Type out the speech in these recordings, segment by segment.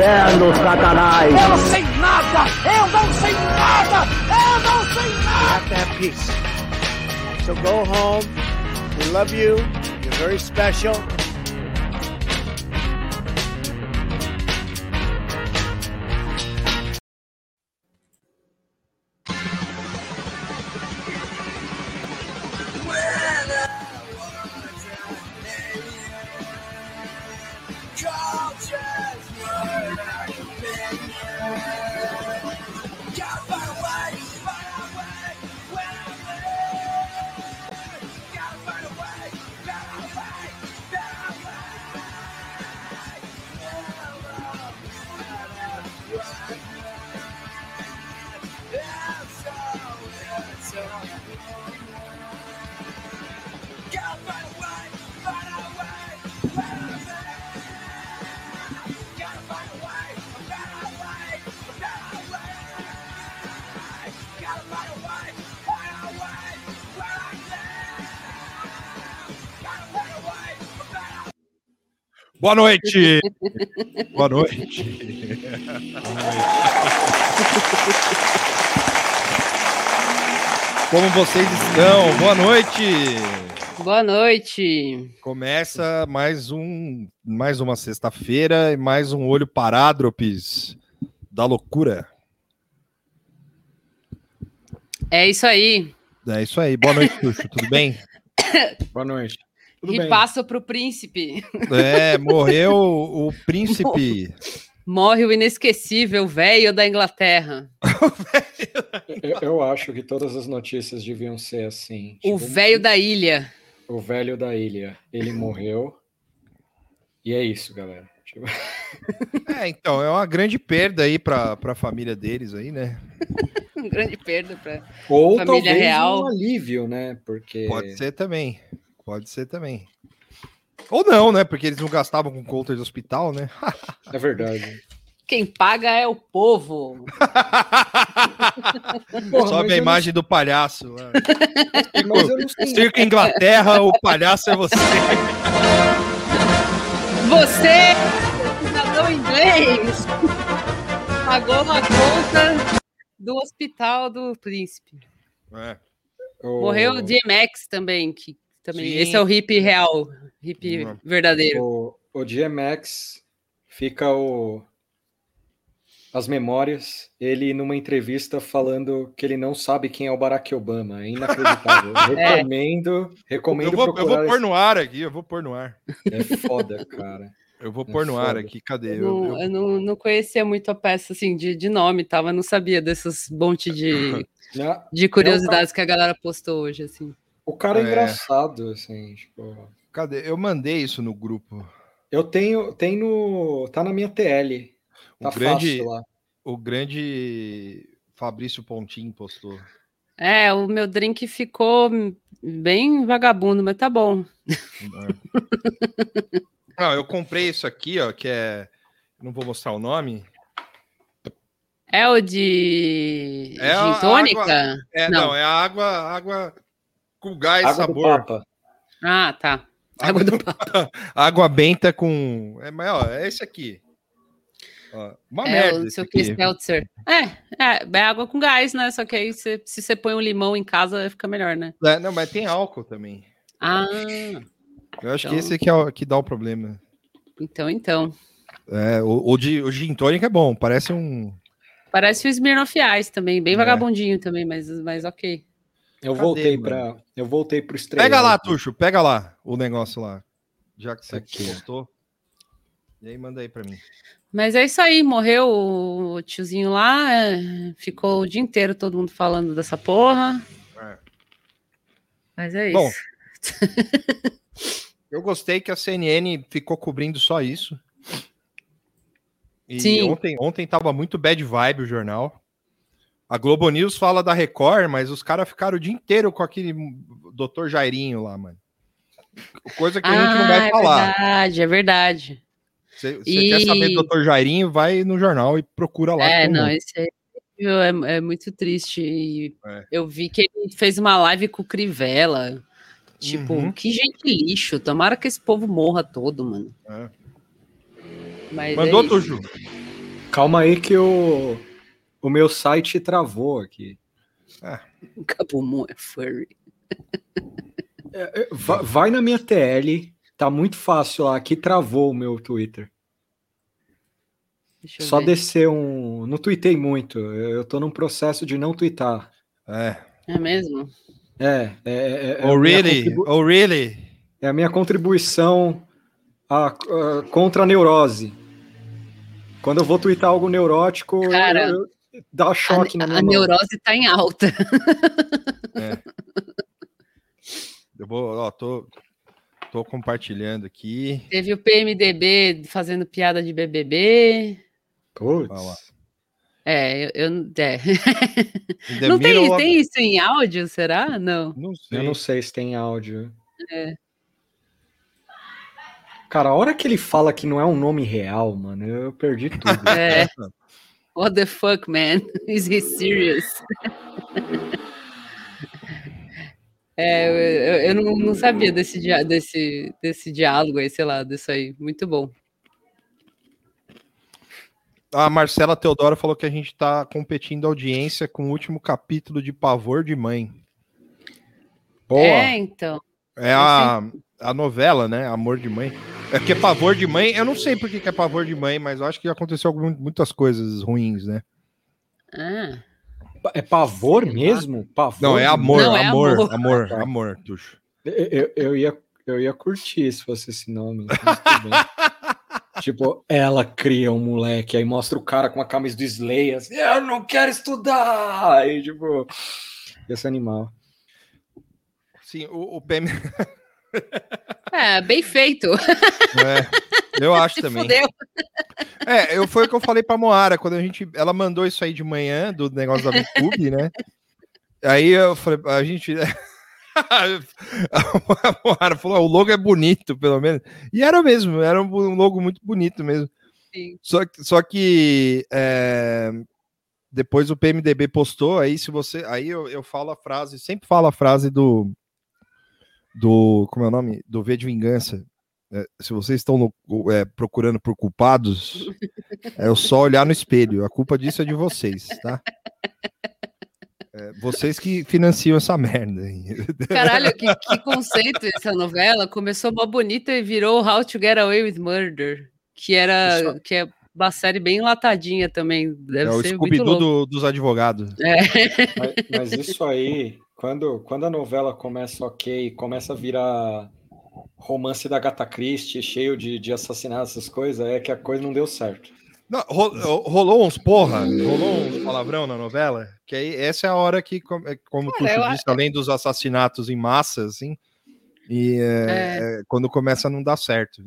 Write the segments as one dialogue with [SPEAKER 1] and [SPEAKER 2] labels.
[SPEAKER 1] inferno, Satanás!
[SPEAKER 2] Eu não sei nada! Eu não sei nada! Eu não sei nada!
[SPEAKER 3] have to have peace. So go home. We love you. You're very special.
[SPEAKER 4] Boa noite! Boa noite! Como vocês estão? Boa noite!
[SPEAKER 5] Boa noite.
[SPEAKER 4] Começa mais um, mais uma sexta-feira e mais um olho parádropes da loucura.
[SPEAKER 5] É isso aí.
[SPEAKER 4] É isso aí. Boa noite, Tuxo. Tudo bem?
[SPEAKER 6] Boa noite. Tudo
[SPEAKER 5] e
[SPEAKER 6] bem?
[SPEAKER 5] passa pro príncipe.
[SPEAKER 4] É, morreu o príncipe.
[SPEAKER 5] Morre o inesquecível velho da Inglaterra.
[SPEAKER 6] Eu, eu acho que todas as notícias deviam ser assim.
[SPEAKER 5] O
[SPEAKER 6] tipo,
[SPEAKER 5] velho da ilha.
[SPEAKER 6] O velho da ilha. Ele morreu. E é isso, galera. Tipo,
[SPEAKER 4] É, então, é uma grande perda aí para a família deles aí, né?
[SPEAKER 5] Um grande perda para
[SPEAKER 6] Ou
[SPEAKER 5] Família
[SPEAKER 6] talvez
[SPEAKER 5] real.
[SPEAKER 6] um alívio, né? Porque
[SPEAKER 4] Pode ser também. Pode ser também. Ou não, né? Porque eles não gastavam com counter de hospital, né?
[SPEAKER 6] é verdade.
[SPEAKER 5] quem paga é o povo.
[SPEAKER 6] Porra,
[SPEAKER 4] Sobe a imagem do palhaço. né?
[SPEAKER 6] não- mas eu não sei.
[SPEAKER 4] Circo Inglaterra, o palhaço é você.
[SPEAKER 5] Você, cidadão inglês, pagou a conta do hospital do príncipe.
[SPEAKER 4] É.
[SPEAKER 5] Morreu o DMX também, que também.
[SPEAKER 4] Sim.
[SPEAKER 5] Esse é o hip real, hip
[SPEAKER 4] Hum.
[SPEAKER 5] verdadeiro.
[SPEAKER 6] O, o GMX fica o, as memórias, ele numa entrevista falando que ele não sabe quem é o Barack Obama. É inacreditável. recomendo, recomendo
[SPEAKER 4] Eu vou, eu
[SPEAKER 6] procurar.
[SPEAKER 4] vou pôr no ar aqui, eu vou pôr no ar.
[SPEAKER 6] É foda, cara.
[SPEAKER 4] Eu vou
[SPEAKER 6] É
[SPEAKER 4] pôr no ar
[SPEAKER 6] foda.
[SPEAKER 4] aqui, cadê?
[SPEAKER 5] Eu,
[SPEAKER 4] Eu-
[SPEAKER 5] não,
[SPEAKER 4] eu-
[SPEAKER 5] eu não, não conhecia muito a peça assim de, de nome, tava, não sabia desses monte de, de curiosidades que a galera postou hoje, assim.
[SPEAKER 6] O cara é,
[SPEAKER 4] É.
[SPEAKER 6] engraçado, assim, tipo.
[SPEAKER 4] Cadê? Eu mandei isso no grupo.
[SPEAKER 6] Eu tenho, tem no, tá na minha TL.
[SPEAKER 4] O
[SPEAKER 6] Tá
[SPEAKER 4] grande,
[SPEAKER 6] fácil lá.
[SPEAKER 4] o grande Fabrício Pontin postou.
[SPEAKER 5] É, o meu drink ficou bem vagabundo, mas tá bom.
[SPEAKER 4] Não, eu comprei isso aqui, ó, que é. Não vou mostrar o nome.
[SPEAKER 5] É o de
[SPEAKER 4] É a
[SPEAKER 5] gin tônica?
[SPEAKER 4] água- É, não,
[SPEAKER 5] Não.
[SPEAKER 4] é água, água com gás
[SPEAKER 6] Água do
[SPEAKER 4] sabor.
[SPEAKER 6] Papa.
[SPEAKER 5] Ah, tá.
[SPEAKER 4] Água,
[SPEAKER 5] Água do
[SPEAKER 4] água benta com. É, mas, ó, é esse aqui. Ó, uma
[SPEAKER 5] É,
[SPEAKER 4] merda.
[SPEAKER 5] o
[SPEAKER 4] esse
[SPEAKER 5] seu. Seltzer. É, é, é água com gás, né? Só que aí você- se você põe um limão em casa, fica melhor, né?
[SPEAKER 4] É, não, mas tem álcool também.
[SPEAKER 5] Ah,
[SPEAKER 4] Eu acho
[SPEAKER 5] Então-
[SPEAKER 4] que esse aqui é o que dá o problema.
[SPEAKER 5] então, então.
[SPEAKER 4] É, o, o, de, o gin tônica é bom, parece um.
[SPEAKER 5] Parece o Smirnoff Ice também, bem
[SPEAKER 4] É.
[SPEAKER 5] vagabundinho também, mas, mas ok.
[SPEAKER 6] Eu
[SPEAKER 4] Cadê,
[SPEAKER 6] voltei para eu voltei pro estreia.
[SPEAKER 4] Pega lá, Tuxo, pega lá o negócio lá. Já que você
[SPEAKER 6] Aqui.
[SPEAKER 4] postou. E aí, manda aí pra mim.
[SPEAKER 5] Mas é isso aí, morreu o tiozinho lá, é, ficou o dia inteiro todo mundo falando dessa porra. Mas é
[SPEAKER 4] Bom,
[SPEAKER 5] isso.
[SPEAKER 4] Eu gostei que a CNN ficou cobrindo só isso. E
[SPEAKER 5] Sim.
[SPEAKER 4] ontem, ontem tava muito bad vibe o jornal. A Globo News fala da Record, mas os caras ficaram o dia inteiro com aquele Dr. Jairinho lá, mano. Coisa que a gente não
[SPEAKER 5] Ah,
[SPEAKER 4] vai
[SPEAKER 5] é
[SPEAKER 4] falar.
[SPEAKER 5] verdade, é verdade.
[SPEAKER 4] Você você
[SPEAKER 5] E-
[SPEAKER 4] quer saber do Dr. Jairinho, vai no jornal e procura lá.
[SPEAKER 5] É, não, esse aí é, é muito triste. E
[SPEAKER 4] É.
[SPEAKER 5] Eu vi que ele fez uma live com o Crivella. Tipo,
[SPEAKER 4] Uhum.
[SPEAKER 5] que gente lixo. Tomara que esse povo morra todo, mano.
[SPEAKER 4] É.
[SPEAKER 5] Mas
[SPEAKER 4] Mandou,
[SPEAKER 5] é.
[SPEAKER 4] Tuju?
[SPEAKER 6] Calma aí que o, o meu site travou aqui.
[SPEAKER 5] Capumon é furry.
[SPEAKER 6] É, va- Vai na minha TL, tá muito fácil lá. Aqui travou o meu Twitter. Só
[SPEAKER 5] ver.
[SPEAKER 6] descer um. Não tuitei muito. Eu tô num processo de não twittar.
[SPEAKER 4] É.
[SPEAKER 5] É mesmo?
[SPEAKER 6] É, é, é, é
[SPEAKER 4] Oh,
[SPEAKER 6] a minha
[SPEAKER 4] really?
[SPEAKER 6] contribu-
[SPEAKER 4] Oh, really?
[SPEAKER 6] é a minha contribuição a- a- contra a neurose. Quando eu vou twittar algo neurótico, eu-
[SPEAKER 5] Cara,
[SPEAKER 6] eu- dá choque
[SPEAKER 5] a,
[SPEAKER 6] na minha
[SPEAKER 5] a
[SPEAKER 6] mão.
[SPEAKER 5] neurose tá em alta.
[SPEAKER 4] Eu vou, ó, tô, tô compartilhando aqui.
[SPEAKER 5] Teve o PMDB fazendo piada de BBB.
[SPEAKER 6] Putz.
[SPEAKER 5] É, eu, eu- é. Não tem,
[SPEAKER 4] of-
[SPEAKER 5] tem isso em áudio, será? Não.
[SPEAKER 4] Não sei.
[SPEAKER 6] Eu não sei se tem áudio.
[SPEAKER 5] É.
[SPEAKER 6] Cara, a hora que ele fala que não é um nome real, mano, eu perdi tudo.
[SPEAKER 5] É. What the fuck, man? Is he serious? É, eu, eu- não, não sabia desse, dia- desse, desse diálogo aí, sei lá, disso aí. Muito bom.
[SPEAKER 4] A Marcela Teodoro falou que a gente tá competindo audiência com o último capítulo de Pavor de Mãe.
[SPEAKER 6] Boa.
[SPEAKER 5] É, então.
[SPEAKER 4] É a, a novela, né? Amor de Mãe. É que é Pavor de Mãe. Eu não sei por que é Pavor de Mãe, mas eu acho que aconteceu algum- muitas coisas ruins, né?
[SPEAKER 5] Ah,
[SPEAKER 6] É pavor mesmo? Pavor?
[SPEAKER 4] Não, é amor,
[SPEAKER 5] Não, é
[SPEAKER 4] amor,
[SPEAKER 5] amor.
[SPEAKER 4] amor, amor, Tuxo.
[SPEAKER 6] Eu, eu- ia, eu ia curtir se fosse esse nome. tipo, ela cria um moleque, aí mostra o cara com a camisa do Slay, assim, eu não quero estudar! Aí, tipo, esse animal.
[SPEAKER 4] Sim, o, o PM.
[SPEAKER 5] é, bem feito.
[SPEAKER 4] É, eu acho
[SPEAKER 5] Se
[SPEAKER 4] também.
[SPEAKER 5] fudeu.
[SPEAKER 4] É, eu, foi o que eu falei pra Moara, quando a gente. Ela mandou isso aí de manhã, do negócio da VTube, né? Aí eu falei, a gente. a Moara falou: "Ah, o logo é bonito, pelo menos. E era mesmo, era um logo muito bonito mesmo.
[SPEAKER 5] Sim.
[SPEAKER 4] Só, que- só que é, depois o PMDB postou, aí se você. Aí eu, eu falo a frase, sempre falo a frase do. Do. Como é o nome? Do V de Vingança. É, se vocês estão no- é, procurando por culpados, é só olhar no espelho. A culpa disso é de vocês, tá? É, vocês que financiam essa merda. aí.
[SPEAKER 5] Caralho, que, que conceito essa novela. Começou mó bonita e virou How to Get Away with Murder, que era que é uma série bem enlatadinha também. Deve
[SPEAKER 4] É o
[SPEAKER 5] ser muito louco.
[SPEAKER 4] do- dos advogados.
[SPEAKER 5] É.
[SPEAKER 6] Mas, mas isso aí, quando, quando a novela começa ok, começa a virar romance da Gata Christie, cheio de, de assassinatos, essas coisas, é que a coisa não deu certo.
[SPEAKER 4] Não, ro- rolou uns porra, rolou uns palavrão na novela, que aí essa é a hora que, é, como tu
[SPEAKER 5] Cara, eu
[SPEAKER 4] disse, além dos assassinatos em massa, assim, e é, é, quando começa a não dar certo.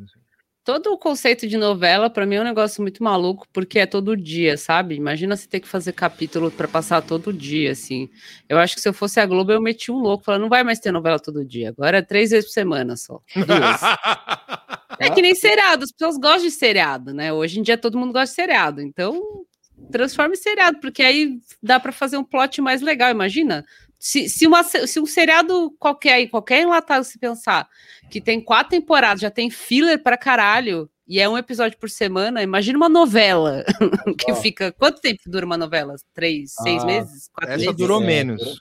[SPEAKER 5] Todo o conceito de novela, pra mim, é um negócio muito maluco, porque é todo dia, sabe? Imagina você ter que fazer capítulo pra passar todo dia, assim. Eu acho que se eu fosse a Globo, eu meti um louco, falando, não vai mais ter novela todo dia, agora é três vezes por semana só. Duas. É que nem seriado, as pessoas gostam de seriado, né? Hoje em dia todo mundo gosta de seriado, então transforma em seriado, porque aí dá pra fazer um plot mais legal, imagina. Se, se, uma, se um seriado qualquer aí, qualquer enlatado se pensar, que tem quatro temporadas, já tem filler pra caralho, e é um episódio por semana, imagina uma novela, que
[SPEAKER 6] Ó.
[SPEAKER 5] fica... Quanto tempo dura uma novela? Três, seis
[SPEAKER 6] Ah,
[SPEAKER 5] meses? Quatro
[SPEAKER 4] Essa
[SPEAKER 5] meses?
[SPEAKER 4] durou
[SPEAKER 6] É,
[SPEAKER 4] menos,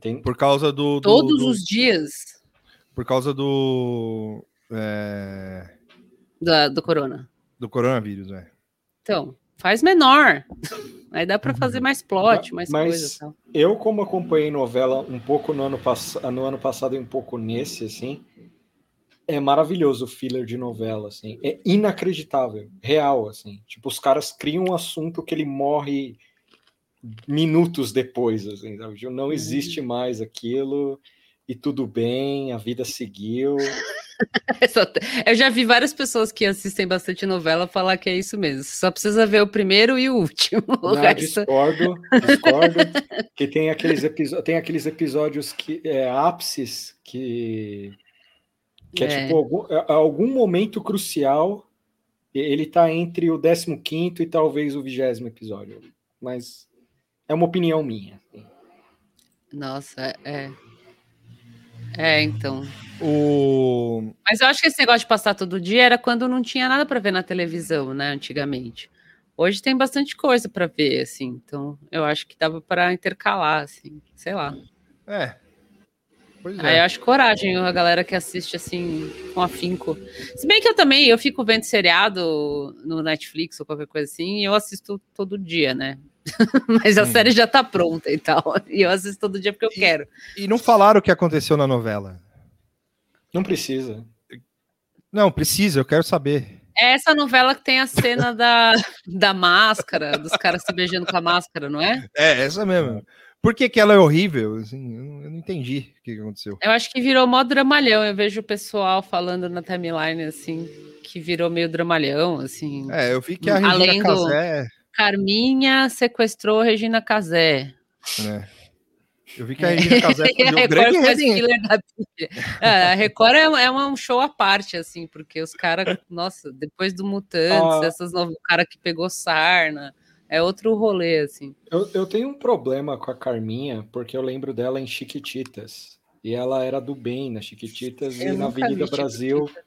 [SPEAKER 6] Tem,
[SPEAKER 4] por causa do... do-
[SPEAKER 5] Todos
[SPEAKER 4] do-
[SPEAKER 5] os dias
[SPEAKER 4] Por causa do... é,
[SPEAKER 5] da, do corona.
[SPEAKER 4] do coronavírus, né?
[SPEAKER 5] Então, faz menor. Aí dá pra fazer mais plot, mais
[SPEAKER 6] Mas-
[SPEAKER 5] coisas. tal.
[SPEAKER 6] Eu, como acompanhei novela um pouco no ano, pass no ano passado e um pouco nesse, assim, é maravilhoso o filler de novela, assim. É inacreditável, real, assim. Tipo, os caras criam um assunto que ele morre minutos depois, assim, sabe? Tipo, Não existe mais aquilo e tudo bem, a vida seguiu.
[SPEAKER 5] Eu já vi várias pessoas que assistem bastante novela falar que é isso mesmo. Só precisa ver o primeiro e o último. O
[SPEAKER 6] Não,
[SPEAKER 5] resto-
[SPEAKER 6] discordo, discordo. que tem aqueles, tem aqueles episódios que é ápices que, que é,
[SPEAKER 5] É.
[SPEAKER 6] tipo algum, é- algum momento crucial. Ele tá entre o 15 e talvez o vigésimo episódio. Mas é uma opinião minha.
[SPEAKER 5] Nossa, é. É, então.
[SPEAKER 4] O...
[SPEAKER 5] Mas eu acho que esse negócio de passar todo dia era quando não tinha nada para ver na televisão, né? Antigamente. Hoje tem bastante coisa para ver, assim. Então, eu acho que dava para intercalar, assim. Sei lá.
[SPEAKER 4] É. Pois
[SPEAKER 5] Aí eu
[SPEAKER 4] é.
[SPEAKER 5] acho coragem a galera que assiste assim com afinco. Se bem que eu também, eu fico vendo seriado no Netflix ou qualquer coisa assim, e eu assisto todo dia, né? Mas a
[SPEAKER 4] Hum.
[SPEAKER 5] série já tá pronta e tal. E eu assisto todo dia porque eu quero.
[SPEAKER 4] E não falaram o que aconteceu na novela.
[SPEAKER 6] Não precisa.
[SPEAKER 4] Não, precisa, eu quero saber.
[SPEAKER 5] É essa novela que tem a cena da, da máscara, dos caras se beijando com a máscara, não é?
[SPEAKER 4] É, essa mesmo. Por que, que ela é horrível? Assim, eu, não, eu não entendi o que, que aconteceu.
[SPEAKER 5] Eu acho que virou mó dramalhão. Eu vejo o pessoal falando na timeline, assim, que virou meio dramalhão, assim.
[SPEAKER 4] É, eu vi que a Regina
[SPEAKER 5] Além do-
[SPEAKER 4] Casé,
[SPEAKER 5] Carminha sequestrou Regina Casé.
[SPEAKER 4] né? Eu vi que a Regina Casé
[SPEAKER 5] a
[SPEAKER 4] foi o
[SPEAKER 5] Record
[SPEAKER 4] grande
[SPEAKER 5] da pilha. É, a Record é, é um show à parte, assim, porque os caras, nossa, depois do Mutantes,
[SPEAKER 6] Ah.
[SPEAKER 5] essas novas, o cara que pegou sarna, é outro rolê, assim.
[SPEAKER 6] Eu, eu tenho um problema com a Carminha, porque eu lembro dela em Chiquititas. E ela era do bem na Chiquititas,
[SPEAKER 5] Eu
[SPEAKER 6] e na Avenida Brasil
[SPEAKER 5] Chiquititas.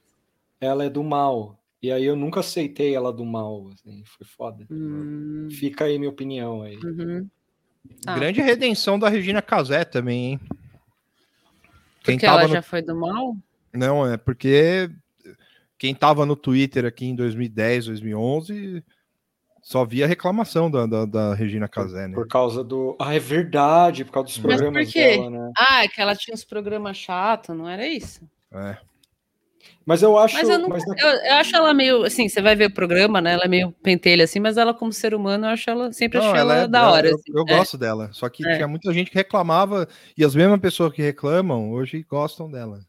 [SPEAKER 6] ela é do mal. E aí eu nunca aceitei ela do mal, assim, foi foda.
[SPEAKER 5] Hum,
[SPEAKER 6] Fica aí minha opinião aí.
[SPEAKER 5] uhum. Ah.
[SPEAKER 4] Grande redenção da Regina Casé também, hein? Quem
[SPEAKER 5] Porque ela
[SPEAKER 4] no-
[SPEAKER 5] já foi do mal?
[SPEAKER 4] Não, é porque quem tava no Twitter aqui em 2010, 2011, só via reclamação da, da, da Regina Casé, né?
[SPEAKER 6] Por causa do. Ah, é verdade, por causa dos
[SPEAKER 5] Mas
[SPEAKER 6] programas
[SPEAKER 5] por quê?
[SPEAKER 6] dela, né?
[SPEAKER 5] Ah, é que ela tinha uns programas chatos, não era isso?
[SPEAKER 4] É.
[SPEAKER 6] Mas eu acho.
[SPEAKER 5] Mas eu, não,
[SPEAKER 6] mas na-
[SPEAKER 5] eu, eu acho ela meio, assim, você vai ver o programa, né? Ela é meio pentelha, assim, mas ela, como ser humano, eu acho ela, sempre
[SPEAKER 4] Não,
[SPEAKER 5] achei ela,
[SPEAKER 4] ela é-
[SPEAKER 5] da hora.
[SPEAKER 4] Eu,
[SPEAKER 5] assim.
[SPEAKER 4] eu
[SPEAKER 5] É.
[SPEAKER 4] gosto dela. Só que
[SPEAKER 5] É.
[SPEAKER 4] tinha muita gente que reclamava e as mesmas pessoas que reclamam hoje gostam dela.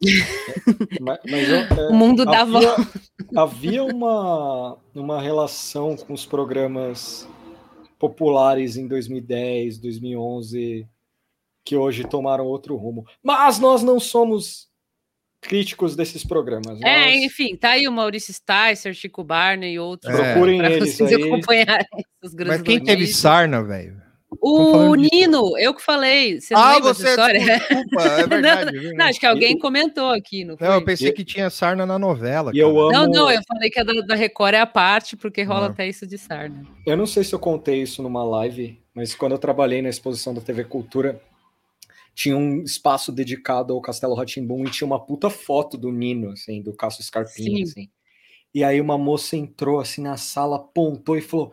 [SPEAKER 6] mas, mas eu- é,
[SPEAKER 5] O mundo dá
[SPEAKER 6] havia,
[SPEAKER 5] volta.
[SPEAKER 6] havia uma, uma relação com os programas populares em 2010, 2011, que hoje tomaram outro rumo. Mas nós não somos críticos desses programas.
[SPEAKER 5] É,
[SPEAKER 6] nós-
[SPEAKER 5] enfim, tá aí o Maurício Sticer, Chico Barney e outros.
[SPEAKER 4] É.
[SPEAKER 6] Procurem
[SPEAKER 5] pra
[SPEAKER 6] eles
[SPEAKER 5] vocês
[SPEAKER 6] aí.
[SPEAKER 5] acompanharem essas grandes
[SPEAKER 4] Mas quem teve sarna, velho?
[SPEAKER 5] O. Nino, eu que falei. Você não
[SPEAKER 4] Ah, você,
[SPEAKER 5] dessa história?
[SPEAKER 4] desculpa, é verdade. viu?
[SPEAKER 5] Não, acho que alguém comentou aqui, não?
[SPEAKER 4] Não, eu pensei que tinha sarna na novela.
[SPEAKER 6] E eu amo-
[SPEAKER 5] Não, não, eu falei que a da, da Record é a parte, porque rola
[SPEAKER 4] Ah.
[SPEAKER 5] até isso de sarna.
[SPEAKER 6] Eu não sei se eu contei isso numa live, mas quando eu trabalhei na exposição da TV Cultura, tinha um espaço dedicado ao Castelo Ratimbum e tinha uma puta foto do Nino, assim, do Cássio Scarpinha,
[SPEAKER 5] Sim.
[SPEAKER 6] assim. E aí uma moça entrou assim na sala, apontou e falou: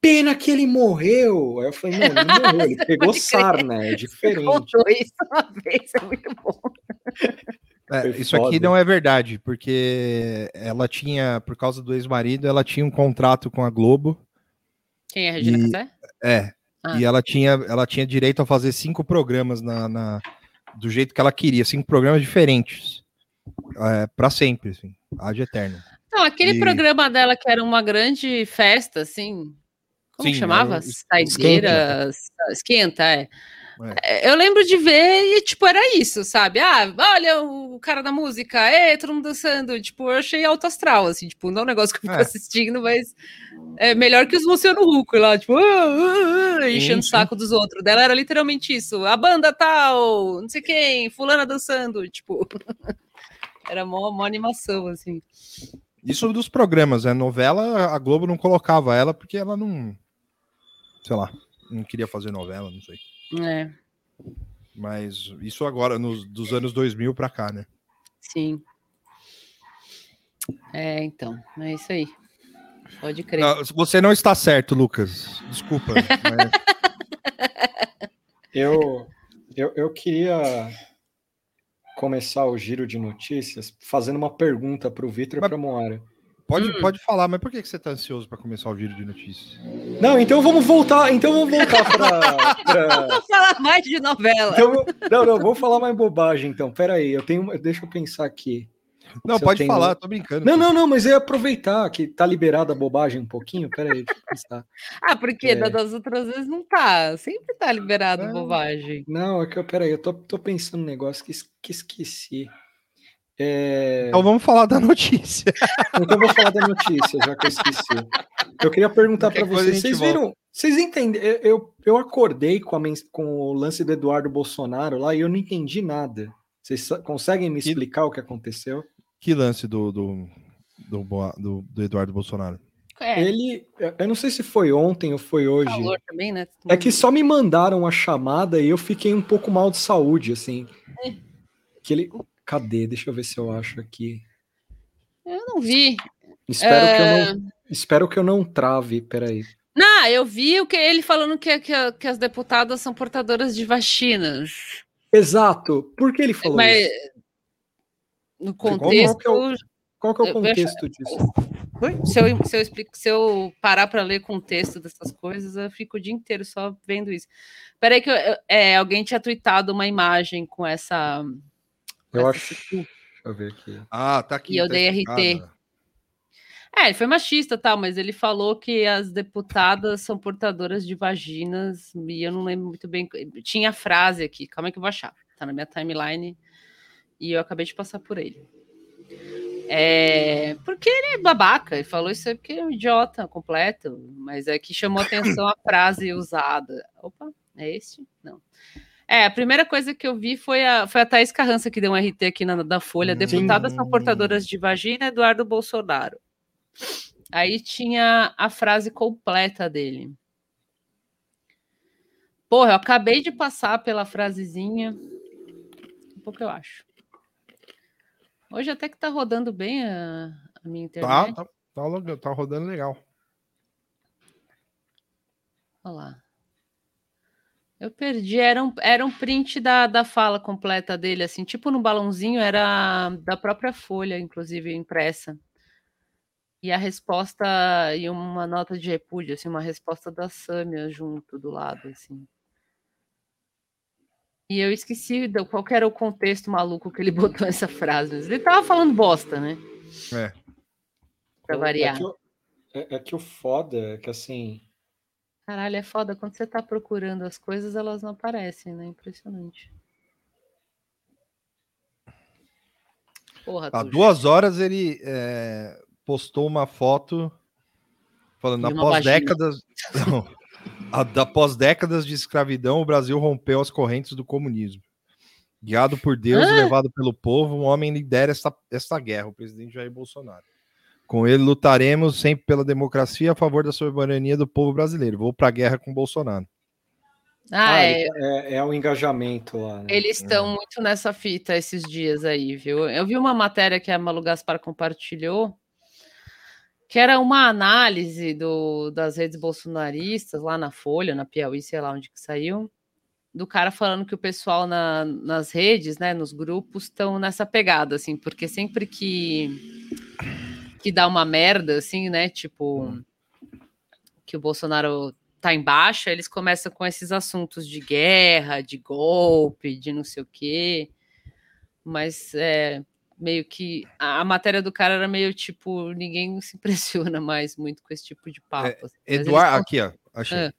[SPEAKER 6] Pena que ele morreu. Aí eu falei, não, ele não morreu, ele pegou sarna, é diferente.
[SPEAKER 5] contou isso uma vez, é muito bom.
[SPEAKER 4] É, isso aqui
[SPEAKER 6] foda.
[SPEAKER 4] não é verdade, porque ela tinha, por causa do ex-marido, ela tinha um contrato com a Globo.
[SPEAKER 5] Quem é a Regina
[SPEAKER 4] E-
[SPEAKER 5] Casé?
[SPEAKER 4] É.
[SPEAKER 5] Ah.
[SPEAKER 4] E ela tinha, ela tinha direito a fazer cinco programas na, na- do jeito que ela queria, cinco programas diferentes. É, para sempre, assim. Ad eterno.
[SPEAKER 5] Não, aquele
[SPEAKER 4] E-
[SPEAKER 5] programa dela que era uma grande festa, assim. Como
[SPEAKER 4] Sim,
[SPEAKER 5] chamava?
[SPEAKER 4] o es-
[SPEAKER 5] Saideira. Esquenta, é. É, Eu lembro de ver e, tipo, era isso, sabe? Ah, olha o cara da música, é, todo mundo dançando. Tipo, eu achei alto astral, assim, tipo, não é um negócio que eu fico
[SPEAKER 4] É.
[SPEAKER 5] assistindo, mas é melhor que os Luciano Huck lá, tipo, ah, ah,
[SPEAKER 4] Sim,
[SPEAKER 5] enchendo o saco dos outros. Dela era literalmente isso, a banda tal, não sei quem, fulana dançando, tipo. era mó, mó animação, assim.
[SPEAKER 4] Isso dos programas, né? Novela, a Globo não colocava ela porque ela não. Sei lá, não queria fazer novela, não sei.
[SPEAKER 5] É,
[SPEAKER 4] Mas isso agora, nos, dos anos 2000 pra cá, né?
[SPEAKER 5] sim. É, então, é isso aí. Pode crer.
[SPEAKER 4] Não, você não está certo, Lucas. Desculpa. mas-
[SPEAKER 6] Eu, eu, eu queria começar o giro de notícias fazendo uma pergunta para o Vitor e para a Moara.
[SPEAKER 4] Pode,
[SPEAKER 5] Hum.
[SPEAKER 4] pode falar, mas por que, que você tá ansioso para começar o vídeo de notícias?
[SPEAKER 6] Não, então vamos voltar. Então vamos voltar para. pra...
[SPEAKER 5] Vamos falar mais de novela.
[SPEAKER 6] Então, não, não, vou falar mais bobagem. Então, pera aí. Eu tenho. uma- Deixa eu pensar aqui.
[SPEAKER 4] Não, pode
[SPEAKER 6] tenho-
[SPEAKER 4] falar, tô brincando.
[SPEAKER 6] Não, não, não, mas eu ia aproveitar que tá liberada a bobagem um pouquinho. Pera aí, deixa eu pensar.
[SPEAKER 5] Ah, porque
[SPEAKER 6] É.
[SPEAKER 5] da- das outras vezes não tá. Sempre tá liberado
[SPEAKER 6] Não.
[SPEAKER 5] bobagem.
[SPEAKER 6] Não, é que eu, pera aí, eu tô, tô pensando num negócio que, que esqueci. É,
[SPEAKER 4] Então vamos falar da notícia.
[SPEAKER 6] Então eu vou falar da notícia, já que eu esqueci. Eu queria perguntar para vocês, vocês viram? Vocês entendem? eu- Eu, eu acordei com, a com o lance do Eduardo Bolsonaro lá e eu não entendi nada. Vocês conseguem me
[SPEAKER 4] Que-
[SPEAKER 6] explicar o que aconteceu?
[SPEAKER 4] Que lance do, do, do, do- do Eduardo Bolsonaro?
[SPEAKER 5] É,
[SPEAKER 6] Ele, eu- eu não sei se foi ontem ou foi hoje.
[SPEAKER 5] calor também, né?
[SPEAKER 6] É que só me mandaram a chamada e eu fiquei um pouco mal de saúde, assim.
[SPEAKER 5] É.
[SPEAKER 6] Que ele, cadê? Deixa eu ver se eu acho aqui.
[SPEAKER 5] Eu não vi.
[SPEAKER 6] Espero que eu
[SPEAKER 5] É,
[SPEAKER 6] não, espero que eu não trave. Peraí.
[SPEAKER 5] Não, eu vi o que ele falando que, que, que as deputadas são portadoras de vacinas.
[SPEAKER 6] Exato. Por que ele falou
[SPEAKER 5] Mas
[SPEAKER 6] isso?
[SPEAKER 5] no
[SPEAKER 6] Qual
[SPEAKER 5] contexto,
[SPEAKER 6] que é o- Qual que é o
[SPEAKER 5] eu- eu
[SPEAKER 6] contexto disso?
[SPEAKER 5] se eu, se eu explico, se eu parar para ler contexto dessas coisas, eu fico o dia inteiro só vendo isso. Peraí que eu- é, alguém tinha tweetado uma imagem com essa.
[SPEAKER 6] Eu acho. Deixa eu ver aqui.
[SPEAKER 4] Ah, tá aqui.
[SPEAKER 5] E eu
[SPEAKER 4] tá
[SPEAKER 5] dei. RT. É, ele foi machista, tal, mas ele falou que as deputadas são portadoras de vaginas, e eu não lembro muito bem. Tinha a frase aqui, calma aí que eu vou achar. Tá na minha timeline e eu acabei de passar por ele. É, porque ele é babaca, ele falou isso aí porque ele é um idiota completo, mas é que chamou atenção a frase usada. Opa, é este? Não. É, a primeira coisa que eu vi foi a, foi a Thaís Carrança que deu um RT aqui na, da Folha.
[SPEAKER 4] Hum.
[SPEAKER 5] Deputadas são portadoras de vagina, Eduardo Bolsonaro. Aí tinha a frase completa dele. Porra, eu acabei de passar pela frasezinha. Um pouco eu acho. Hoje até que tá rodando bem a, a minha
[SPEAKER 4] Tá,
[SPEAKER 5] internet.
[SPEAKER 4] tá, tá, lo- tá rodando legal.
[SPEAKER 5] Olha lá. Eu perdi, era um, era um print da, da fala completa dele, assim, tipo no balãozinho, era da própria Folha, inclusive impressa. E a resposta, e uma nota de repúdio, assim, uma resposta da Sâmia junto do lado, assim. E eu esqueci do- qual que era o contexto maluco que ele botou essa frase. mas Ele tava falando bosta, né?
[SPEAKER 4] É.
[SPEAKER 5] Pra
[SPEAKER 6] É
[SPEAKER 5] variar.
[SPEAKER 6] que, o- é, é que o foda é que assim.
[SPEAKER 5] Caralho, é foda. Quando você tá procurando as coisas, elas não aparecem, né? Impressionante. Porra,
[SPEAKER 4] Há duas horas ele é, postou uma foto falando
[SPEAKER 5] De uma
[SPEAKER 4] após
[SPEAKER 5] vagina.
[SPEAKER 4] décadas. Não, a- após décadas de escravidão, o Brasil rompeu as correntes do comunismo. Guiado por Deus,
[SPEAKER 5] Hã?
[SPEAKER 4] levado pelo povo, um homem lidera esta, esta guerra, o presidente Jair Bolsonaro. Com ele lutaremos sempre pela democracia a favor da soberania do povo brasileiro. Vou para a guerra com Bolsonaro.
[SPEAKER 5] Ah,
[SPEAKER 6] Ah,
[SPEAKER 5] é.
[SPEAKER 6] é, é o engajamento lá. né?
[SPEAKER 5] Eles estão muito nessa fita esses dias aí, viu? Eu vi uma matéria que a Malu Gaspar compartilhou, que era uma análise do, das redes bolsonaristas lá na Folha, na Piauí, sei lá onde que saiu, do cara falando que o pessoal na- nas redes, né, nos grupos, estão nessa pegada, assim, porque sempre que, que dá uma merda, assim, né, tipo, que o Bolsonaro tá em baixa, eles começam com esses assuntos de guerra, de golpe, de não sei o quê. Mas é meio que a, a matéria do cara era meio tipo, ninguém se impressiona mais muito com esse tipo de papo. assim. Mas eles
[SPEAKER 4] Eduardo,
[SPEAKER 5] tão-
[SPEAKER 4] aqui, ó, achei.
[SPEAKER 5] Ah.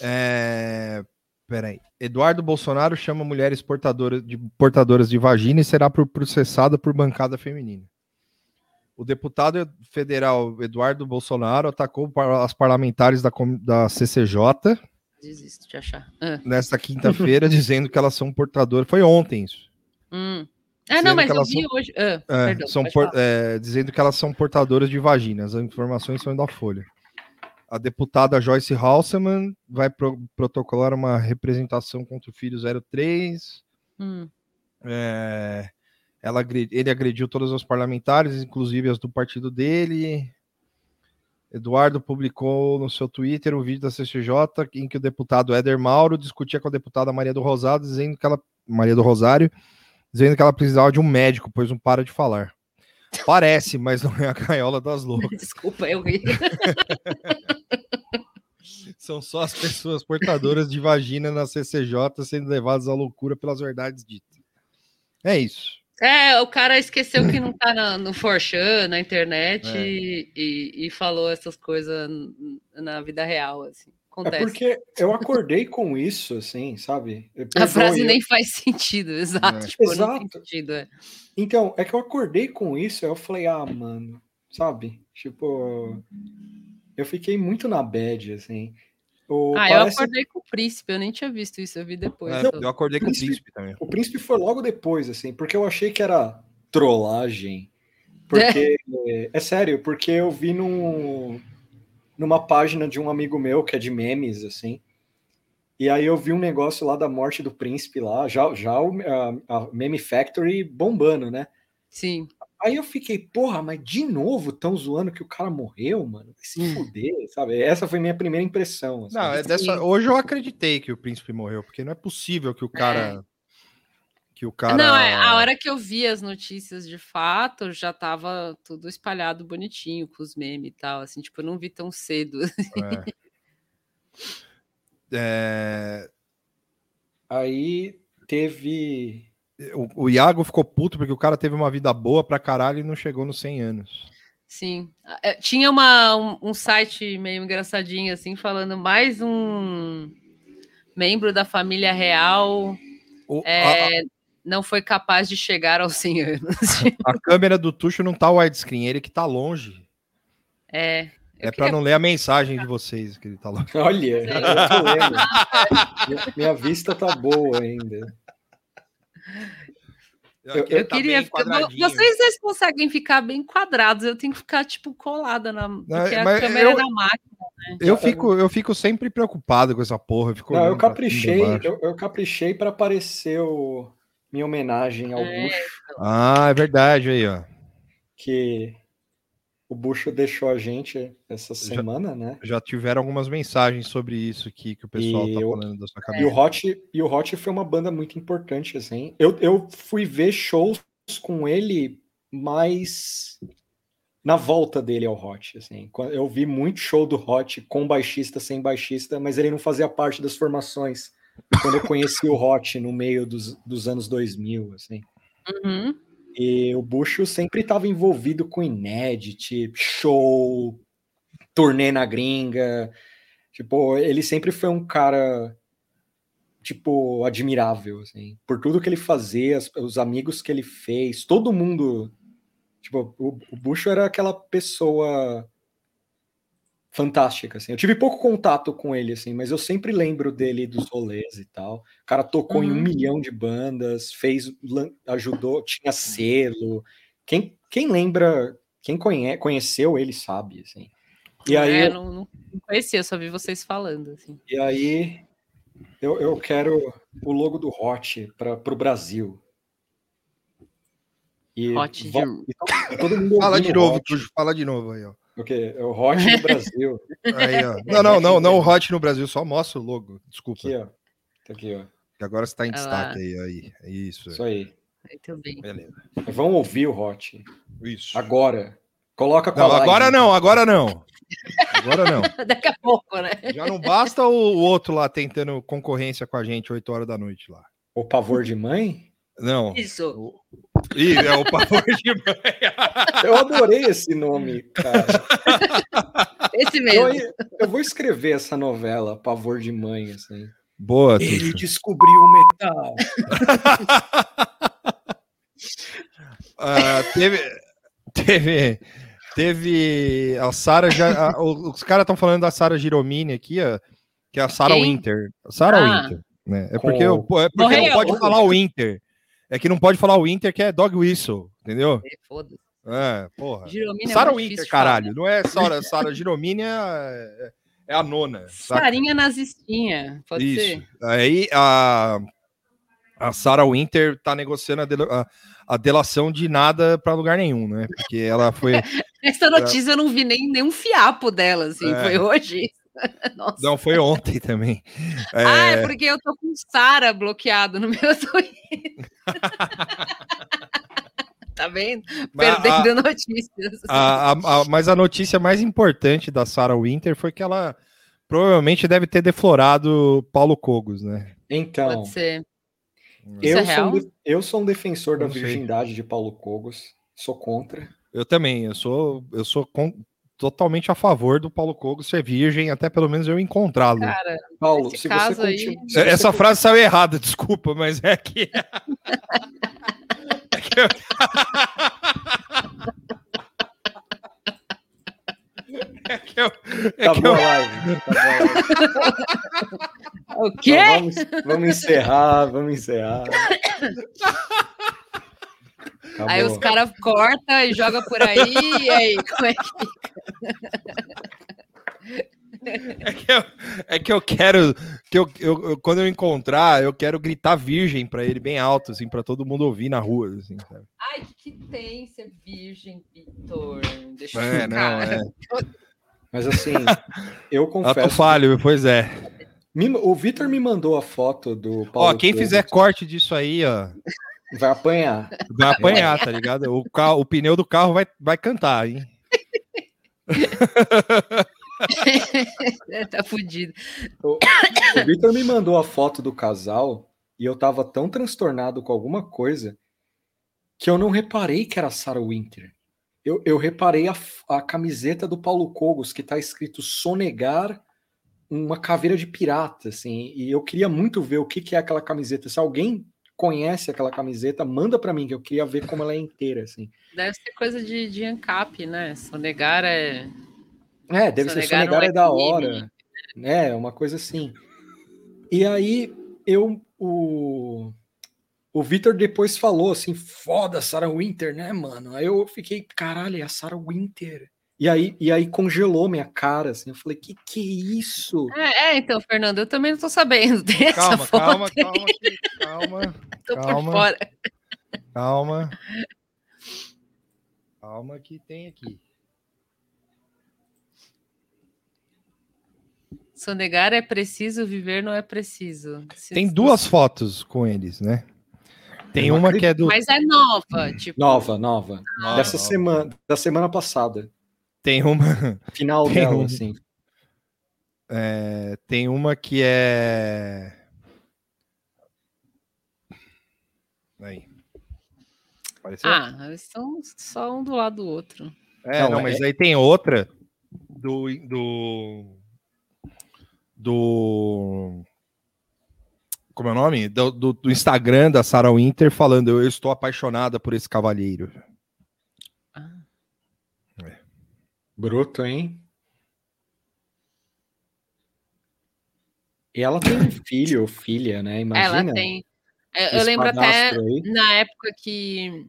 [SPEAKER 4] É, Peraí. Eduardo Bolsonaro chama mulheres portadoras de, portadoras de vagina e será pro- processada por bancada feminina. O deputado federal Eduardo Bolsonaro atacou as parlamentares da, da CCJ
[SPEAKER 5] Desisto de achar. Ah,
[SPEAKER 4] nesta quinta-feira, dizendo que elas são portadoras. Foi ontem isso.
[SPEAKER 5] hum. Ah, não, mas eu vi
[SPEAKER 4] são-
[SPEAKER 5] hoje. Ah,
[SPEAKER 4] É,
[SPEAKER 5] perdão,
[SPEAKER 4] são por- é, dizendo que elas são portadoras de vaginas. As informações são da Folha. A deputada Joyce Halseman vai pro- protocolar uma representação contra o filho 03.
[SPEAKER 5] Hum.
[SPEAKER 4] É, ela, ele agrediu todas as parlamentares, inclusive as do partido dele. Eduardo publicou no seu Twitter um vídeo da CCJ em que o deputado Éder Mauro discutia com a deputada Maria do Rosário, dizendo que ela Maria do Rosário, dizendo que ela precisava de um médico, pois não para de falar. Parece, mas não é a gaiola das loucas.
[SPEAKER 5] Desculpa, eu ri.
[SPEAKER 4] São só as pessoas portadoras de vagina na CCJ sendo levadas à loucura pelas verdades ditas. É isso.
[SPEAKER 5] É, o cara esqueceu que não tá na, no Forchan, na internet,
[SPEAKER 4] É.
[SPEAKER 5] e, e- e falou essas coisas na vida real, assim.
[SPEAKER 6] É
[SPEAKER 5] Acontece.
[SPEAKER 6] porque eu acordei com isso, assim, sabe?
[SPEAKER 5] A frase
[SPEAKER 6] eu-
[SPEAKER 5] nem faz sentido, exato.
[SPEAKER 4] É.
[SPEAKER 5] Tipo,
[SPEAKER 6] Exato.
[SPEAKER 5] sentido, é.
[SPEAKER 6] Então, é que eu acordei com isso, aí eu falei, ah, mano, sabe? Tipo, eu fiquei muito na bad, assim. O,
[SPEAKER 5] Ah, eu
[SPEAKER 6] parece-
[SPEAKER 5] acordei com o príncipe, eu nem tinha visto isso, eu vi depois.
[SPEAKER 4] É,
[SPEAKER 5] só.
[SPEAKER 4] eu acordei com o
[SPEAKER 6] Príncipe-
[SPEAKER 4] príncipe também.
[SPEAKER 6] O príncipe foi logo depois, assim, porque eu achei que era trollagem. Porque, é, é sério, porque eu vi num, numa página de um amigo meu que é de memes, assim. E aí eu vi um negócio lá da morte do príncipe lá, já, já o, a, a Meme Factory bombando, né?
[SPEAKER 5] Sim.
[SPEAKER 6] Aí eu fiquei, porra, mas de novo tão zoando que o cara morreu, mano? Vai se
[SPEAKER 5] Hum.
[SPEAKER 6] fuder, sabe? Essa foi minha primeira impressão. assim.
[SPEAKER 4] Não, é dessa... Hoje eu acreditei que o príncipe morreu, porque não é possível que o cara. Que o cara.
[SPEAKER 5] Não, é, a hora que eu vi as notícias de fato, já tava tudo espalhado bonitinho, com os memes e tal, assim, tipo, eu não vi tão cedo.
[SPEAKER 4] É. É,
[SPEAKER 6] Aí teve.
[SPEAKER 4] O, o Iago ficou puto porque o cara teve uma vida boa pra caralho e não chegou nos 100 anos.
[SPEAKER 5] Sim. É, Tinha uma, um, um site meio engraçadinho, assim, falando mais um membro da família real
[SPEAKER 4] O-
[SPEAKER 5] é, não foi capaz de chegar aos 100 anos.
[SPEAKER 4] a, a câmera do Tuxo não tá widescreen, ele que tá longe.
[SPEAKER 5] É.
[SPEAKER 4] É pra não ler a mensagem de vocês que ele tá longe.
[SPEAKER 6] Olha, eu tô lendo. minha, minha vista tá boa ainda.
[SPEAKER 4] Eu,
[SPEAKER 5] Eu queria ficar. Vocês dois conseguem ficar bem quadrados, eu tenho que ficar, tipo, colada na. Porque a
[SPEAKER 4] mas
[SPEAKER 5] câmera
[SPEAKER 4] eu-
[SPEAKER 5] é da máquina. né?
[SPEAKER 4] Eu fico, eu fico sempre preocupado com essa porra. eu fico
[SPEAKER 6] Não, eu caprichei, eu, eu caprichei para aparecer o, minha homenagem ao
[SPEAKER 5] É.
[SPEAKER 6] Bucho,
[SPEAKER 4] Ah, é verdade aí, ó.
[SPEAKER 6] que o Bucho deixou a gente essa semana, né?
[SPEAKER 4] Já tiveram algumas mensagens sobre isso aqui que o pessoal
[SPEAKER 6] E
[SPEAKER 4] tá
[SPEAKER 6] eu-
[SPEAKER 4] falando da sua
[SPEAKER 6] E
[SPEAKER 4] cabeça.
[SPEAKER 6] o Hot, e o Hot foi uma banda muito importante, assim. Eu, eu fui ver shows com ele mais na volta dele ao Hot, assim. Eu vi muito show do Hot com baixista, sem baixista, mas ele não fazia parte das formações. Quando eu conheci o Hot no meio dos, dos anos 2000, assim.
[SPEAKER 5] Uhum.
[SPEAKER 6] E o Bucho sempre estava envolvido com Inédit, show, turnê na gringa. Tipo, ele sempre foi um cara, tipo, admirável, assim. Por tudo que ele fazia, os amigos que ele fez, todo mundo... Tipo, o, o Bucho era aquela pessoa fantástica, assim. Eu tive pouco contato com ele, assim, mas eu sempre lembro dele dos rolês e tal. O cara tocou em um
[SPEAKER 5] Uhum.
[SPEAKER 6] milhão de bandas, fez, ajudou, tinha selo. Quem, quem lembra, quem conhe, conheceu ele sabe, assim. E aí,
[SPEAKER 5] É, não, não conhecia, eu só vi vocês falando. Assim.
[SPEAKER 6] e aí eu, eu quero o logo do Hot para o Brasil. E
[SPEAKER 5] Hot
[SPEAKER 6] vo-
[SPEAKER 5] de-
[SPEAKER 6] to- todo mundo
[SPEAKER 4] Fala de novo,
[SPEAKER 6] Hot.
[SPEAKER 4] Fala de novo aí, ó.
[SPEAKER 6] O quê? É o Hot do Brasil.
[SPEAKER 4] Aí, ó. Não, não, não, não o Hot no Brasil, só mostra o logo. Desculpa.
[SPEAKER 6] Aqui, ó. Tá aqui, ó.
[SPEAKER 4] que agora você tá em
[SPEAKER 5] Olha
[SPEAKER 4] destaque aí, aí. É Isso.
[SPEAKER 6] Isso aí.
[SPEAKER 5] Muito bem.
[SPEAKER 4] Beleza.
[SPEAKER 6] Vamos ouvir o Hot.
[SPEAKER 4] Isso.
[SPEAKER 6] Agora. Coloca com
[SPEAKER 4] Não, agora não, agora não. Agora não.
[SPEAKER 5] Daqui a pouco, né?
[SPEAKER 4] Já não basta o o outro lá tentando concorrência com a gente 8 horas da noite lá.
[SPEAKER 6] O pavor de mãe?
[SPEAKER 4] Não.
[SPEAKER 5] Isso.
[SPEAKER 4] Ih, é o pavor de mãe.
[SPEAKER 6] Eu adorei esse nome, cara.
[SPEAKER 5] Esse
[SPEAKER 6] Eu,
[SPEAKER 5] mesmo.
[SPEAKER 6] eu vou escrever essa novela, Pavor de Mãe, assim.
[SPEAKER 4] Boa,
[SPEAKER 6] Ele descobriu o metal.
[SPEAKER 4] Ah, teve, teve, teve a Sara já. a- os caras estão falando da Sara Giromini aqui, ó, que é a Sara? Winter. Sara
[SPEAKER 5] Ah.
[SPEAKER 4] Winter, né? É porque, eu- é porque não pode falar o Winter. É que não pode falar o Winter, que é Dog Whistle, entendeu?
[SPEAKER 5] É, Foda-se.
[SPEAKER 4] É, porra.
[SPEAKER 5] Giromini é
[SPEAKER 4] Sara
[SPEAKER 5] muito
[SPEAKER 4] Winter,
[SPEAKER 5] de falar,
[SPEAKER 4] caralho.
[SPEAKER 5] né?
[SPEAKER 4] Não é Sara, Sara Giromini, é, é a nona.
[SPEAKER 5] Sarinha nazistinha, pode
[SPEAKER 4] Isso.
[SPEAKER 5] ser?
[SPEAKER 4] Aí a, a Sarah Winter tá negociando a, dela- a- a delação de nada para lugar nenhum, né? Porque ela foi.
[SPEAKER 5] Essa notícia eu não vi nem nenhum fiapo dela, assim,
[SPEAKER 4] É.
[SPEAKER 5] foi hoje. Nossa.
[SPEAKER 4] Não, foi ontem também. É,
[SPEAKER 5] Ah, é porque eu tô com Sara bloqueado no meu Twitter. Tá vendo?
[SPEAKER 4] Mas
[SPEAKER 5] Perdendo notícias.
[SPEAKER 4] A- a- a- mas a notícia mais importante da Sarah Winter foi que ela provavelmente deve ter deflorado Paulo Cogos, né?
[SPEAKER 6] Então,
[SPEAKER 5] Pode ser.
[SPEAKER 6] eu,
[SPEAKER 5] é
[SPEAKER 6] sou
[SPEAKER 5] real?
[SPEAKER 6] um eu sou um defensor da virgindade de Paulo Cogos. Sou contra.
[SPEAKER 4] Eu também, eu sou, eu sou totalmente a favor do Paulo Cogos ser virgem, até pelo menos eu encontrá-lo.
[SPEAKER 5] Cara,
[SPEAKER 6] Paulo, se você
[SPEAKER 5] aí-
[SPEAKER 6] continua. você
[SPEAKER 4] Essa frase saiu errada, desculpa, mas é que. É que eu- É que eu. É
[SPEAKER 6] Tá
[SPEAKER 4] que
[SPEAKER 6] boa
[SPEAKER 4] eu-
[SPEAKER 6] a live. Tá boa live.
[SPEAKER 5] o quê?
[SPEAKER 6] Então, vamos, vamos encerrar, vamos encerrar.
[SPEAKER 5] aí os caras cortam e jogam por aí, e aí, como é que
[SPEAKER 4] É que eu, é que eu quero. Que eu, eu- eu- quando eu encontrar, eu quero gritar virgem pra ele bem alto, assim, pra todo mundo ouvir na rua. Assim, sabe?
[SPEAKER 5] Ai, que que tem ser virgem, Vitor? Deixa
[SPEAKER 4] É,
[SPEAKER 5] eu
[SPEAKER 4] não,
[SPEAKER 5] cara.
[SPEAKER 4] é.
[SPEAKER 6] Mas assim, eu
[SPEAKER 4] Ato
[SPEAKER 6] confesso.
[SPEAKER 4] falho, pois é.
[SPEAKER 6] O Vitor me mandou a foto do Paulo.
[SPEAKER 4] Ó, quem fizer corte disso aí, ó,
[SPEAKER 6] vai apanhar.
[SPEAKER 4] vai apanhar, tá ligado? O, carro, o pneu do carro vai, vai cantar, hein?
[SPEAKER 5] tá fudido.
[SPEAKER 6] O, o Vitor me mandou a foto do casal e eu tava tão transtornado com alguma coisa que eu não reparei que era Sarah Winter. Eu, eu reparei a, a camiseta do Paulo Cogos que tá escrito Sonegar, uma caveira de pirata, assim. E eu queria muito ver o que, que é aquela camiseta. Se alguém conhece aquela camiseta, manda pra mim que eu queria ver como ela é inteira, assim.
[SPEAKER 5] Deve ser coisa de, de ANCAP, né? Sonegar é.
[SPEAKER 6] É, deve ser
[SPEAKER 5] Sonegar não
[SPEAKER 6] sonegar
[SPEAKER 5] é
[SPEAKER 6] é da hora. né? uma coisa assim. E aí eu o o Victor depois falou assim, foda Sarah Winter, né, mano? Aí eu fiquei, caralho, é a Sarah Winter. E aí, e aí congelou minha cara, assim. Eu falei, que que é isso?
[SPEAKER 5] É, é, então, Fernando, eu também não tô sabendo dessa
[SPEAKER 4] Calma,
[SPEAKER 5] foto.
[SPEAKER 4] calma, calma, que- calma,
[SPEAKER 5] tô por
[SPEAKER 4] calma.
[SPEAKER 5] fora.
[SPEAKER 4] calma. Calma que tem aqui.
[SPEAKER 5] Sonegar é preciso, viver não é preciso. Se-
[SPEAKER 4] Tem duas fotos com eles, né? Tem uma que é do.
[SPEAKER 5] Mas é nova, tipo.
[SPEAKER 6] Nova, nova.
[SPEAKER 4] Nova,
[SPEAKER 6] Dessa
[SPEAKER 4] nova.
[SPEAKER 6] semana, da semana passada.
[SPEAKER 4] Tem uma.
[SPEAKER 6] Final
[SPEAKER 4] Tem
[SPEAKER 6] dela,
[SPEAKER 4] um-
[SPEAKER 6] assim.
[SPEAKER 4] é, tem uma que é. Aí. Apareceu?
[SPEAKER 5] Ah, eles estão só um do lado do outro.
[SPEAKER 4] É,
[SPEAKER 6] Não,
[SPEAKER 4] não,
[SPEAKER 6] é-
[SPEAKER 4] mas aí tem outra do. do. Do como é o nome? Do, do- do Instagram da Sarah Winter falando: Eu estou apaixonada por esse cavalheiro.
[SPEAKER 6] Bruto, hein? E ela tem um filho ou filha, né? Imagina.
[SPEAKER 5] Ela tem. Eu, eu
[SPEAKER 6] esse
[SPEAKER 5] lembro até
[SPEAKER 6] aí.
[SPEAKER 5] na época que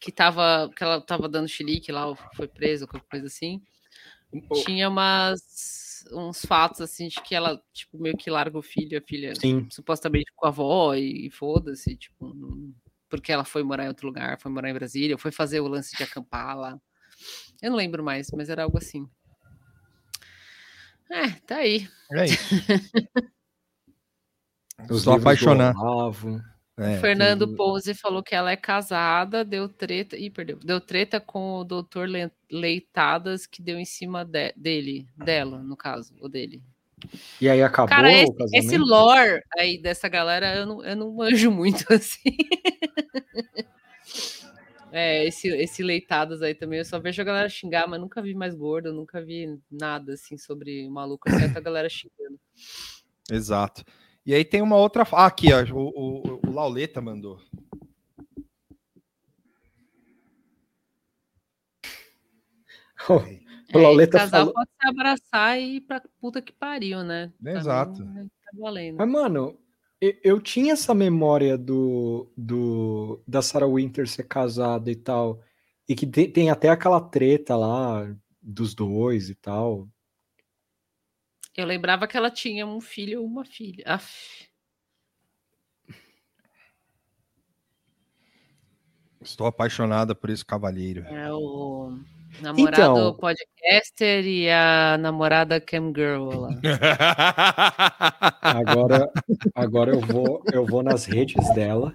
[SPEAKER 5] que tava que ela tava dando chilique lá, foi presa, qualquer coisa assim. Tinha umas uns fatos assim de que ela tipo meio que larga o filho, a filha
[SPEAKER 6] Sim.
[SPEAKER 5] supostamente com a avó e, e foda-se, tipo, não- porque ela foi morar em outro lugar, foi morar em Brasília, foi fazer o lance de acampar lá. Eu não lembro mais, mas era algo assim. É, tá aí.
[SPEAKER 4] É isso.
[SPEAKER 6] Livros do
[SPEAKER 4] apaixonado. É,
[SPEAKER 5] Fernando
[SPEAKER 4] tem-
[SPEAKER 5] Pose falou que ela é casada, deu treta. Ih, perdeu. Deu treta com o doutor Le- Leitadas que deu em cima de- dele, dela, no caso, o dele.
[SPEAKER 6] E aí acabou
[SPEAKER 5] Cara,
[SPEAKER 6] o
[SPEAKER 5] esse, esse lore aí dessa galera eu não, eu não manjo muito assim. É, esse, esse Leitadas aí também, eu só vejo a galera xingar, mas nunca vi mais gordo, nunca vi nada assim sobre o maluco, exceto a galera xingando.
[SPEAKER 4] Exato. E aí tem uma outra. Ah, aqui, ó. O, o Lauleta mandou.
[SPEAKER 6] O Lauleta
[SPEAKER 5] É, casal
[SPEAKER 6] falou-
[SPEAKER 5] pode se abraçar e ir pra puta que pariu, né?
[SPEAKER 4] Exato.
[SPEAKER 5] Tá valendo.
[SPEAKER 6] Mas, mano, eu, eu tinha essa memória do, do da Sarah Winter ser casada e tal. E que te- tem até aquela treta lá dos dois e tal.
[SPEAKER 5] Eu lembrava que ela tinha um filho ou uma filha. Aff.
[SPEAKER 4] Estou apaixonada por esse cavalheiro.
[SPEAKER 5] É o namorado
[SPEAKER 6] Então.
[SPEAKER 5] podcaster e a namorada cam girl lá.
[SPEAKER 6] Agora, agora eu vou eu vou nas redes dela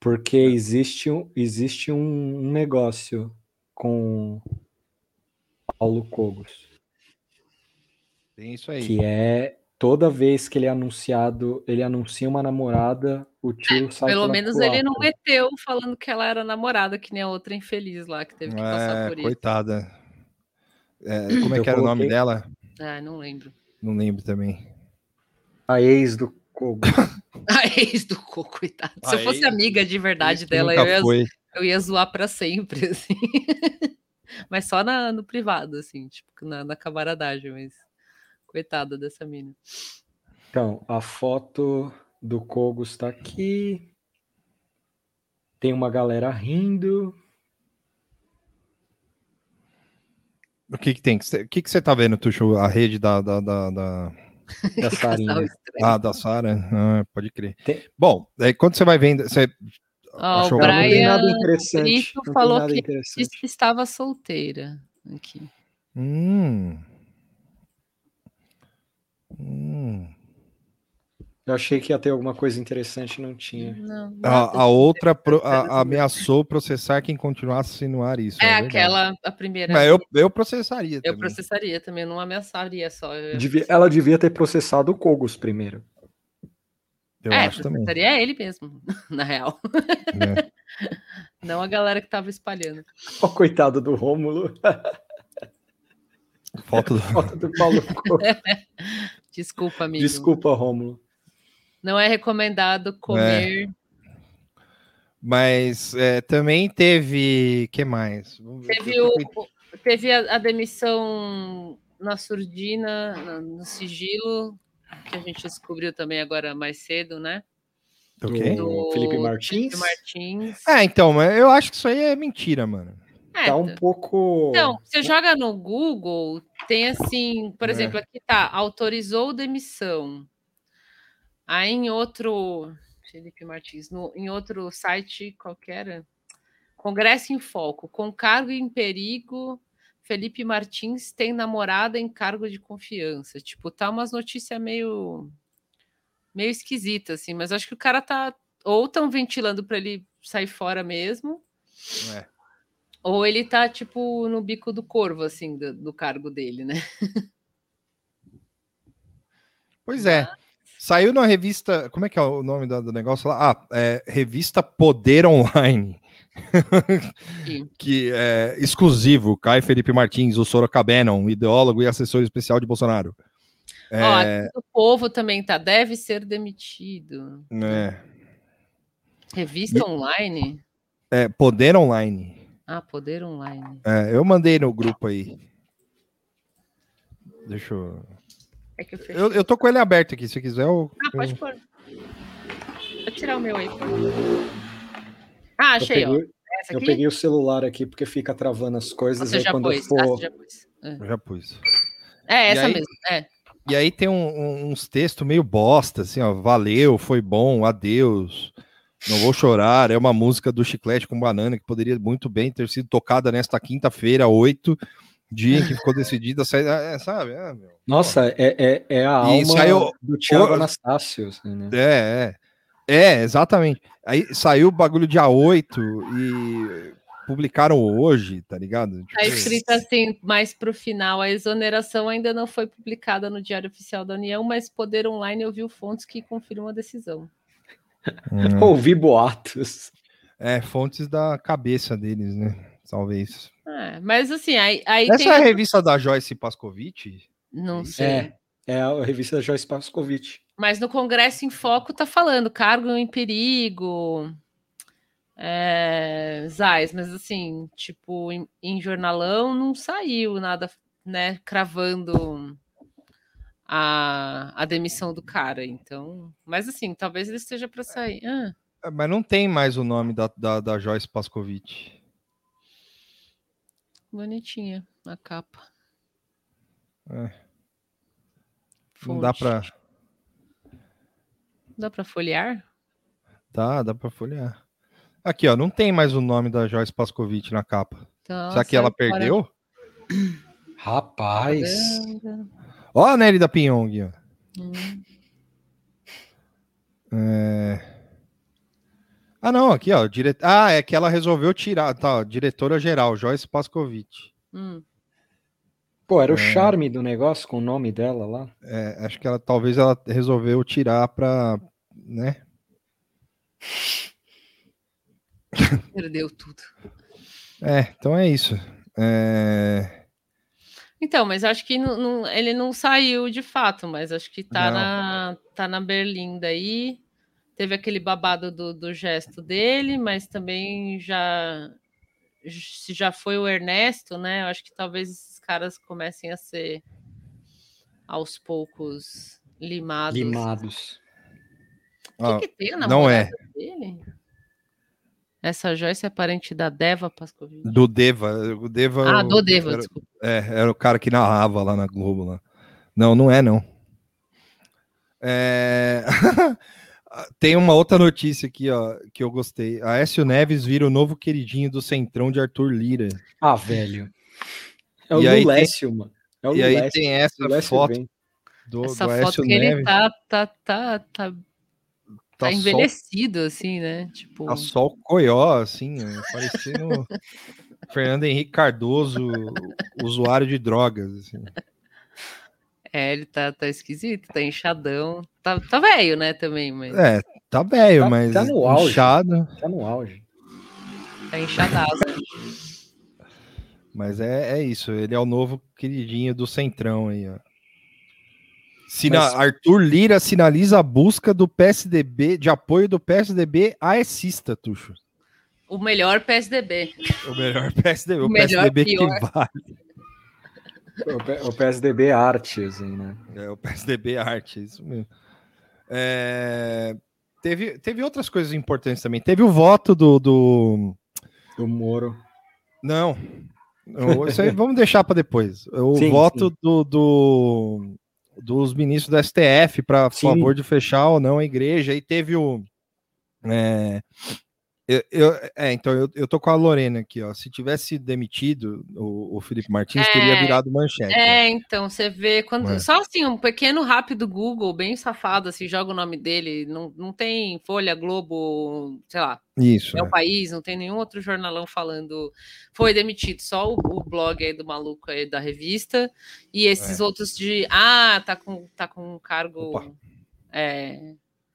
[SPEAKER 6] Porque existe um, existe um um negócio com Paulo Cogos,
[SPEAKER 4] Tem isso aí.
[SPEAKER 6] que é toda vez que ele é anunciado, ele anuncia uma namorada, o tiro sai
[SPEAKER 5] Pelo menos ele não meteu falando que ela era namorada, que nem a outra infeliz lá, que teve que passar
[SPEAKER 4] É,
[SPEAKER 5] por isso.
[SPEAKER 4] coitada. É, como é que era o nome
[SPEAKER 6] coloquei-
[SPEAKER 4] dela?
[SPEAKER 5] Ah, não lembro.
[SPEAKER 4] Não lembro também.
[SPEAKER 6] A ex do Cogos.
[SPEAKER 5] A ex do Coco, coitado. Se
[SPEAKER 4] A
[SPEAKER 5] eu fosse
[SPEAKER 4] ex-
[SPEAKER 5] amiga de verdade dela, eu ia,
[SPEAKER 4] foi.
[SPEAKER 5] eu ia zoar pra sempre, assim. mas só na, no privado, assim, tipo, na, na camaradagem, mas coitada dessa mina.
[SPEAKER 6] Então, a foto do Cogos tá aqui. Tem uma galera rindo.
[SPEAKER 4] O que que tem? O que que você tá vendo, Tuxo? A rede da... da, da, da...
[SPEAKER 6] Da Sarinha.
[SPEAKER 4] Ah, da Sara? Ah, pode crer.
[SPEAKER 6] Tem-
[SPEAKER 4] Bom, aí quando você vai vendo... Você... Achou-
[SPEAKER 5] o Brian
[SPEAKER 6] nada interessante.
[SPEAKER 5] Brito falou
[SPEAKER 6] nada
[SPEAKER 5] que
[SPEAKER 6] interessante.
[SPEAKER 5] disse que estava solteira. Aqui.
[SPEAKER 4] Hum. Hum.
[SPEAKER 6] Eu achei que ia ter alguma coisa interessante, não tinha.
[SPEAKER 5] Não, nada
[SPEAKER 4] A, a outra pro- a- ameaçou processar quem continuasse a insinuar isso.
[SPEAKER 5] É
[SPEAKER 4] verdade.
[SPEAKER 5] aquela, a primeira.
[SPEAKER 4] Mas eu, eu processaria
[SPEAKER 5] Eu
[SPEAKER 4] também.
[SPEAKER 5] processaria também, eu não ameaçaria só. Eu,
[SPEAKER 6] Devia- ela devia ter processado o Cogos primeiro.
[SPEAKER 4] Eu
[SPEAKER 5] é,
[SPEAKER 4] acho também.
[SPEAKER 5] processaria ele mesmo, na real.
[SPEAKER 4] né?
[SPEAKER 5] Não a galera que tava espalhando.
[SPEAKER 6] Ó, coitado do Rômulo.
[SPEAKER 4] Foto do...
[SPEAKER 6] Foto do Paulo Cogos.
[SPEAKER 5] Desculpa, amigo.
[SPEAKER 6] Desculpa, Rômulo.
[SPEAKER 5] Não é recomendado comer.
[SPEAKER 4] Mas é, também teve. que mais?
[SPEAKER 5] Teve, o, teve a, a demissão na surdina, na- no sigilo, que a gente descobriu também agora mais cedo, né?
[SPEAKER 4] Do
[SPEAKER 6] Do
[SPEAKER 4] quê?
[SPEAKER 5] Do
[SPEAKER 6] Felipe Martins.
[SPEAKER 5] Felipe Martins.
[SPEAKER 4] É, então, mas eu acho que isso aí é mentira, mano.
[SPEAKER 5] É,
[SPEAKER 6] Tá um pouco.
[SPEAKER 5] Então, você joga no Google, tem assim, por
[SPEAKER 4] É.
[SPEAKER 5] exemplo, aqui tá, autorizou demissão. Aí em outro, Felipe Martins, no, em outro site qualquer, Congresso em Foco, com cargo em perigo, Felipe Martins tem namorada em cargo de confiança. Tipo, tá umas notícias meio meio esquisitas, assim, mas acho que o cara tá ou tão ventilando para ele sair fora mesmo,
[SPEAKER 4] É.
[SPEAKER 5] ou ele tá, tipo, no bico do corvo, assim, do, do cargo dele, né?
[SPEAKER 4] Pois é. Saiu na revista. Como é que é o nome do, do negócio lá? Ah, é, revista Poder Online. Que é exclusivo. Caio Felipe Martins, o Sorocabenon, ideólogo e assessor especial de Bolsonaro. É,
[SPEAKER 5] Ó, o povo também tá, deve ser demitido.
[SPEAKER 4] é,
[SPEAKER 5] Revista online?
[SPEAKER 4] é, Poder Online.
[SPEAKER 5] Ah, Poder Online.
[SPEAKER 4] É, eu mandei no grupo aí. Deixa eu.
[SPEAKER 5] É que eu fechei.
[SPEAKER 4] Eu, eu tô com ele aberto aqui, se quiser. Eu,
[SPEAKER 5] Ah, pode
[SPEAKER 4] eu-
[SPEAKER 5] pôr. Vou tirar o meu aí. Ah, achei, ó.
[SPEAKER 6] peguei,
[SPEAKER 5] Essa
[SPEAKER 6] eu peguei o celular aqui porque fica travando as coisas.
[SPEAKER 5] Você
[SPEAKER 6] aí
[SPEAKER 5] já
[SPEAKER 6] quando
[SPEAKER 5] pôs.
[SPEAKER 6] eu for.
[SPEAKER 5] Ah, você já pôs. É.
[SPEAKER 4] eu já pus.
[SPEAKER 5] É, essa
[SPEAKER 4] aí-
[SPEAKER 5] mesmo. É.
[SPEAKER 4] E aí tem um- um- uns textos meio bosta, assim, ó. Valeu, foi bom, adeus. Não vou chorar. É uma música do Chiclete com Banana que poderia muito bem ter sido tocada nesta quinta-feira, 8, dia em que ficou decidida a sair. É, sabe? É, meu.
[SPEAKER 6] Nossa, é, é, é a
[SPEAKER 4] E
[SPEAKER 6] alma
[SPEAKER 4] saiu-
[SPEAKER 6] do Thiago
[SPEAKER 4] Ô,
[SPEAKER 6] Anastácio. assim, né?
[SPEAKER 4] É, é. É, exatamente. Aí saiu o bagulho dia 8 e publicaram hoje, tá ligado?
[SPEAKER 5] Tá
[SPEAKER 4] Tipo,
[SPEAKER 5] escrito assim, mais pro final, a exoneração ainda não foi publicada no Diário Oficial da União, mas Poder Online ouviu fontes que confirmam a decisão.
[SPEAKER 4] hum,
[SPEAKER 6] Ouvi boatos.
[SPEAKER 4] é, fontes da cabeça deles, né? Talvez.
[SPEAKER 5] É, mas assim, aí, aí
[SPEAKER 4] Essa
[SPEAKER 5] tem.
[SPEAKER 4] é a revista da Joyce Pascovitch?
[SPEAKER 5] Não sei.
[SPEAKER 6] É, é a revista da Joyce Pascovitch.
[SPEAKER 5] Mas no Congresso em Foco tá falando cargo em perigo. É, Zais, mas assim, tipo, em, em jornalão não saiu nada, né, cravando a, a demissão do cara. Então, mas assim, talvez ele esteja para sair. Ah,
[SPEAKER 4] É, Mas não tem mais o nome da, da, da Joyce Pascovitch.
[SPEAKER 5] Bonitinha a capa.
[SPEAKER 4] É. Não dá pra.
[SPEAKER 5] Dá para folhear?
[SPEAKER 4] Dá, dá pra folhear. Aqui, ó, não tem mais o nome da Joyce Pascovitch na capa.
[SPEAKER 5] Então,
[SPEAKER 4] Será que ela
[SPEAKER 5] fora.
[SPEAKER 4] perdeu?
[SPEAKER 6] Rapaz.
[SPEAKER 4] Ó a Nery da Pinhong, ó.
[SPEAKER 5] Hum.
[SPEAKER 4] É... Ah, não, aqui, ó. Dire... Ah, é que ela resolveu tirar. Tá, ó, diretora geral, Joyce Pascovitch.
[SPEAKER 5] Hum.
[SPEAKER 6] Pô, era o
[SPEAKER 4] É.
[SPEAKER 6] charme do negócio com o nome dela lá.
[SPEAKER 4] É, acho que ela talvez ela resolveu tirar pra. né?
[SPEAKER 5] Perdeu tudo.
[SPEAKER 4] É, então é isso. É,
[SPEAKER 5] Então, mas acho que não- não- ele não saiu de fato, mas acho que tá,
[SPEAKER 4] Não.
[SPEAKER 5] na, tá na Berlinda aí. Teve aquele babado do, do gesto dele, mas também já se já foi o Ernesto, né? Eu acho que talvez esses caras comecem a ser aos poucos limados.
[SPEAKER 6] Limados.
[SPEAKER 5] O que, que tem a
[SPEAKER 4] não é.
[SPEAKER 5] dele? Essa Joyce é parente da Deva Pascovitch.
[SPEAKER 4] Do Deva. O Deva
[SPEAKER 5] Ah, do Deva,
[SPEAKER 4] era,
[SPEAKER 5] desculpa.
[SPEAKER 4] é, era o cara que narrava lá na Globo. Lá. Não, não é, não. É, Tem uma outra notícia aqui, ó, que eu gostei. Aécio Neves vira o novo queridinho do Centrão de Arthur Lira.
[SPEAKER 6] Ah, velho. É o
[SPEAKER 4] E aí tem-
[SPEAKER 6] mano. É o
[SPEAKER 4] e aí tem essa
[SPEAKER 6] Lulécio
[SPEAKER 4] foto
[SPEAKER 6] vem.
[SPEAKER 4] do,
[SPEAKER 5] Essa
[SPEAKER 4] do
[SPEAKER 5] foto
[SPEAKER 4] Aécio
[SPEAKER 5] que ele
[SPEAKER 4] Neves.
[SPEAKER 5] tá, tá, tá, tá,
[SPEAKER 4] tá
[SPEAKER 5] tá
[SPEAKER 4] só-
[SPEAKER 5] envelhecido, assim, né? Tipo,
[SPEAKER 4] Tá só o coió, assim, parecendo Fernando Henrique Cardoso, usuário de drogas. Assim.
[SPEAKER 5] É, ele tá, tá esquisito, tá inchadão. Tá, tá velho, né, também, mas
[SPEAKER 4] É, tá velho,
[SPEAKER 6] Tá-
[SPEAKER 4] mas
[SPEAKER 6] tá no auge.
[SPEAKER 4] inchado.
[SPEAKER 6] Tá no auge.
[SPEAKER 5] tá inchadaço.
[SPEAKER 4] Mas é, é isso, ele é o novo queridinho do Centrão aí, ó. Sina-
[SPEAKER 6] Mas-
[SPEAKER 4] Arthur Lira sinaliza a busca do PSDB, de apoio do PSDB a ECista, Tuxo.
[SPEAKER 5] o melhor PSDB.
[SPEAKER 4] O melhor PSDB, o,
[SPEAKER 5] O melhor,
[SPEAKER 4] PSDB que
[SPEAKER 5] pior.
[SPEAKER 4] vale.
[SPEAKER 6] O, PSDB arte, assim, né?
[SPEAKER 4] É o PSDB Arte, isso mesmo. É, teve, teve outras coisas importantes também. Teve o voto do. do...
[SPEAKER 6] Do Moro.
[SPEAKER 4] Não. Isso aí vamos deixar para depois. O
[SPEAKER 6] Sim,
[SPEAKER 4] voto
[SPEAKER 6] sim.
[SPEAKER 4] Do, do- dos ministros do STF para favor de fechar ou não a igreja. E teve o. é, eu, eu- é, então eu, eu tô com a Lorena aqui, ó. Se tivesse demitido o, o Felipe Martins, teria
[SPEAKER 5] É,
[SPEAKER 4] virado manchete.
[SPEAKER 5] É, então, você vê quando.
[SPEAKER 4] É.
[SPEAKER 5] Só assim, um pequeno rápido Google, bem safado, assim, joga o nome dele. Não, não tem Folha Globo, sei lá,
[SPEAKER 4] Isso.
[SPEAKER 5] é o
[SPEAKER 4] é.
[SPEAKER 5] país, não tem nenhum outro jornalão falando foi demitido, só o, o blog aí do maluco aí da revista e esses
[SPEAKER 4] É.
[SPEAKER 5] outros de ah, tá com tá com um cargo é,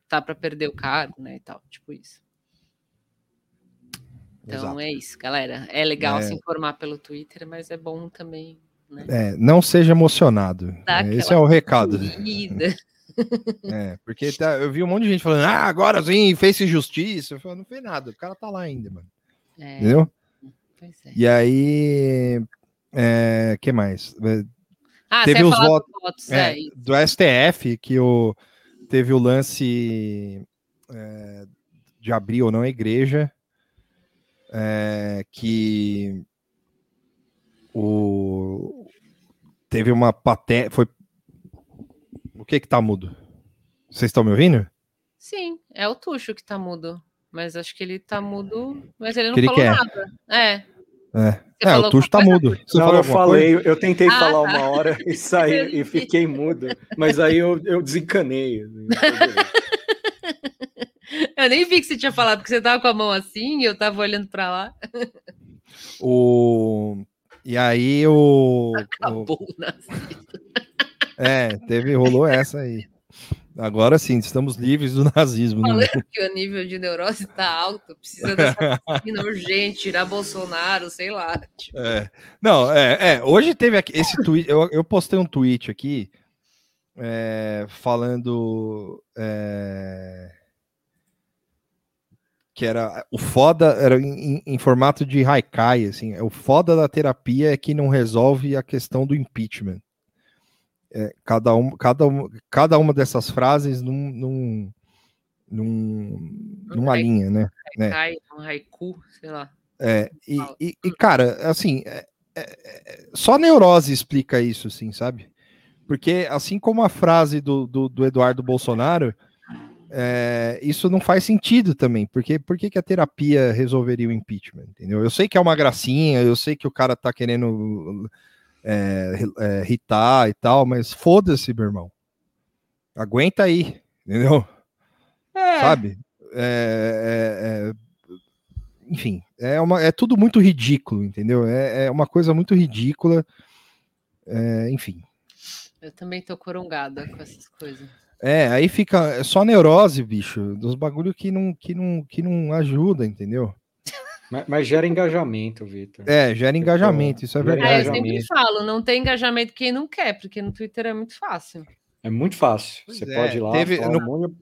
[SPEAKER 5] tá para perder o cargo, né, e tal, tipo isso. Então
[SPEAKER 4] Exato.
[SPEAKER 5] é isso, galera. É legal
[SPEAKER 4] É.
[SPEAKER 5] se informar pelo Twitter, mas é bom também, né?
[SPEAKER 4] É, não seja emocionado.
[SPEAKER 5] Dá
[SPEAKER 4] É, Esse é o recado. É, porque tá- eu vi um monte de gente falando, ah, agora sim, fez justiça. Eu falei, não fez nada, o cara tá lá ainda, mano.
[SPEAKER 5] É,
[SPEAKER 4] Entendeu?
[SPEAKER 5] é.
[SPEAKER 4] E aí. É, que mais? É,
[SPEAKER 5] Ah,
[SPEAKER 4] teve os votos-
[SPEAKER 5] votos,
[SPEAKER 4] é, do STF, que o, teve o lance de abrir ou não a igreja, é, que o, teve uma patente. Foi, o que que tá mudo? Vocês estão me ouvindo?
[SPEAKER 5] Sim, é o Tuxo que tá mudo. Mas acho que ele tá mudo, mas ele não
[SPEAKER 4] Que ele
[SPEAKER 5] falou
[SPEAKER 4] quer.
[SPEAKER 5] nada. É.
[SPEAKER 4] É, é o Tuxo tá mudo. Você
[SPEAKER 6] não,
[SPEAKER 4] falou
[SPEAKER 6] eu
[SPEAKER 4] alguma coisa?
[SPEAKER 6] falei, eu tentei
[SPEAKER 5] Ah,
[SPEAKER 6] falar
[SPEAKER 5] tá.
[SPEAKER 6] uma hora e saí e fiquei mudo. Mas aí eu, eu desencanei.
[SPEAKER 5] Eu nem vi que você tinha falado, porque você tava com a mão assim e eu tava olhando pra lá.
[SPEAKER 4] O... E aí o,
[SPEAKER 5] Acabou o nazismo.
[SPEAKER 4] É, teve, rolou essa aí. Agora sim, estamos livres do nazismo. né?
[SPEAKER 5] Falando que o nível de neurose tá alto, precisa dessa vacina urgente, tirar Bolsonaro, sei lá. Tipo,
[SPEAKER 4] É. Não, é, é, hoje teve aqui, esse tweet, eu, eu postei um tweet aqui é, falando é, que era o foda, era em, em- formato de haikai, assim, o foda da terapia é que não resolve a questão do impeachment. É, cada, um, cada, um, cada uma dessas frases num, num, num- numa
[SPEAKER 5] haiku.
[SPEAKER 4] linha, né? né?
[SPEAKER 5] cai, um haiku, sei lá.
[SPEAKER 4] É, e, e- e, cara, assim, é- é- é- só neurose explica isso, assim, sabe? Porque, assim como a frase do, do, do Eduardo Bolsonaro, é, isso não faz sentido também. Porque por que que a terapia resolveria o impeachment? Entendeu? Eu sei que é uma gracinha, eu sei que o cara tá querendo é, é, irritar e tal, mas foda-se, meu irmão. Aguenta aí, entendeu?
[SPEAKER 5] É,
[SPEAKER 4] Sabe? É, é, é, enfim, é, uma, é tudo muito ridículo, entendeu? É, é uma coisa muito ridícula. É, enfim.
[SPEAKER 5] Eu também tô corongada com essas coisas.
[SPEAKER 4] É, aí fica é só neurose, bicho, dos bagulho que não, que não, que não ajuda, entendeu?
[SPEAKER 6] Mas, mas gera engajamento, Vitor.
[SPEAKER 4] É, gera engajamento, isso é verdade.
[SPEAKER 5] Ah, eu sempre falo, não tem engajamento quem não quer, porque no Twitter é muito fácil.
[SPEAKER 6] É muito fácil.
[SPEAKER 4] Pois
[SPEAKER 6] Você
[SPEAKER 4] é,
[SPEAKER 6] pode ir lá.
[SPEAKER 4] teve-
[SPEAKER 6] falar
[SPEAKER 4] no-
[SPEAKER 6] um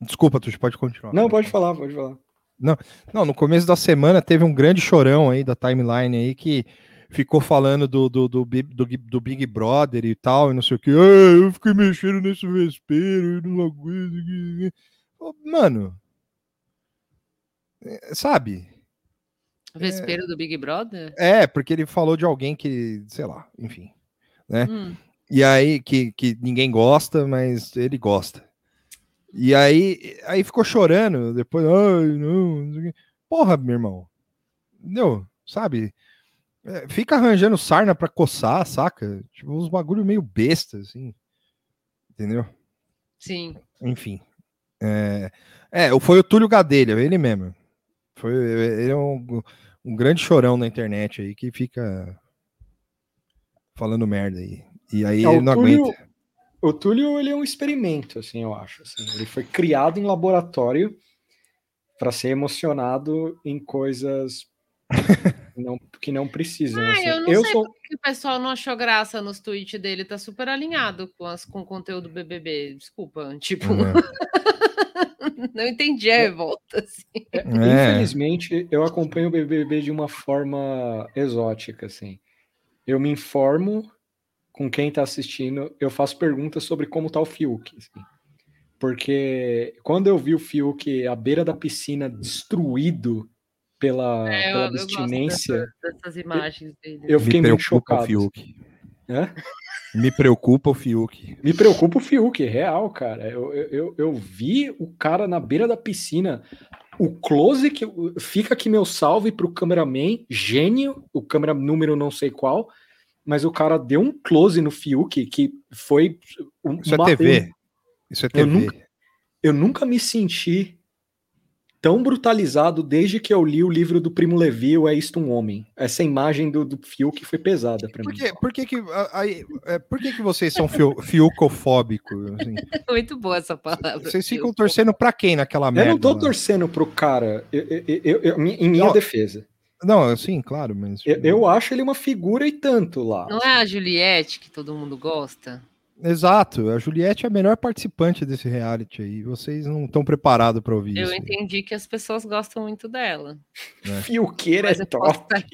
[SPEAKER 4] Desculpa, tu pode continuar.
[SPEAKER 6] Não, pode falar, pode falar.
[SPEAKER 4] Não, no começo da semana teve um grande chorão aí da timeline aí que ficou falando do, do, do, do, do Big Brother e tal, e não sei o que. Eu fiquei mexendo nesse vespeiro, eu não aguento. Mano, é, sabe?
[SPEAKER 5] Vespeiro do Big Brother?
[SPEAKER 4] É, porque ele falou de alguém que, sei lá, enfim. É.
[SPEAKER 5] Hum.
[SPEAKER 4] E aí, que, que ninguém gosta, mas ele gosta. E aí, aí ficou chorando, depois, ai, não. Porra, meu irmão. Entendeu? Sabe? É, fica arranjando sarna pra coçar, saca? Tipo, uns bagulho meio besta, assim. Entendeu?
[SPEAKER 5] Sim.
[SPEAKER 4] Enfim. É, é, foi o Túlio Gadelha, ele mesmo. Foi, ele é um, um grande chorão na internet aí que fica falando merda aí. E aí
[SPEAKER 6] É,
[SPEAKER 4] ele não
[SPEAKER 6] Túlio-
[SPEAKER 4] aguenta.
[SPEAKER 6] O Túlio ele é um experimento, assim, eu acho. assim. Ele foi criado em laboratório para ser emocionado em coisas não, que não precisam.
[SPEAKER 5] Ah,
[SPEAKER 6] assim.
[SPEAKER 5] eu não
[SPEAKER 6] Eu
[SPEAKER 5] sei
[SPEAKER 6] sou-
[SPEAKER 5] por que o pessoal não achou graça nos tweets dele, tá super alinhado com, as, com o conteúdo BBB. Desculpa, tipo,
[SPEAKER 4] Uhum.
[SPEAKER 5] não entendi a revolta. Assim.
[SPEAKER 4] É.
[SPEAKER 6] Infelizmente, eu acompanho o BBB de uma forma exótica, assim. Eu me informo com quem tá assistindo, eu faço perguntas sobre como tá o Fiuk, assim. Porque quando eu vi o Fiuk à beira da piscina destruído pela,
[SPEAKER 5] É, eu-
[SPEAKER 6] pela
[SPEAKER 5] eu gosto
[SPEAKER 6] abstinência,
[SPEAKER 5] dessas, dessas imagens dele.
[SPEAKER 6] eu fiquei
[SPEAKER 4] Me
[SPEAKER 6] muito
[SPEAKER 4] preocupa o
[SPEAKER 6] chocado.
[SPEAKER 4] Me preocupa o Fiuk.
[SPEAKER 6] Me preocupa o Fiuk, real, cara. Eu, eu, eu, vi o cara na beira da piscina. O close que fica aqui meu salve pro cameraman, gênio, o câmera número não sei qual, mas o cara deu um close no Fiuk que foi um-
[SPEAKER 4] Isso é
[SPEAKER 6] uma-
[SPEAKER 4] TV. Isso é
[SPEAKER 6] Eu
[SPEAKER 4] TV.
[SPEAKER 6] nunca- Eu nunca me senti tão brutalizado desde que eu li o livro do Primo Levi, o É Isto um Homem. Essa imagem do, do Fiuk foi pesada pra
[SPEAKER 4] Por
[SPEAKER 6] mim.
[SPEAKER 4] que, por que, que, aí, é, por que, que vocês são fiucofóbicos? assim?
[SPEAKER 5] Muito boa essa palavra.
[SPEAKER 4] Vocês ficam torcendo pra quem naquela
[SPEAKER 6] Eu
[SPEAKER 4] merda?
[SPEAKER 6] não tô
[SPEAKER 4] lá?
[SPEAKER 6] torcendo pro cara, eu- eu- eu- eu- em minha
[SPEAKER 4] Não.
[SPEAKER 6] defesa.
[SPEAKER 4] Não, sim, claro, mas.
[SPEAKER 6] Eu, eu acho ele uma figura e tanto lá.
[SPEAKER 5] Não é a Juliette que todo mundo gosta?
[SPEAKER 4] Exato, a Juliette é a melhor participante desse reality aí. Vocês não estão preparados pra ouvir
[SPEAKER 5] Eu
[SPEAKER 4] isso. aí,
[SPEAKER 5] entendi que as pessoas gostam muito dela.
[SPEAKER 6] Fiuqueira
[SPEAKER 5] Mas
[SPEAKER 6] é
[SPEAKER 5] eu posso
[SPEAKER 6] top.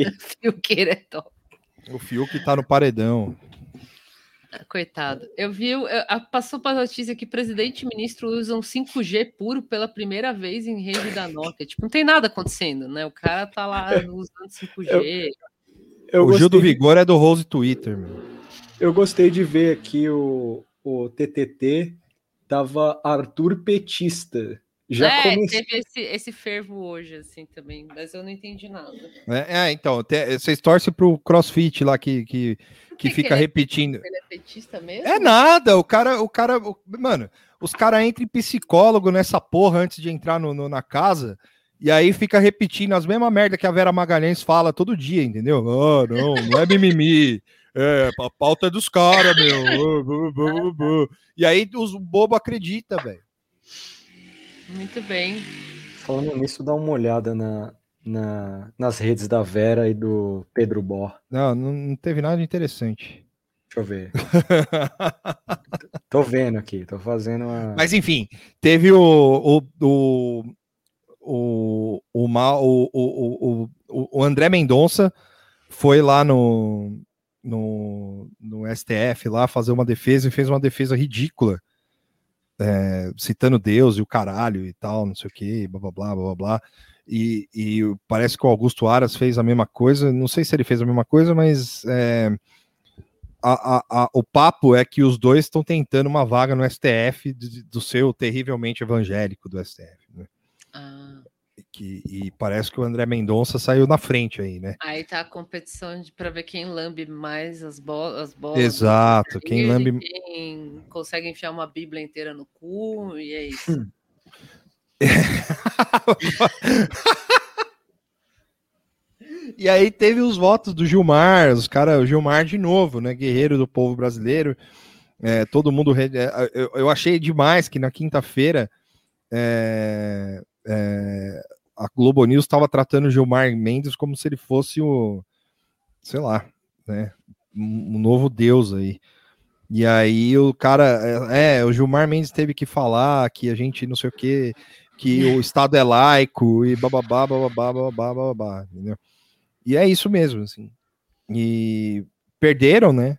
[SPEAKER 5] Fiuqueira é top.
[SPEAKER 4] O Fiuk tá no paredão.
[SPEAKER 5] Ah, Coitado. Eu vi, eu- a- passou para a notícia que presidente e ministro usam 5G puro pela primeira vez em rede da Nokia. Tipo, não tem nada acontecendo, né? O cara tá lá usando 5G.
[SPEAKER 6] Eu
[SPEAKER 4] o Gil do Vigor é do Rose Twitter, meu.
[SPEAKER 6] Eu gostei de ver aqui o, o TTT tava Arthur Petista. Já
[SPEAKER 5] é,
[SPEAKER 6] comecei.
[SPEAKER 5] teve esse, esse fervo hoje, assim, também, mas eu não entendi nada.
[SPEAKER 4] É, é, então, te- vocês torcem pro CrossFit lá que, que, que
[SPEAKER 5] que
[SPEAKER 4] fica
[SPEAKER 5] que ele-
[SPEAKER 4] repetindo.
[SPEAKER 5] Ele é petista mesmo?
[SPEAKER 4] É nada, o cara, o cara, o- mano, os caras entram em psicólogo nessa porra antes de entrar no, no- na casa, e aí fica repetindo as mesmas merda que a Vera Magalhães fala todo dia, entendeu? Ah, não, não é mimimi, é, a pauta é dos caras, meu. E aí os bobo acredita, velho.
[SPEAKER 5] Muito bem.
[SPEAKER 6] Falando nisso, dá uma olhada na, na- nas redes da Vera e do Pedro Bó.
[SPEAKER 4] Não, não, não teve nada de interessante.
[SPEAKER 6] Deixa eu ver. tô vendo aqui, tô fazendo uma.
[SPEAKER 4] Mas enfim, teve o o o o, o, o, o, o André Mendonça foi lá no, no, no STF lá fazer uma defesa e fez uma defesa ridícula, é, citando Deus e o caralho e tal, não sei o que, blá blá blá blá blá. E, e parece que o Augusto Aras fez a mesma coisa. Não sei se ele fez a mesma coisa, mas é, a- a- a- o papo é que os dois estão tentando uma vaga no STF de- do seu terrivelmente evangélico do STF. né?
[SPEAKER 5] Ah,
[SPEAKER 4] Que, e parece que o André Mendonça saiu na frente aí, né?
[SPEAKER 5] aí tá a competição de- pra ver quem lambe mais as, bo as bolas.
[SPEAKER 4] Exato, quem
[SPEAKER 5] Ele,
[SPEAKER 4] lambe.
[SPEAKER 5] Quem consegue enfiar uma Bíblia inteira no cu, e é isso.
[SPEAKER 4] E aí teve os votos do Gilmar, os caras, o Gilmar de novo, né? Guerreiro do povo brasileiro. É, todo mundo. é, eu, eu achei demais que na quinta-feira é, é, a Globo News estava tratando o Gilmar Mendes como se ele fosse o, sei lá, né? Um, novo deus aí. E aí o cara, é, é, o Gilmar Mendes teve que falar que a gente não sei o que, que o Estado é laico e bababá, bababá, bababá, bababá, entendeu? E é isso mesmo, assim. E perderam, né?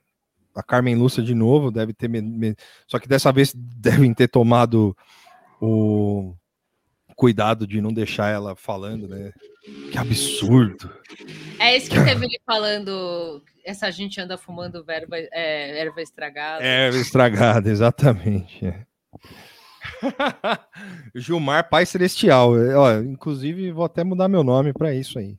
[SPEAKER 4] A Carmen Lúcia de novo deve ter. Só que dessa vez devem ter tomado o cuidado de não deixar ela falando, né? Que absurdo.
[SPEAKER 5] É isso que teve ele falando. Essa gente anda fumando verba, é, erva estragada.
[SPEAKER 4] É, estragada, exatamente. é. Gilmar Pai Celestial. Ó, inclusive, vou até mudar meu nome para isso aí.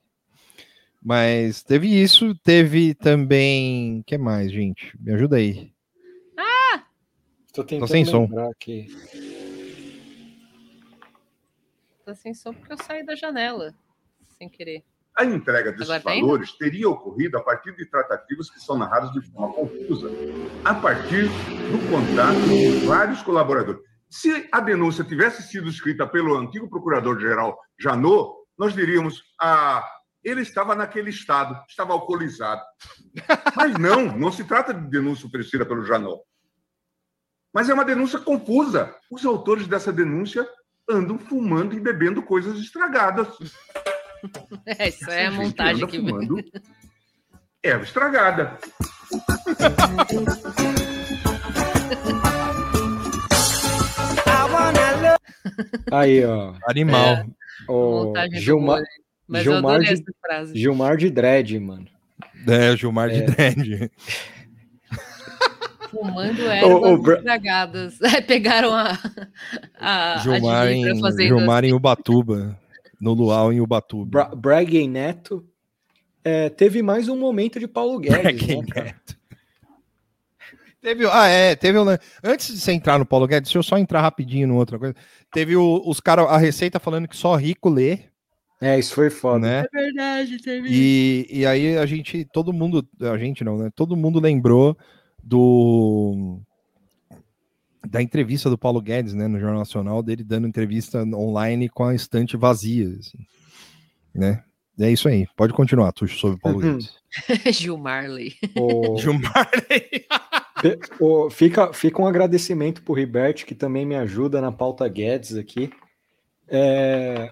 [SPEAKER 4] Mas teve isso, teve também. O que mais, gente? Me ajuda aí.
[SPEAKER 6] Tô tentando
[SPEAKER 4] sem som.
[SPEAKER 6] aqui.
[SPEAKER 5] Tá sem som porque eu saí da janela. Sem querer.
[SPEAKER 7] A entrega desses
[SPEAKER 5] Agora tá
[SPEAKER 7] valores teria ocorrido a partir de tratativas que são narradas de forma confusa, a partir do contato de vários colaboradores. Se a denúncia tivesse sido escrita pelo antigo procurador-geral Janot, nós diríamos: ah, ele estava naquele estado, estava alcoolizado. Mas não, não se trata de denúncia oferecida pelo Janot. Mas é uma denúncia confusa. Os autores dessa denúncia andam fumando e bebendo coisas estragadas.
[SPEAKER 5] É, isso é a montagem que
[SPEAKER 7] fumando erva estragada.
[SPEAKER 6] Aí, ó.
[SPEAKER 4] Animal.
[SPEAKER 6] O
[SPEAKER 5] montagem do
[SPEAKER 6] Gilmar, Gilmar de-. Gilmar de Dredd, mano.
[SPEAKER 4] É, Gilmar de
[SPEAKER 6] É.
[SPEAKER 4] Dredd.
[SPEAKER 5] Fumando ervas estragadas. É, pegaram a, a,
[SPEAKER 4] Gilmar
[SPEAKER 5] a
[SPEAKER 4] em,
[SPEAKER 5] fazer
[SPEAKER 4] Gilmar em Ubatuba. No Luau em Ubatuba.
[SPEAKER 6] Bra Braga e Neto. É, teve mais um momento de Paulo Guedes.
[SPEAKER 4] Braga
[SPEAKER 6] né, cara?
[SPEAKER 4] Teve, ah, é, teve um, Antes de você entrar no Paulo Guedes, deixa eu só entrar rapidinho no outra coisa. Teve o- os caras, a Receita falando que só rico lê,
[SPEAKER 6] É, isso foi foda.
[SPEAKER 4] né?
[SPEAKER 5] É verdade, teve
[SPEAKER 4] E, e aí a gente, todo mundo, a gente não, né? Todo mundo lembrou do da entrevista do Paulo Guedes, né, no Jornal Nacional, dele dando entrevista online com a estante vazia, assim, né? É isso aí. Pode continuar, Tuxo, sobre o Paulo
[SPEAKER 6] Uhum.
[SPEAKER 4] Guedes.
[SPEAKER 5] Gilmarley.
[SPEAKER 6] O-
[SPEAKER 4] Gilmar
[SPEAKER 6] Pe- o- fica, fica um agradecimento pro Ribert, que também me ajuda na pauta Guedes aqui. É,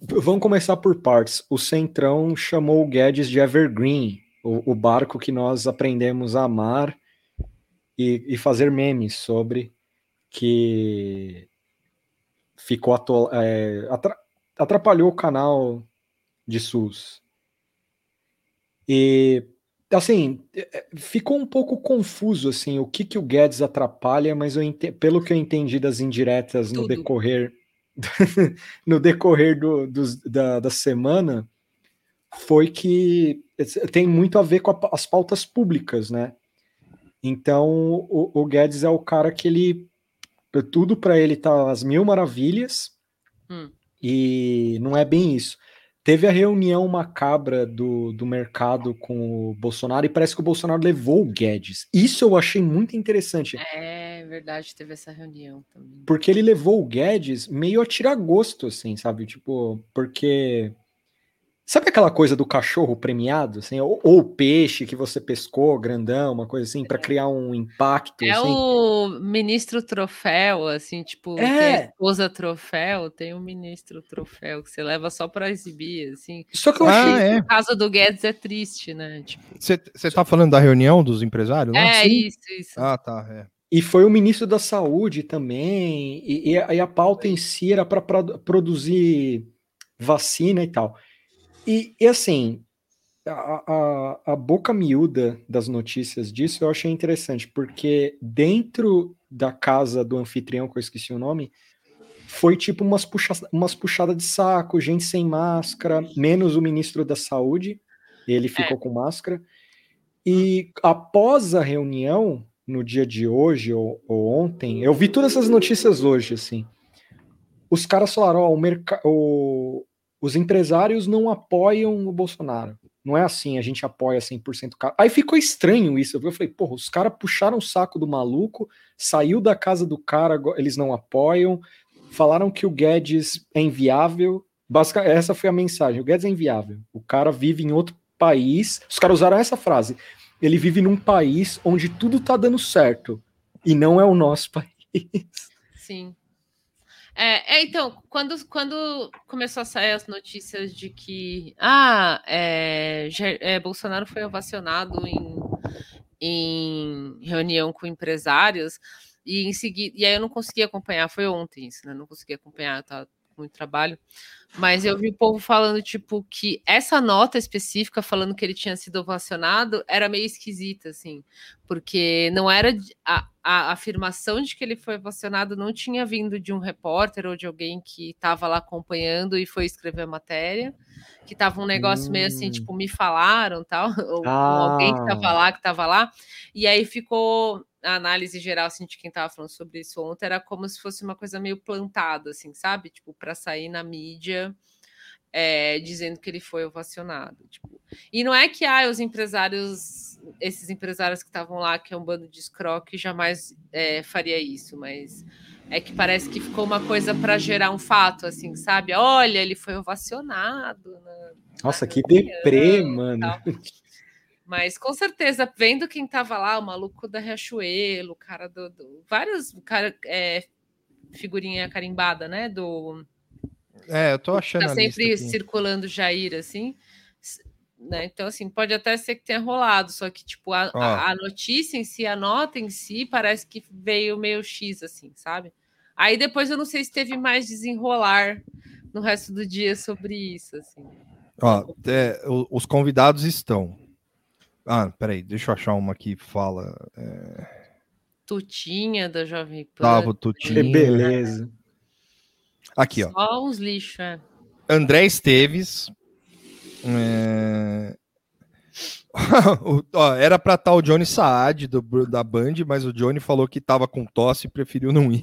[SPEAKER 6] vamos começar por partes. O Centrão chamou o Guedes de Evergreen, o, o barco que nós aprendemos a amar e, e fazer memes sobre, que ficou atol- é, atra- atrapalhou o canal de SUS. E assim, é, é, ficou um pouco confuso assim o que que o Guedes atrapalha, mas ente- pelo que eu entendi das indiretas no
[SPEAKER 5] Tudo.
[SPEAKER 6] decorrer no decorrer do, dos- da, da semana foi que tem muito a ver com a as pautas públicas, né? Então o, o Guedes é o cara que ele tudo para ele tá às mil maravilhas
[SPEAKER 5] Hum.
[SPEAKER 6] e não é bem isso. Teve a reunião macabra do, do mercado com o Bolsonaro e parece que o Bolsonaro levou o Guedes. Isso eu achei muito interessante,
[SPEAKER 5] É verdade, teve essa reunião também.
[SPEAKER 6] porque ele levou o Guedes meio a tirar gosto, assim, sabe? Tipo, porque. Sabe aquela coisa do cachorro premiado, assim? Ou, ou o peixe que você pescou, grandão, uma coisa assim, para criar um impacto.
[SPEAKER 5] É
[SPEAKER 6] assim?
[SPEAKER 5] o ministro troféu, assim, tipo, tem
[SPEAKER 6] É.
[SPEAKER 5] a esposa troféu, tem o ministro troféu, que você leva só pra exibir, assim.
[SPEAKER 6] Só que eu
[SPEAKER 4] Ah,
[SPEAKER 6] achei.
[SPEAKER 4] é.
[SPEAKER 5] O caso do Guedes é triste, né? Tipo,
[SPEAKER 4] Você tá falando da reunião dos empresários? lá?
[SPEAKER 5] é
[SPEAKER 6] sim.
[SPEAKER 5] isso, isso.
[SPEAKER 4] Ah, tá. É.
[SPEAKER 6] E foi o ministro da Saúde também, e, e a, e a pauta em si era para produzir vacina e tal. E, e, assim, a, a, a boca miúda das notícias disso eu achei interessante, porque dentro da casa do anfitrião, que eu esqueci o nome, foi tipo umas, puxa, umas puxadas de saco, gente sem máscara, menos o ministro da Saúde, ele ficou com máscara. E após a reunião, no dia de hoje ou, ou ontem, eu vi todas essas notícias hoje, assim. Os caras falaram, ó, o, o, os empresários não apoiam o Bolsonaro. Não é assim, a gente apoia 100% o cara. Aí ficou estranho isso. Eu falei, porra, os caras puxaram o saco do maluco, saiu da casa do cara, eles não apoiam, falaram que o Guedes é inviável. Basicamente, essa foi a mensagem. O Guedes é inviável. O cara vive em outro país. Os caras usaram essa frase. Ele vive num país onde tudo tá dando certo. E não é o nosso país.
[SPEAKER 5] Sim. É, é, então, quando, quando começou a sair as notícias de que ah, é, é, Bolsonaro foi ovacionado em, em reunião com empresários, e em seguida, e aí eu não consegui acompanhar, foi ontem isso, né? Não consegui acompanhar, tá com muito trabalho. Mas eu vi o povo falando, tipo, que essa nota específica, falando que ele tinha sido ovacionado, era meio esquisita, assim, porque não era a, a afirmação de que ele foi ovacionado não tinha vindo de um repórter ou de alguém que estava lá acompanhando e foi escrever a matéria, que tava um negócio hum. meio assim, hum. tipo, me falaram tal, ou ah. alguém que estava lá, que estava lá, e aí ficou a análise geral assim, de quem estava falando sobre isso ontem era como se fosse uma coisa meio plantada, assim, sabe? Tipo, para sair na mídia é, dizendo que ele foi ovacionado. Tipo. E não é que ah, os empresários, esses empresários que estavam lá, que é um bando de escroque, jamais é, faria isso, mas é que parece que ficou uma coisa para gerar um fato, assim, sabe? Olha, ele foi ovacionado. Na,
[SPEAKER 6] Nossa, na que deprê, mano.
[SPEAKER 5] Mas com certeza, vendo quem tava lá, o maluco da Riachuelo, o cara do. do vários cara, é, figurinha carimbada, né? Do.
[SPEAKER 4] É, eu tô achando.
[SPEAKER 5] Tá sempre circulando Jair, assim. Né? Então, assim, pode até ser que tenha rolado, só que, tipo, a, a, a, notícia em si, a nota em si, parece que veio meio X, assim, sabe? Aí depois eu não sei se teve mais desenrolar no resto do dia sobre isso, assim.
[SPEAKER 4] Ó, é, os convidados estão ah, peraí, deixa eu achar uma que fala. É...
[SPEAKER 5] Tutinha da Jovem Pan.
[SPEAKER 4] Tava Tutinha.
[SPEAKER 6] Que beleza.
[SPEAKER 4] Aqui, ó.
[SPEAKER 5] Só uns lixos, é.
[SPEAKER 4] André Esteves. É... ó, era pra estar tá o Johnny Saad do, da Band, mas o Johnny falou que tava com tosse e preferiu não ir.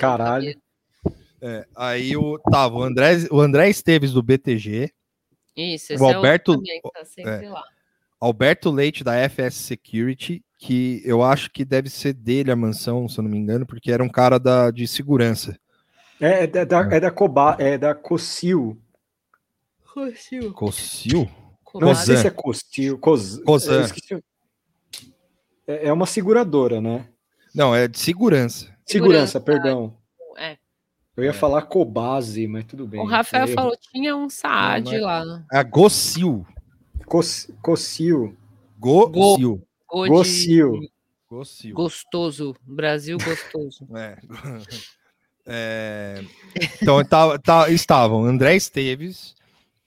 [SPEAKER 6] Caralho.
[SPEAKER 4] É, aí o, tava o André, o André Esteves do BTG.
[SPEAKER 5] Isso,
[SPEAKER 4] esse o Alberto, é o tá sempre é, lá. Alberto Leite da FS Security, que eu acho que deve ser dele a mansão, se eu não me engano, porque era um cara da, de segurança.
[SPEAKER 6] É, é da, é da, Coba, é da Cocil.
[SPEAKER 5] Cocil.
[SPEAKER 4] Cocil?
[SPEAKER 6] Não sei se é Cocil. Cos, é, é uma seguradora, né?
[SPEAKER 4] Não, é de segurança.
[SPEAKER 6] Segurança, segurança perdão. É. Eu ia é. falar Cobase, mas tudo bem. O
[SPEAKER 5] Rafael falou tinha um Saad lá.
[SPEAKER 4] É a Gocil.
[SPEAKER 6] Cocil.
[SPEAKER 4] Gocil.
[SPEAKER 6] Gocil.
[SPEAKER 5] Gocil. Gostoso. Brasil gostoso.
[SPEAKER 4] É. é... Então tá, tá, estavam André Esteves,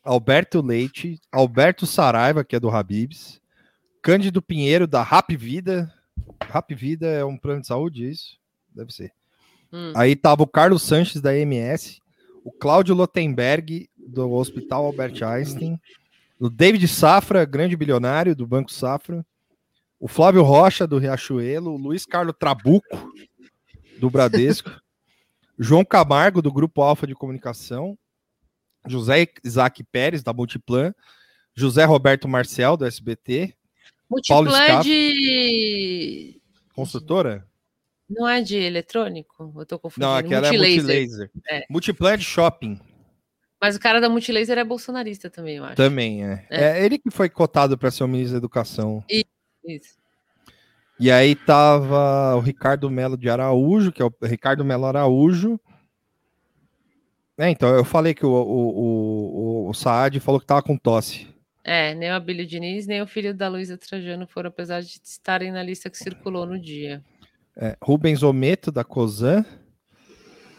[SPEAKER 4] Alberto Leite, Alberto Saraiva, que é do Habibs, Cândido Pinheiro, da Rap Vida. Rap Vida é um plano de saúde, é isso? Deve ser. Hum. Aí tava o Carlos Sanches, da MS, o Cláudio Lotenberg, do Hospital Albert Einstein, o David Safra, grande bilionário do Banco Safra, o Flávio Rocha, do Riachuelo, o Luiz Carlos Trabuco, do Bradesco, João Camargo, do Grupo Alfa de Comunicação, José Isaac Pérez, da Multiplan, José Roberto Marcel, do SBT,
[SPEAKER 5] Multiplan Paulo Scaff, de...
[SPEAKER 4] Construtora?
[SPEAKER 5] Não é de eletrônico? Eu tô confundindo.
[SPEAKER 4] Não, aquela é Multilaser. é Multilaser. É. Multiplan é de shopping.
[SPEAKER 5] Mas o cara da Multilaser é bolsonarista também, eu acho.
[SPEAKER 4] Também, é. É, é ele que foi cotado para ser o ministro da Educação.
[SPEAKER 5] Isso.
[SPEAKER 4] E aí tava o Ricardo Melo de Araújo, que é o Ricardo Melo Araújo. É, então, eu falei que o, o, o, o Saad falou que tava com tosse.
[SPEAKER 5] É, nem o Abílio Diniz, nem o filho da Luísa Trajano foram, apesar de estarem na lista que circulou no dia.
[SPEAKER 4] É, Rubens Ometo, da COSAN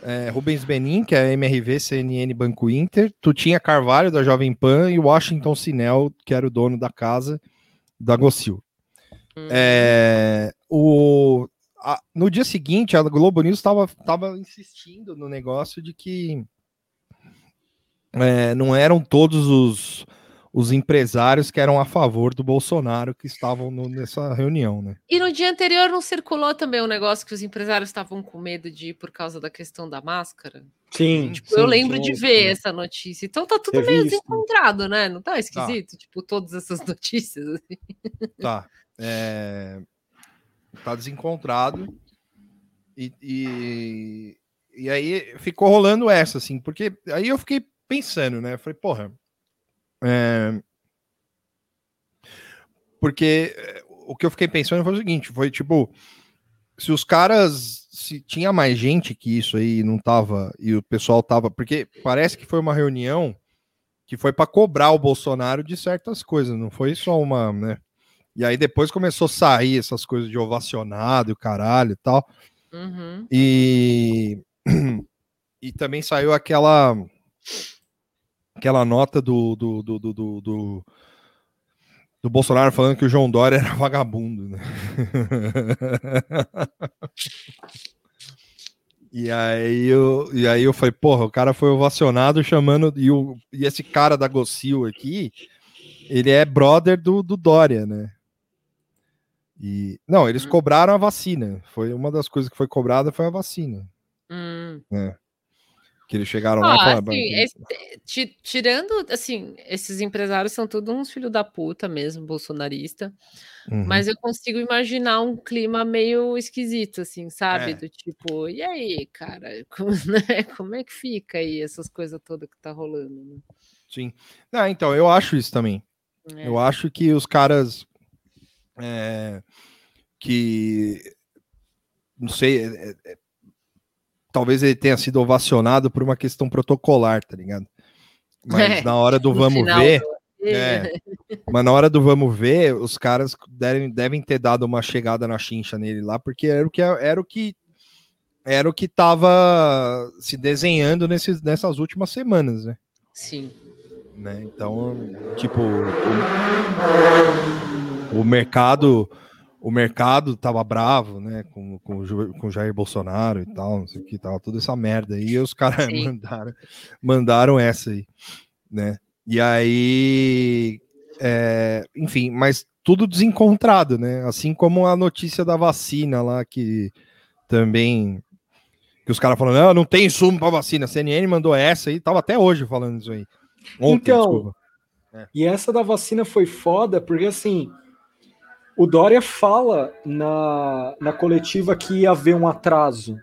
[SPEAKER 4] é, Rubens Benin, que é MRV, CNN, Banco Inter, Tutinha Carvalho, da Jovem Pan, e Washington Sinel, que era o dono da casa, da Gocil. Hum. É, o, a, no dia seguinte, a Globo News estava insistindo no negócio de que é, não eram todos os os empresários que eram a favor do Bolsonaro que estavam no, nessa reunião, né?
[SPEAKER 5] E no dia anterior não circulou também um negócio que os empresários estavam com medo de ir por causa da questão da máscara?
[SPEAKER 6] Sim,
[SPEAKER 5] Tipo, eu lembro de ver essa notícia. Então tá tudo meio desencontrado, né? Não tá esquisito? Tipo, todas essas notícias. assim.
[SPEAKER 4] Tá. É, Tá desencontrado. E, e, e aí ficou rolando essa, assim, porque aí eu fiquei pensando, né? Eu falei, porra. É, Porque é, o que eu fiquei pensando foi o seguinte: foi tipo, se os caras. Se tinha mais gente que isso aí não tava. E o pessoal tava. Porque parece que foi uma reunião que foi para cobrar o Bolsonaro de certas coisas, não foi só uma, né? E aí depois começou a sair essas coisas de ovacionado e o caralho e tal.
[SPEAKER 5] Uhum.
[SPEAKER 4] E, e também saiu aquela aquela nota do do, do, do, do, do- Bolsonaro falando que o João Dória era vagabundo, né? E aí, eu, e aí eu falei, porra, o cara foi ovacionado chamando. E, o, e esse cara da Gocil aqui, ele é brother do, do Dória, né? E, não, eles cobraram a vacina. Foi uma das coisas que foi cobrada foi a vacina.
[SPEAKER 5] Hum.
[SPEAKER 4] né? Que eles chegaram lá e
[SPEAKER 5] Ah,
[SPEAKER 4] falaram.
[SPEAKER 5] assim, esse- ti- tirando, assim, esses empresários são todos uns filhos da puta mesmo, bolsonarista.
[SPEAKER 4] Uhum.
[SPEAKER 5] Mas eu consigo imaginar um clima meio esquisito, assim, sabe?
[SPEAKER 4] É.
[SPEAKER 5] Do tipo, e aí, cara, como, né? Como é que fica aí essas coisas todas que tá rolando? né?
[SPEAKER 4] Sim. Não, então, eu acho isso também.
[SPEAKER 5] É.
[SPEAKER 4] Eu acho que os caras é, que não sei, é, é, talvez ele tenha sido ovacionado por uma questão protocolar, tá ligado? Mas
[SPEAKER 5] É,
[SPEAKER 4] na hora do vamos
[SPEAKER 5] final
[SPEAKER 4] ver, é, mas na hora do vamos ver, os caras devem, devem ter dado uma chegada na chincha nele lá, porque era o que era o que era o que tava se desenhando nesses, nessas últimas semanas, né?
[SPEAKER 5] Sim.
[SPEAKER 4] né? Então, tipo, o, o mercado, o mercado tava bravo, né? Com, com, com o Jair Bolsonaro e tal, não sei o que, tava toda essa merda aí, e os caras mandaram, mandaram essa aí, né? E aí, é, enfim, mas tudo desencontrado, né? Assim como a notícia da vacina lá que também que os caras falando, não, não tem insumo para vacina. A CNN mandou essa aí, tava até hoje falando isso aí. Ontem,
[SPEAKER 6] Então,
[SPEAKER 4] desculpa.
[SPEAKER 6] E essa da vacina foi foda, porque assim, o Dória fala na, na coletiva que ia haver um atraso.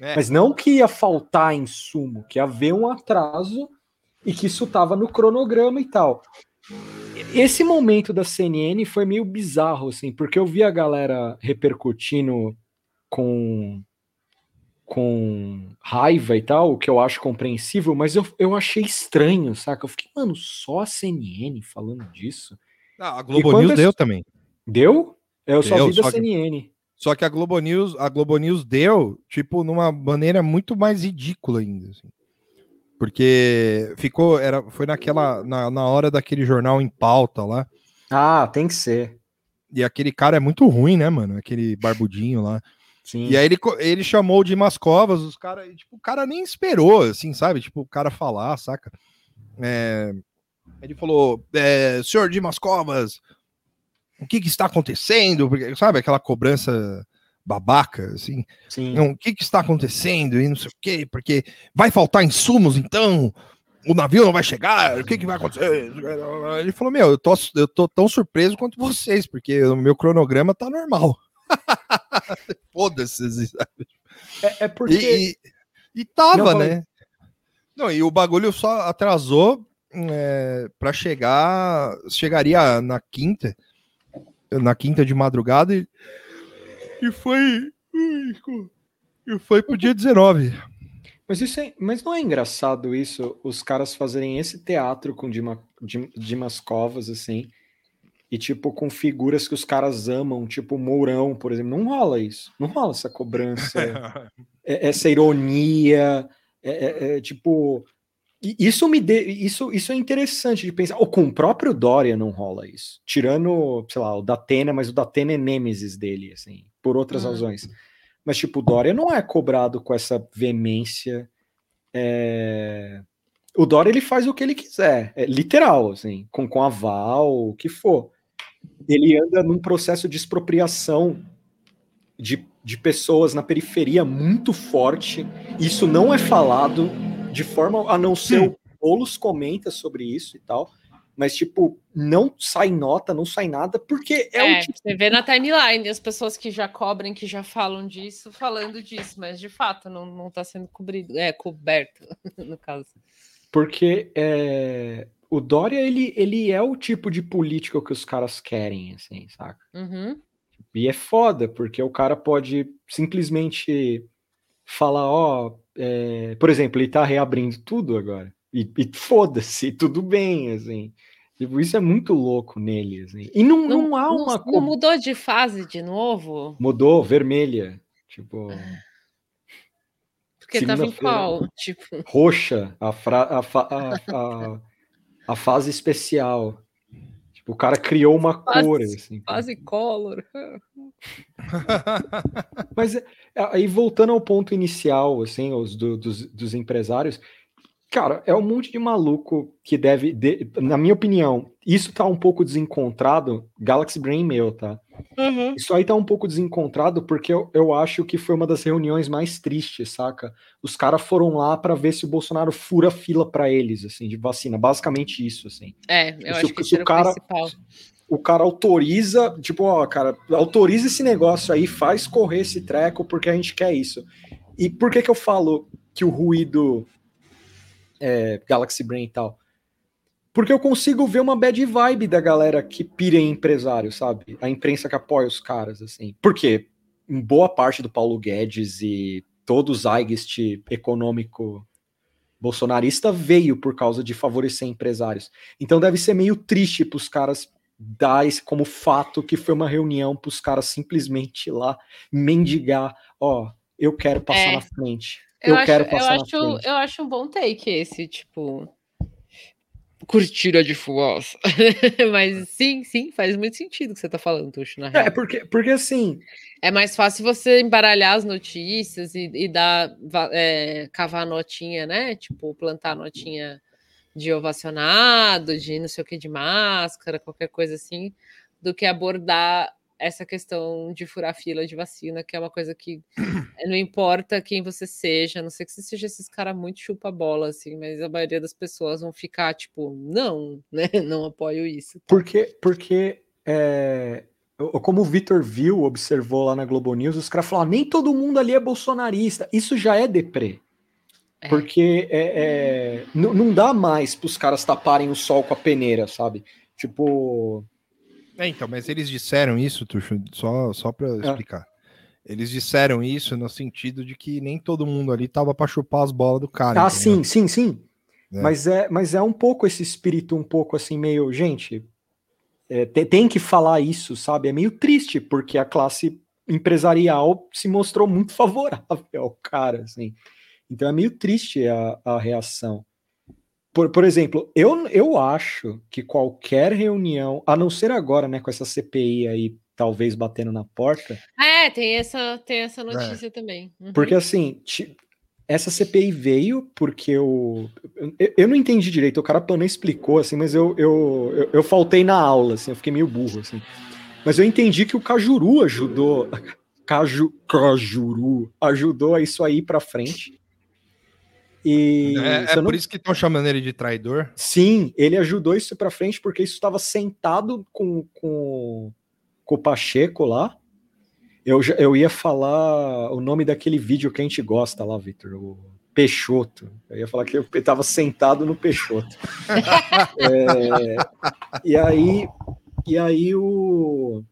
[SPEAKER 4] É.
[SPEAKER 6] Mas não que ia faltar insumo, que ia haver um atraso e que isso tava no cronograma e tal. Esse momento da CNN foi meio bizarro, assim, porque eu vi a galera repercutindo com, com raiva e tal, o que eu acho compreensível, mas eu, eu achei estranho, saca? Eu fiquei, mano, só a CNN falando disso?
[SPEAKER 4] Ah, a Globo News deu também.
[SPEAKER 6] Deu? Eu só
[SPEAKER 4] Deu,
[SPEAKER 6] vi da
[SPEAKER 4] só que-
[SPEAKER 6] CNN.
[SPEAKER 4] Só que a Globo News, a Globo News deu, tipo, numa maneira muito mais ridícula ainda. assim. Porque ficou, era, foi naquela, na, na hora daquele jornal em pauta lá.
[SPEAKER 6] Ah, tem que ser.
[SPEAKER 4] E aquele cara é muito ruim, né, mano? Aquele barbudinho lá.
[SPEAKER 6] Sim.
[SPEAKER 4] E aí ele, ele chamou o Dimas Covas, os cara, e, tipo, o cara nem esperou, assim, sabe? Tipo, o cara falar, saca? É, ele falou, é, senhor Dimas Covas, o que que está acontecendo? Porque, sabe, aquela cobrança babaca, assim.
[SPEAKER 6] Sim.
[SPEAKER 4] Não, o que que está acontecendo? E não sei o quê, porque vai faltar insumos, então? O navio não vai chegar? O que que vai acontecer? Ele falou, meu, eu tô, eu tô tão surpreso quanto vocês, porque o meu cronograma tá normal. Foda-se, sabe?
[SPEAKER 6] É, é porque.
[SPEAKER 4] E, e, e tava,
[SPEAKER 6] Não,
[SPEAKER 4] né? Não, e o bagulho só atrasou é, para chegar. Chegaria na quinta. Na quinta de madrugada e, e foi. E foi pro dia 19.
[SPEAKER 6] Mas, isso é, mas não é engraçado isso, os caras fazerem esse teatro com Dima, Dim- Dimas Covas, assim, e tipo, com figuras que os caras amam, tipo Mourão, por exemplo. Não rola isso. Não rola essa cobrança, é- essa ironia, é, é- é, tipo. Isso me dê, isso, isso é interessante de pensar. Ou com o próprio Dória não rola isso. Tirando, sei lá, o Datena, mas o Datena é nêmesis dele, assim, por outras
[SPEAKER 5] Hum.
[SPEAKER 6] razões. Mas, tipo, o Dória não é cobrado com essa veemência. é, O Dória ele faz o que ele quiser, é literal, assim, com, com aval, o que for. Ele anda num processo de expropriação de, de pessoas na periferia muito forte. Isso não é falado de forma a não ser o Boulos comenta sobre isso e tal. Mas, tipo, não sai nota, não sai nada, porque é,
[SPEAKER 5] É,
[SPEAKER 6] o tipo.
[SPEAKER 5] você vê na timeline as pessoas que já cobrem, que já falam disso, falando disso, mas de fato não, não tá sendo cobrido, é, coberto, no caso.
[SPEAKER 6] Porque é, o Dória, ele, ele é o tipo de político que os caras querem, assim, saca?
[SPEAKER 5] Uhum.
[SPEAKER 6] E é foda, porque o cara pode simplesmente falar, ó, é, por exemplo, ele tá reabrindo tudo agora. E, e foda-se, tudo bem, assim. Tipo, isso é muito louco nele, assim. E não, não, há
[SPEAKER 5] não-
[SPEAKER 6] uma
[SPEAKER 5] não mudou de fase de novo?
[SPEAKER 6] Mudou, vermelha. Tipo,
[SPEAKER 5] Porque tava em qual? Tipo,
[SPEAKER 6] roxa, a, fra- a, fa- a, a, a fase especial. Tipo, o cara criou uma
[SPEAKER 5] Fase-
[SPEAKER 6] cor, assim.
[SPEAKER 5] fase color.
[SPEAKER 6] Mas é, aí voltando ao ponto inicial, assim, os do- dos, dos empresários, cara, é um monte de maluco que deve, de- na minha opinião, isso tá um pouco desencontrado, Galaxy Brain meu, tá? Isso aí tá um pouco desencontrado porque eu, eu acho que foi uma das reuniões mais tristes, saca? Os caras foram lá pra ver se o Bolsonaro fura fila pra eles, assim, de vacina, basicamente isso, assim.
[SPEAKER 5] É, eu
[SPEAKER 6] Se
[SPEAKER 5] acho
[SPEAKER 6] o-
[SPEAKER 5] que
[SPEAKER 6] se o cara-
[SPEAKER 5] principal.
[SPEAKER 6] o cara autoriza, tipo, ó, cara, autoriza esse negócio aí, faz correr esse treco porque a gente quer isso. E por que que eu falo que o ruído é, Galaxy Brain e tal? Porque eu consigo ver uma bad vibe da galera que pira em empresário, sabe? A imprensa que apoia os caras, assim. Porque boa parte do Paulo Guedes e todo o Zeitgeist econômico bolsonarista veio por causa de favorecer empresários. Então deve ser meio triste para os caras dar esse como fato que foi uma reunião para os caras simplesmente ir lá mendigar, ó, eu quero passar
[SPEAKER 5] É.
[SPEAKER 6] na frente.
[SPEAKER 5] Eu,
[SPEAKER 6] Eu,
[SPEAKER 5] acho,
[SPEAKER 6] quero
[SPEAKER 5] eu,
[SPEAKER 6] passar na
[SPEAKER 5] acho,
[SPEAKER 6] frente.
[SPEAKER 5] eu acho um bom take esse, tipo. Curtira de fumaça. Mas sim, sim, faz muito sentido o que você tá falando, Tuxo, na real.
[SPEAKER 6] É, porque, porque assim,
[SPEAKER 5] É mais fácil você embaralhar as notícias e, e dar, é, cavar a notinha, né? Tipo, plantar a notinha de ovacionado, de não sei o que, de máscara, qualquer coisa assim, do que abordar essa questão de furar fila de vacina, que é uma coisa que não importa quem você seja, a não sei que você seja esses caras muito chupa-bola, assim, mas a maioria das pessoas vão ficar tipo, não, né? Não apoio isso.
[SPEAKER 6] porque, porque é, como o Vitor viu, observou lá na Globo News, os caras falaram, nem todo mundo ali é bolsonarista. Isso já é deprê.
[SPEAKER 5] É.
[SPEAKER 6] Porque é, é, n- não dá mais para os caras taparem o sol com a peneira, sabe? Tipo,
[SPEAKER 4] É, então, mas eles disseram isso, Tuxo, só, só para
[SPEAKER 6] Ah.
[SPEAKER 4] explicar. Eles disseram isso no sentido de que nem todo mundo ali tava para chupar as bolas do cara.
[SPEAKER 6] Ah,
[SPEAKER 4] entendeu?
[SPEAKER 6] sim, sim, sim.
[SPEAKER 4] É.
[SPEAKER 6] Mas, é, mas é um pouco esse espírito, um pouco assim, meio. Gente, é, te- tem que falar isso, sabe? É meio triste, porque a classe empresarial se mostrou muito favorável ao cara, assim. Então é meio triste a, a reação. Por, por exemplo, eu, eu acho que qualquer reunião, a não ser agora, né, com essa CPI aí, talvez batendo na porta,
[SPEAKER 5] É, tem essa, tem essa notícia também. Uhum.
[SPEAKER 6] porque assim, ti- essa CPI veio porque o. Eu, eu não entendi direito, o cara não explicou, assim, mas eu, eu, eu, eu faltei na aula, assim, eu fiquei meio burro, assim. Mas eu entendi que o Cajuru ajudou. Caju, Cajuru ajudou a isso aí pra frente. E
[SPEAKER 4] É, é
[SPEAKER 6] eu não-
[SPEAKER 4] por isso que estão chamando ele de traidor.
[SPEAKER 6] Sim, ele ajudou isso pra frente porque isso estava sentado com, com, com o Pacheco lá. Eu, eu ia falar o nome daquele vídeo que a gente gosta lá, Vitor, o Peixoto. Eu ia falar que ele estava sentado no Peixoto. É, e aí, e aí o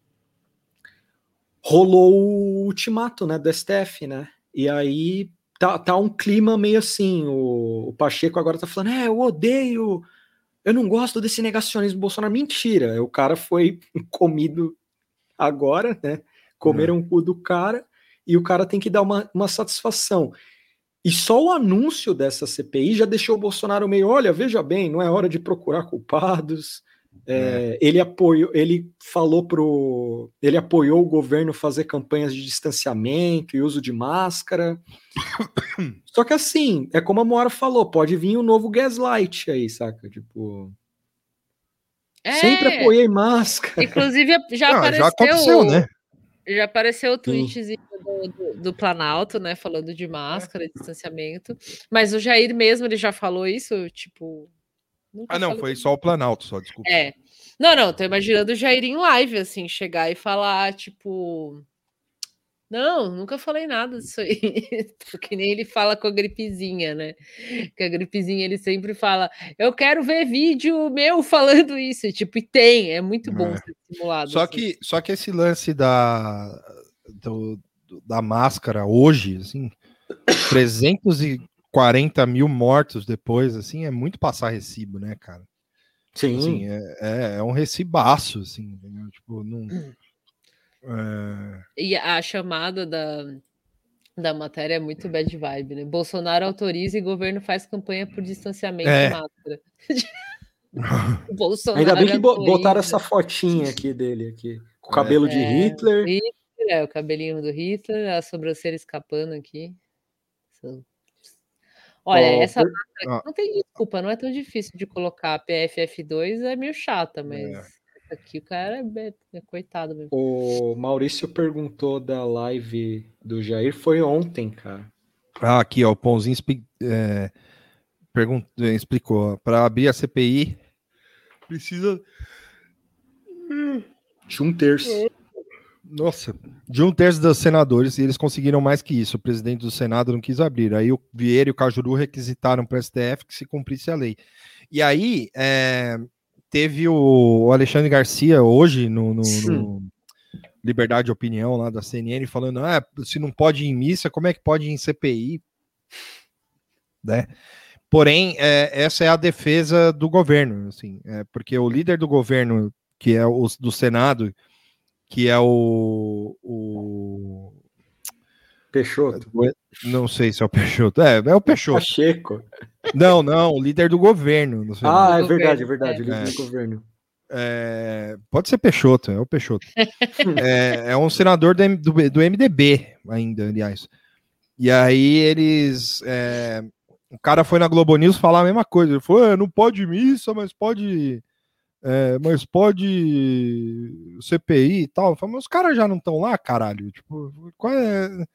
[SPEAKER 6] rolou o ultimato, né, do STF, né? E aí tá, tá um clima meio assim. O, o Pacheco agora tá falando: é, eu odeio, eu não gosto desse negacionismo Bolsonaro. Mentira, o cara foi comido agora, né? Comeram o cu do cara e o cara tem que dar uma, uma satisfação. E só o anúncio dessa CPI já deixou o Bolsonaro meio: olha, veja bem, não é hora de procurar culpados. É, Ele apoiou, ele falou pro, ele apoiou o governo fazer campanhas de distanciamento e uso de máscara. Só que assim, é como a Moara falou, pode vir um novo gaslight aí, saca? Tipo,
[SPEAKER 5] É,
[SPEAKER 6] sempre apoiei máscara.
[SPEAKER 5] Inclusive, já
[SPEAKER 4] Não,
[SPEAKER 5] apareceu.
[SPEAKER 4] já aconteceu, né?
[SPEAKER 5] Já apareceu o tweetzinho do, do, do, Planalto, né? Falando de máscara, distanciamento. Mas o Jair mesmo, ele já falou isso, tipo.
[SPEAKER 4] Ah, não, foi só o Planalto, só, desculpa.
[SPEAKER 5] É. Não, não, tô imaginando o Jair em live, assim, chegar e falar, tipo. Não, nunca falei nada disso aí. Porque nem ele fala com a gripezinha, né? Que a gripezinha ele sempre fala: Eu quero ver vídeo meu falando isso. Tipo, e tem, é muito bom é. ser simulado.
[SPEAKER 4] Só, assim. que, só que esse lance da, do, da máscara hoje, assim, 340 mil mortos depois, assim, é muito passar recibo, né, cara?
[SPEAKER 6] Sim.
[SPEAKER 4] Assim, é, é, é um recibaço, assim, entendeu? Tipo, não. É...
[SPEAKER 5] E a chamada da, da matéria é muito bad vibe, né? Bolsonaro autoriza e governo faz campanha por distanciamento é. máscara.
[SPEAKER 6] Bolsonaro Ainda bem que autoriza. botaram essa fotinha aqui dele aqui. Com o cabelo é, de Hitler. Hitler.
[SPEAKER 5] É, o cabelinho do Hitler, a sobrancelha escapando aqui. Olha, oh, essa per... não tem desculpa, não é tão difícil de colocar. A PFF2 é meio chata, mas é. aqui o cara é, é coitado mesmo.
[SPEAKER 6] O Maurício perguntou da live do Jair, foi ontem, cara.
[SPEAKER 4] Ah, aqui, ó, o Pãozinho é, pergunt... explicou. Para abrir a CPI, precisa
[SPEAKER 6] de um terço. É.
[SPEAKER 4] Nossa, de um terço dos senadores, e eles conseguiram mais que isso. O presidente do Senado não quis abrir. Aí o Vieira e o Cajuru requisitaram para o STF que se cumprisse a lei. E aí é, teve o Alexandre Garcia hoje no, no, no, Liberdade de Opinião lá da CNN falando: ah, se não pode ir em missa, como é que pode ir em CPI? Né? Porém, é, essa é a defesa do governo, assim, é, porque o líder do governo, que é o do Senado, que é o, o...
[SPEAKER 6] Peixoto.
[SPEAKER 4] Não sei se é o Peixoto. É, é o Peixoto.
[SPEAKER 6] Pacheco.
[SPEAKER 4] Não, não, o líder do governo.
[SPEAKER 6] ah, é verdade, é verdade, o líder é. do governo.
[SPEAKER 4] É, pode ser Peixoto, é o Peixoto. é, é, um senador do, do, do, MDB ainda, aliás. E aí eles. É, o cara foi na Globo News falar a mesma coisa. Ele falou: é, não pode missa, mas pode é, mas pode CPI e tal. Falo, mas os caras já não estão lá, caralho. Tipo, qual é.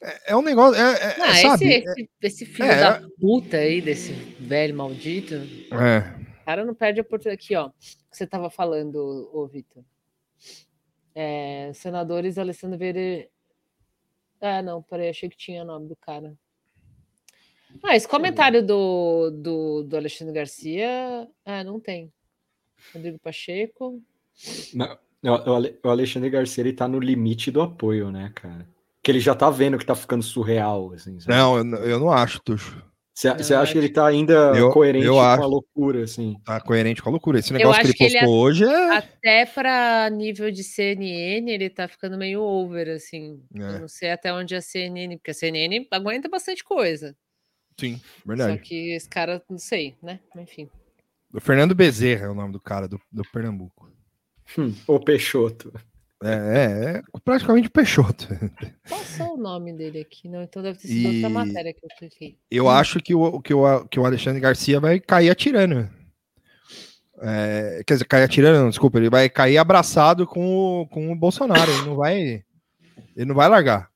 [SPEAKER 4] É, é um negócio. É, é,
[SPEAKER 5] não, sabe, esse, esse, filho é, da puta aí, desse velho maldito.
[SPEAKER 4] É.
[SPEAKER 5] O cara não perde a oportunidade. Aqui, ó. Você tava falando, ô, Vitor. É, senadores Alessandro Vieira. Ah, não, peraí, achei que tinha o nome do cara. Ah, esse comentário do, do, do Alexandre Garcia, ah, não tem. Rodrigo Pacheco.
[SPEAKER 6] Não, o Alexandre Garcia ele tá no limite do apoio, né, cara? Que ele já tá vendo que tá ficando surreal. Assim,
[SPEAKER 4] não, eu, eu não acho, Tuxo.
[SPEAKER 6] Você acha que ele tá ainda eu, coerente eu com acho. a loucura, assim?
[SPEAKER 4] Tá coerente com a loucura. Esse negócio que ele postou que ele, hoje é.
[SPEAKER 5] Até para nível de CNN, ele tá ficando meio over, assim. É. Eu não sei até onde a CNN, porque a CNN aguenta bastante coisa.
[SPEAKER 4] Sim, verdade.
[SPEAKER 5] Só que esse cara, não sei, né? Enfim.
[SPEAKER 4] O Fernando Bezerra é o nome do cara do, do Pernambuco.
[SPEAKER 6] Hum, o Peixoto.
[SPEAKER 4] É, é, é praticamente Peixoto.
[SPEAKER 5] Passou o nome dele aqui, não? Então deve ter sido e... outra matéria que eu cliquei.
[SPEAKER 4] Eu hum. acho que o, que, o, que o Alexandre Garcia vai cair atirando. É, quer dizer, cair atirando, não, desculpa, ele vai cair abraçado com o, com o Bolsonaro. Ele não vai. Ele não vai largar.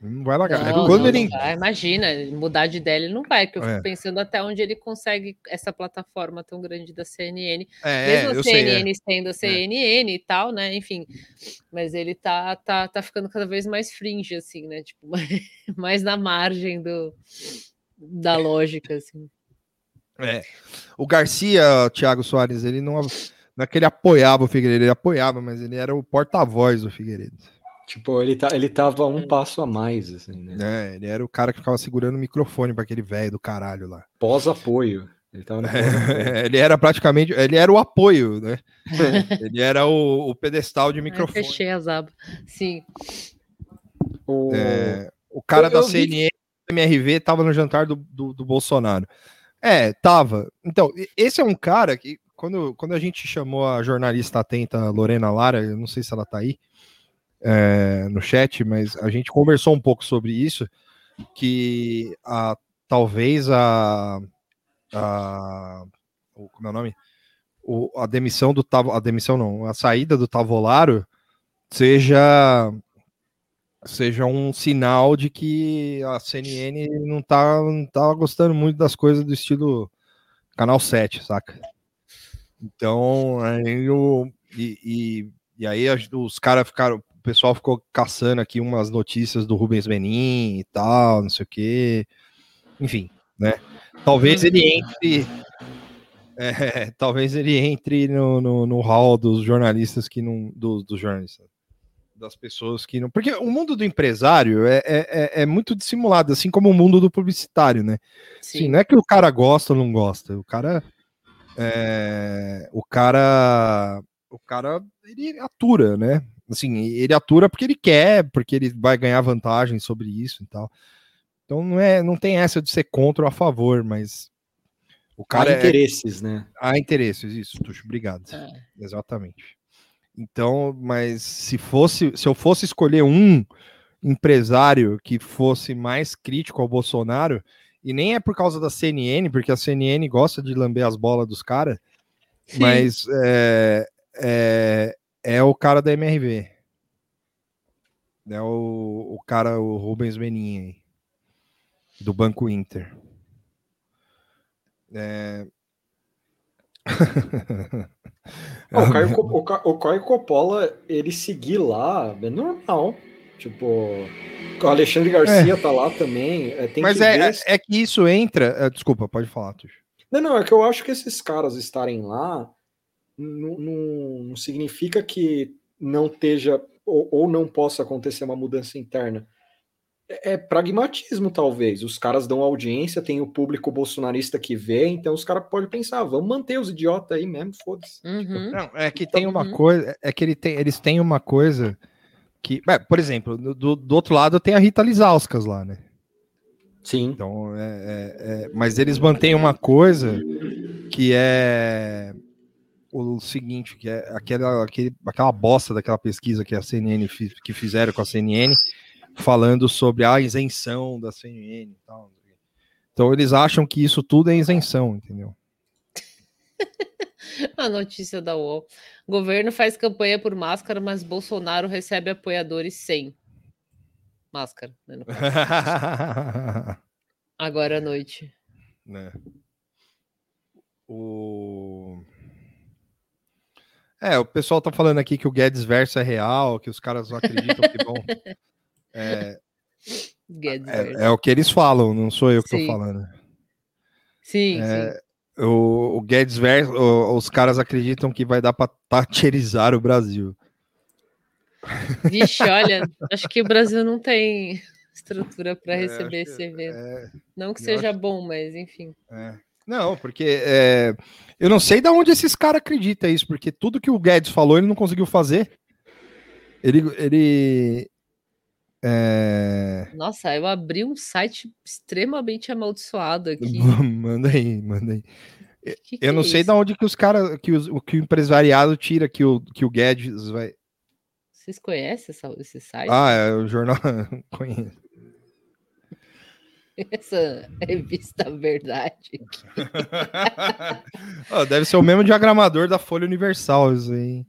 [SPEAKER 4] Não vai largar.
[SPEAKER 5] Não, Quando não, ele... Não imagina, mudar de ideia ele não vai, porque eu fico é. pensando até onde ele consegue essa plataforma tão grande da CNN. É, Mesmo a CNN sei, é. sendo a CNN é. e tal, né? Enfim, mas ele tá, tá, tá ficando cada vez mais fringe, assim, né? Tipo, mais na margem do, da lógica, assim.
[SPEAKER 4] É. O Garcia, Thiago Soares, ele não, não é que ele apoiava o Figueiredo, ele apoiava, mas ele era o porta-voz do Figueiredo.
[SPEAKER 6] Tipo, ele, tá, ele tava um passo a mais, assim, né?
[SPEAKER 4] É, ele era o cara que ficava segurando o microfone para aquele velho do caralho lá.
[SPEAKER 6] Pós-apoio. Ele,
[SPEAKER 4] é, ele era praticamente, ele era o apoio, né? ele era o, o pedestal de microfone. Eu
[SPEAKER 5] fechei as abas. Sim.
[SPEAKER 4] O, é, o cara eu, da eu CNN, vi... MRV, tava no jantar do, do, do Bolsonaro. É, tava. Então, esse é um cara que, quando, quando a gente chamou a jornalista atenta Lorena Lara, eu não sei se ela tá aí, é, no chat, mas a gente conversou um pouco sobre isso, que a, talvez a, a como é o nome? o, a demissão do a demissão não, a saída do Tavolaro seja seja um sinal de que a CNN não tá, não tá gostando muito das coisas do estilo Canal 7, saca? Então, aí o, e, e, e aí os caras ficaram, pessoal ficou caçando aqui umas notícias do Rubens Menin e tal, não sei o quê. Enfim, né? Talvez ele entre. É, talvez ele entre no, no, no hall dos jornalistas que não. Dos, dos jornalistas. Das pessoas que não. Porque o mundo do empresário é, é, é, é muito dissimulado, assim como o mundo do publicitário, né? Sim. Assim, não é que o cara gosta ou não gosta. O cara. É, o cara. O cara. Ele atura, né? Assim, ele atura porque ele quer, porque ele vai ganhar vantagem sobre isso e tal. Então não é, não tem essa de ser contra ou a favor, mas o cara
[SPEAKER 6] há é interesses, é... né?
[SPEAKER 4] Há interesses, isso, Tuxo, obrigado. É. Exatamente. Então, mas se fosse, se eu fosse escolher um empresário que fosse mais crítico ao Bolsonaro, e nem é por causa da CNN, porque a CNN gosta de lamber as bolas dos caras, mas é, é, é, o cara da MRV. É o, o cara, o Rubens Menin aí do Banco Inter. É...
[SPEAKER 6] o, Caio, o, o Caio Coppola, ele seguir lá, é normal. Tipo, o Alexandre Garcia é. tá lá também. É,
[SPEAKER 4] Mas é, é, é, que isso entra. É, desculpa, pode falar, Tuxo.
[SPEAKER 6] Não, não, é que eu acho que esses caras estarem lá não, não, não significa que não esteja ou, ou não possa acontecer uma mudança interna é pragmatismo, talvez. Os caras dão audiência, tem o público bolsonarista que vê, então os caras podem pensar, vamos manter os idiotas aí mesmo, foda-se.
[SPEAKER 4] Uhum. Tipo, não, é que então, tem uma uhum. coisa, é que ele tem, eles têm uma coisa que, é, por exemplo, do, do outro lado tem a Rita Lizauskas lá, né?
[SPEAKER 6] Sim.
[SPEAKER 4] Então, é, é, é, mas eles mantêm uma coisa que é o seguinte, que é aquela, aquele, aquela bosta daquela pesquisa que a CNN que fizeram com a CNN, falando sobre a isenção da CNN e tal. Então eles acham que isso tudo é isenção, entendeu?
[SPEAKER 5] a notícia da UOL. Governo faz campanha por máscara, mas Bolsonaro recebe apoiadores sem máscara. Né, Agora à noite.
[SPEAKER 4] Né. O... É, o pessoal tá falando aqui que o Guedes verso é real, que os caras não acreditam que vão é, é, é, o que eles falam, não sou eu que estou falando.
[SPEAKER 5] Sim, é, sim.
[SPEAKER 4] O, o Guedes Verso, os caras acreditam que vai dar para taterizar o Brasil.
[SPEAKER 5] Vixe, olha, acho que o Brasil não tem estrutura para é, receber esse evento. É, não que seja acho... bom, mas enfim.
[SPEAKER 4] É. Não, porque é, eu não sei de onde esses caras acreditam isso, porque tudo que o Guedes falou ele não conseguiu fazer. Ele, ele, é...
[SPEAKER 5] Nossa, eu abri um site extremamente amaldiçoado aqui.
[SPEAKER 4] manda aí, manda aí. Que que eu não é sei isso? de onde que os caras, que, os, que o empresariado tira que o, que o Guedes vai.
[SPEAKER 5] Vocês conhecem esse site?
[SPEAKER 4] Ah, é o jornal. Conheço.
[SPEAKER 5] Essa revista Verdade.
[SPEAKER 4] oh, deve ser o mesmo diagramador da Folha Universal, isso aí.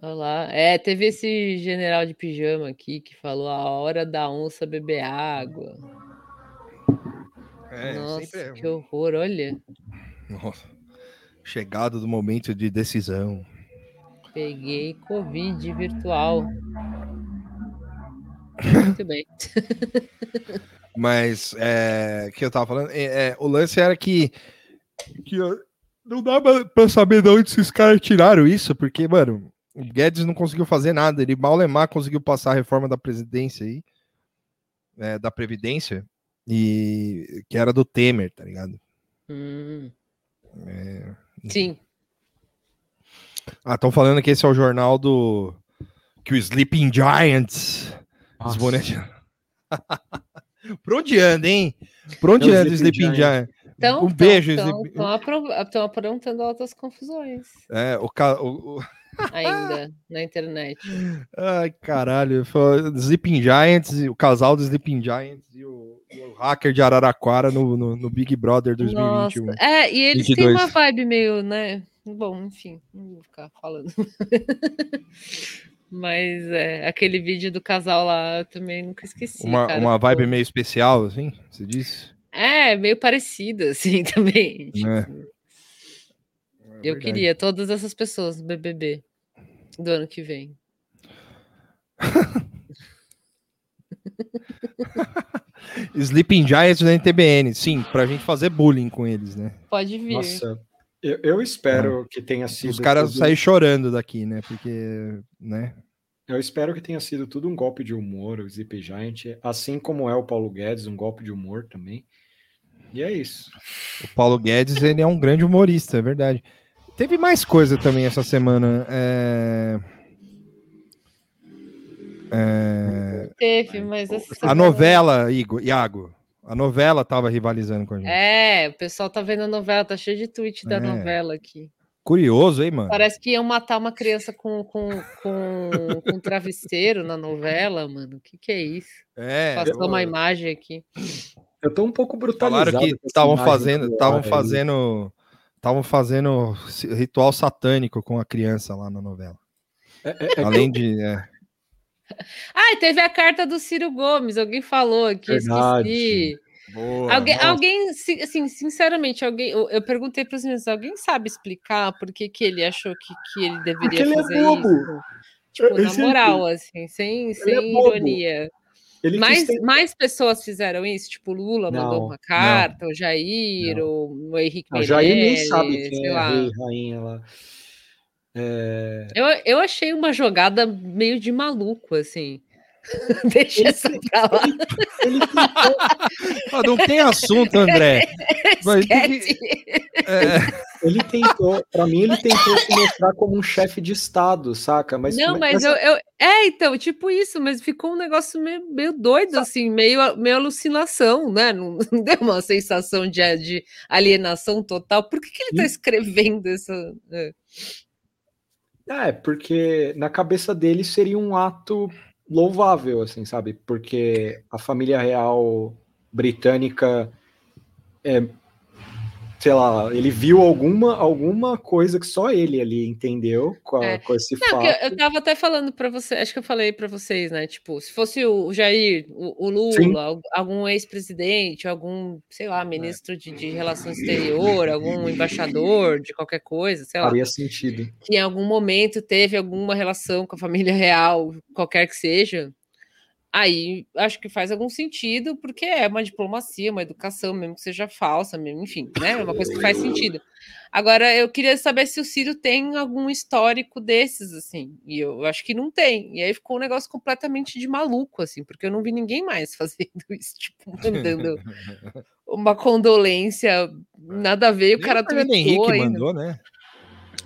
[SPEAKER 5] Olá. É, teve esse general de pijama aqui que falou a hora da onça beber água. É, Nossa, é... que horror, olha.
[SPEAKER 4] Nossa. Chegado do momento de decisão.
[SPEAKER 5] Peguei Covid virtual. Muito bem.
[SPEAKER 4] Mas, é, que eu tava falando, é, é, o lance era que, que não dá pra saber de onde esses caras tiraram isso, porque, mano, o Guedes não conseguiu fazer nada. Ele mal lemar conseguiu passar a reforma da presidência aí, é, da Previdência, e que era do Temer, tá ligado?
[SPEAKER 5] Hum. É... Sim.
[SPEAKER 4] Ah, estão falando que esse é o jornal do. Que o Sleeping Giants. Desbonete... Por onde anda, hein? Por onde anda o Sleeping Giants? Giant?
[SPEAKER 5] Então, um beijo. Estão aprontando altas confusões.
[SPEAKER 4] É, o, o,
[SPEAKER 5] ainda na internet.
[SPEAKER 4] Ai, caralho. Sleeping Giants, o casal do Sleeping Giants e o, e o hacker de Araraquara no, no, no, Big Brother 2021. Nossa.
[SPEAKER 5] É, e eles 22. têm uma vibe meio, né? bom, enfim, não vou ficar falando. Mas é, aquele vídeo do casal lá eu também nunca esqueci.
[SPEAKER 4] Uma,
[SPEAKER 5] cara,
[SPEAKER 4] uma vibe meio especial, assim, você disse?
[SPEAKER 5] É, meio parecida, assim, também. tipo,
[SPEAKER 4] É.
[SPEAKER 5] eu queria todas essas pessoas no BBB do ano que vem.
[SPEAKER 4] Sleeping Giants da NTBN, sim, pra gente fazer bullying com eles, né?
[SPEAKER 5] Pode vir.
[SPEAKER 6] Nossa, eu, eu espero que tenha sido.
[SPEAKER 4] Os caras
[SPEAKER 6] tudo-
[SPEAKER 4] saírem chorando daqui, né? Porque, né?
[SPEAKER 6] Eu espero que tenha sido tudo um golpe de humor, o Zip Giant, assim como é o Paulo Guedes, um golpe de humor também. E é isso.
[SPEAKER 4] O Paulo Guedes, ele é um grande humorista, é verdade. Teve mais coisa também essa semana. É... É...
[SPEAKER 5] Teve, mas essa
[SPEAKER 4] A
[SPEAKER 5] semana-
[SPEAKER 4] novela, Igor, Iago, a novela tava rivalizando com a gente.
[SPEAKER 5] É, o pessoal tá vendo a novela, tá cheio de tweet da
[SPEAKER 4] É.
[SPEAKER 5] novela aqui.
[SPEAKER 4] Curioso, hein, mano?
[SPEAKER 5] Parece que iam matar uma criança com, com, com, com travesseiro na novela, mano. O que, que é isso?
[SPEAKER 4] É,
[SPEAKER 5] Passou
[SPEAKER 4] eu-
[SPEAKER 5] uma imagem aqui.
[SPEAKER 6] Eu tô um pouco brutalizado.
[SPEAKER 4] Falaram que estavam fazendo,
[SPEAKER 6] do
[SPEAKER 4] estavam fazendo, estavam fazendo ritual satânico com a criança lá na novela.
[SPEAKER 6] É, é- é
[SPEAKER 4] Além de, é,
[SPEAKER 5] Ah, teve a carta do Ciro Gomes, alguém falou aqui,
[SPEAKER 6] Verdade.
[SPEAKER 5] esqueci.
[SPEAKER 4] boa,
[SPEAKER 5] Alguém,
[SPEAKER 4] nossa.
[SPEAKER 5] alguém, si- assim, sinceramente, alguém, eu, eu perguntei para os meninos, alguém sabe explicar por que, que ele achou que, que ele deveria
[SPEAKER 6] Porque ele é
[SPEAKER 5] fazer
[SPEAKER 6] bobo.
[SPEAKER 5] isso? Tipo, na
[SPEAKER 6] Esse-
[SPEAKER 5] moral, assim, sem, sem
[SPEAKER 6] é
[SPEAKER 5] ironia.
[SPEAKER 6] ele
[SPEAKER 5] Mais,
[SPEAKER 6] ter-
[SPEAKER 5] mais pessoas fizeram isso, tipo, Lula mandou
[SPEAKER 6] Não,
[SPEAKER 5] uma carta, o Jair, o, o Henrique
[SPEAKER 6] A Jair nem
[SPEAKER 5] Meirelles,
[SPEAKER 6] sabe quem é
[SPEAKER 5] lá.
[SPEAKER 6] rei, rainha lá. É,
[SPEAKER 5] Eu, eu achei uma jogada meio de maluco, assim. Deixa essa pra lá.
[SPEAKER 6] ele tentou,
[SPEAKER 4] Ah, não tem assunto, André. Vai ter que- é,
[SPEAKER 6] ele tentou, pra mim, ele tentou se mostrar como um chefe de Estado, saca? Mas,
[SPEAKER 5] Não, mas
[SPEAKER 6] essa-
[SPEAKER 5] eu, eu- É, então, tipo isso, mas ficou um negócio meio, meio doido, assim, meio, meio alucinação, né? Não, não deu uma sensação de, de alienação total. Por que, que ele tá escrevendo essa. é?
[SPEAKER 6] É, porque na cabeça dele seria um ato louvável, assim, sabe? Porque a família real britânica é, sei lá, ele viu alguma, alguma coisa que só ele ali entendeu com,
[SPEAKER 5] É.
[SPEAKER 6] com esse
[SPEAKER 5] Não,
[SPEAKER 6] fato.
[SPEAKER 5] eu tava até falando pra você, acho que eu falei pra vocês, né? Tipo, se fosse o Jair, o, o Lula,
[SPEAKER 6] Sim.
[SPEAKER 5] al- algum ex-presidente, algum, sei lá, ministro de, de relações exterior, algum embaixador de qualquer coisa, sei lá,
[SPEAKER 6] Faria sentido.
[SPEAKER 5] que em algum momento teve alguma relação com a família real, qualquer que seja, aí acho que faz algum sentido, porque é uma diplomacia, uma educação, mesmo que seja falsa, mesmo, enfim, né? É uma coisa que faz sentido. Agora, eu queria saber se o Ciro tem algum histórico desses, assim, e eu acho que não tem. E aí ficou um negócio completamente de maluco, assim, porque eu não vi ninguém mais fazendo isso, tipo, mandando uma condolência, nada a ver, o cara
[SPEAKER 4] o Fernando
[SPEAKER 5] tweetou
[SPEAKER 4] Henrique
[SPEAKER 5] ainda.
[SPEAKER 4] mandou, né?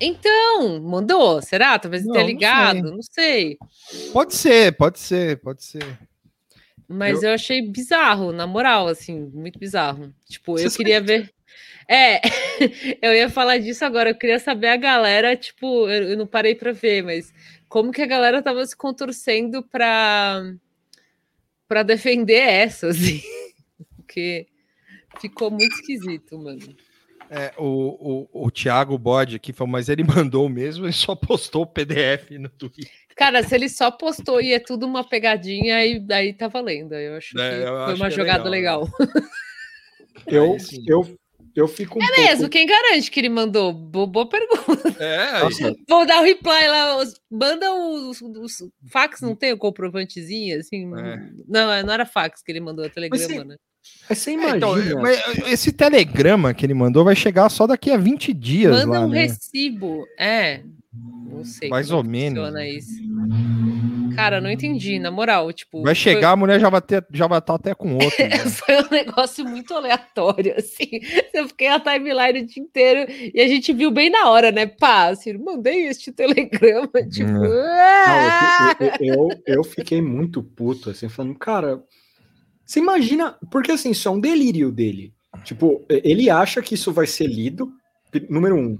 [SPEAKER 5] Então, mandou? Será? Talvez ele
[SPEAKER 4] Não,
[SPEAKER 5] tenha
[SPEAKER 4] não
[SPEAKER 5] ligado, não sei.
[SPEAKER 4] Pode ser, pode ser, pode ser.
[SPEAKER 5] Mas eu... achei bizarro, na moral, assim, muito bizarro. Tipo, eu
[SPEAKER 6] Você
[SPEAKER 5] queria ver. É, eu ia falar disso agora, eu queria saber a galera, tipo, eu, eu não parei pra ver, mas como que a galera tava se contorcendo pra, pra defender essa, assim. Porque ficou muito esquisito, mano.
[SPEAKER 4] É, o, o, o Thiago Bode aqui falou, mas ele mandou mesmo e só postou o PDF no Twitter.
[SPEAKER 5] Cara, se ele só postou e é tudo uma pegadinha, aí, daí tá valendo. Eu acho
[SPEAKER 4] É,
[SPEAKER 5] que
[SPEAKER 4] eu
[SPEAKER 5] foi
[SPEAKER 4] acho
[SPEAKER 5] uma
[SPEAKER 4] que é
[SPEAKER 5] jogada
[SPEAKER 4] legal,
[SPEAKER 5] legal.
[SPEAKER 6] Eu,
[SPEAKER 4] Aí sim.
[SPEAKER 6] eu, eu fico um
[SPEAKER 5] É
[SPEAKER 6] pouco...
[SPEAKER 5] mesmo, quem garante que ele mandou? Bo- Boa pergunta.
[SPEAKER 4] É,
[SPEAKER 5] Vou dar o reply lá. Manda os, os fax, não tem o comprovantezinho, assim?
[SPEAKER 4] É.
[SPEAKER 5] Não, não era fax que ele mandou, é telegrama,
[SPEAKER 6] sim,
[SPEAKER 5] né?
[SPEAKER 6] Mas você
[SPEAKER 4] É,
[SPEAKER 6] imagina...
[SPEAKER 4] então, mas esse telegrama que ele mandou vai chegar só daqui a 20 dias
[SPEAKER 5] Manda
[SPEAKER 4] lá,
[SPEAKER 5] um
[SPEAKER 4] né?
[SPEAKER 5] recibo. É. Não sei.
[SPEAKER 4] Mais
[SPEAKER 5] como
[SPEAKER 4] ou menos,
[SPEAKER 5] Funciona isso. Cara, não entendi, na moral, tipo.
[SPEAKER 4] Vai chegar, a mulher já vai ter, já vai estar até com outro. né?
[SPEAKER 5] Foi, foi um negócio muito aleatório, assim. Eu fiquei a timeline o dia inteiro e a gente viu bem na hora, né? Pá, assim, mandei este telegrama, tipo. ah!
[SPEAKER 6] Não, eu, eu, eu- eu fiquei muito puto, assim, falando, cara, você imagina, porque assim, isso é um delírio dele. Tipo, ele acha que isso vai ser lido, número um.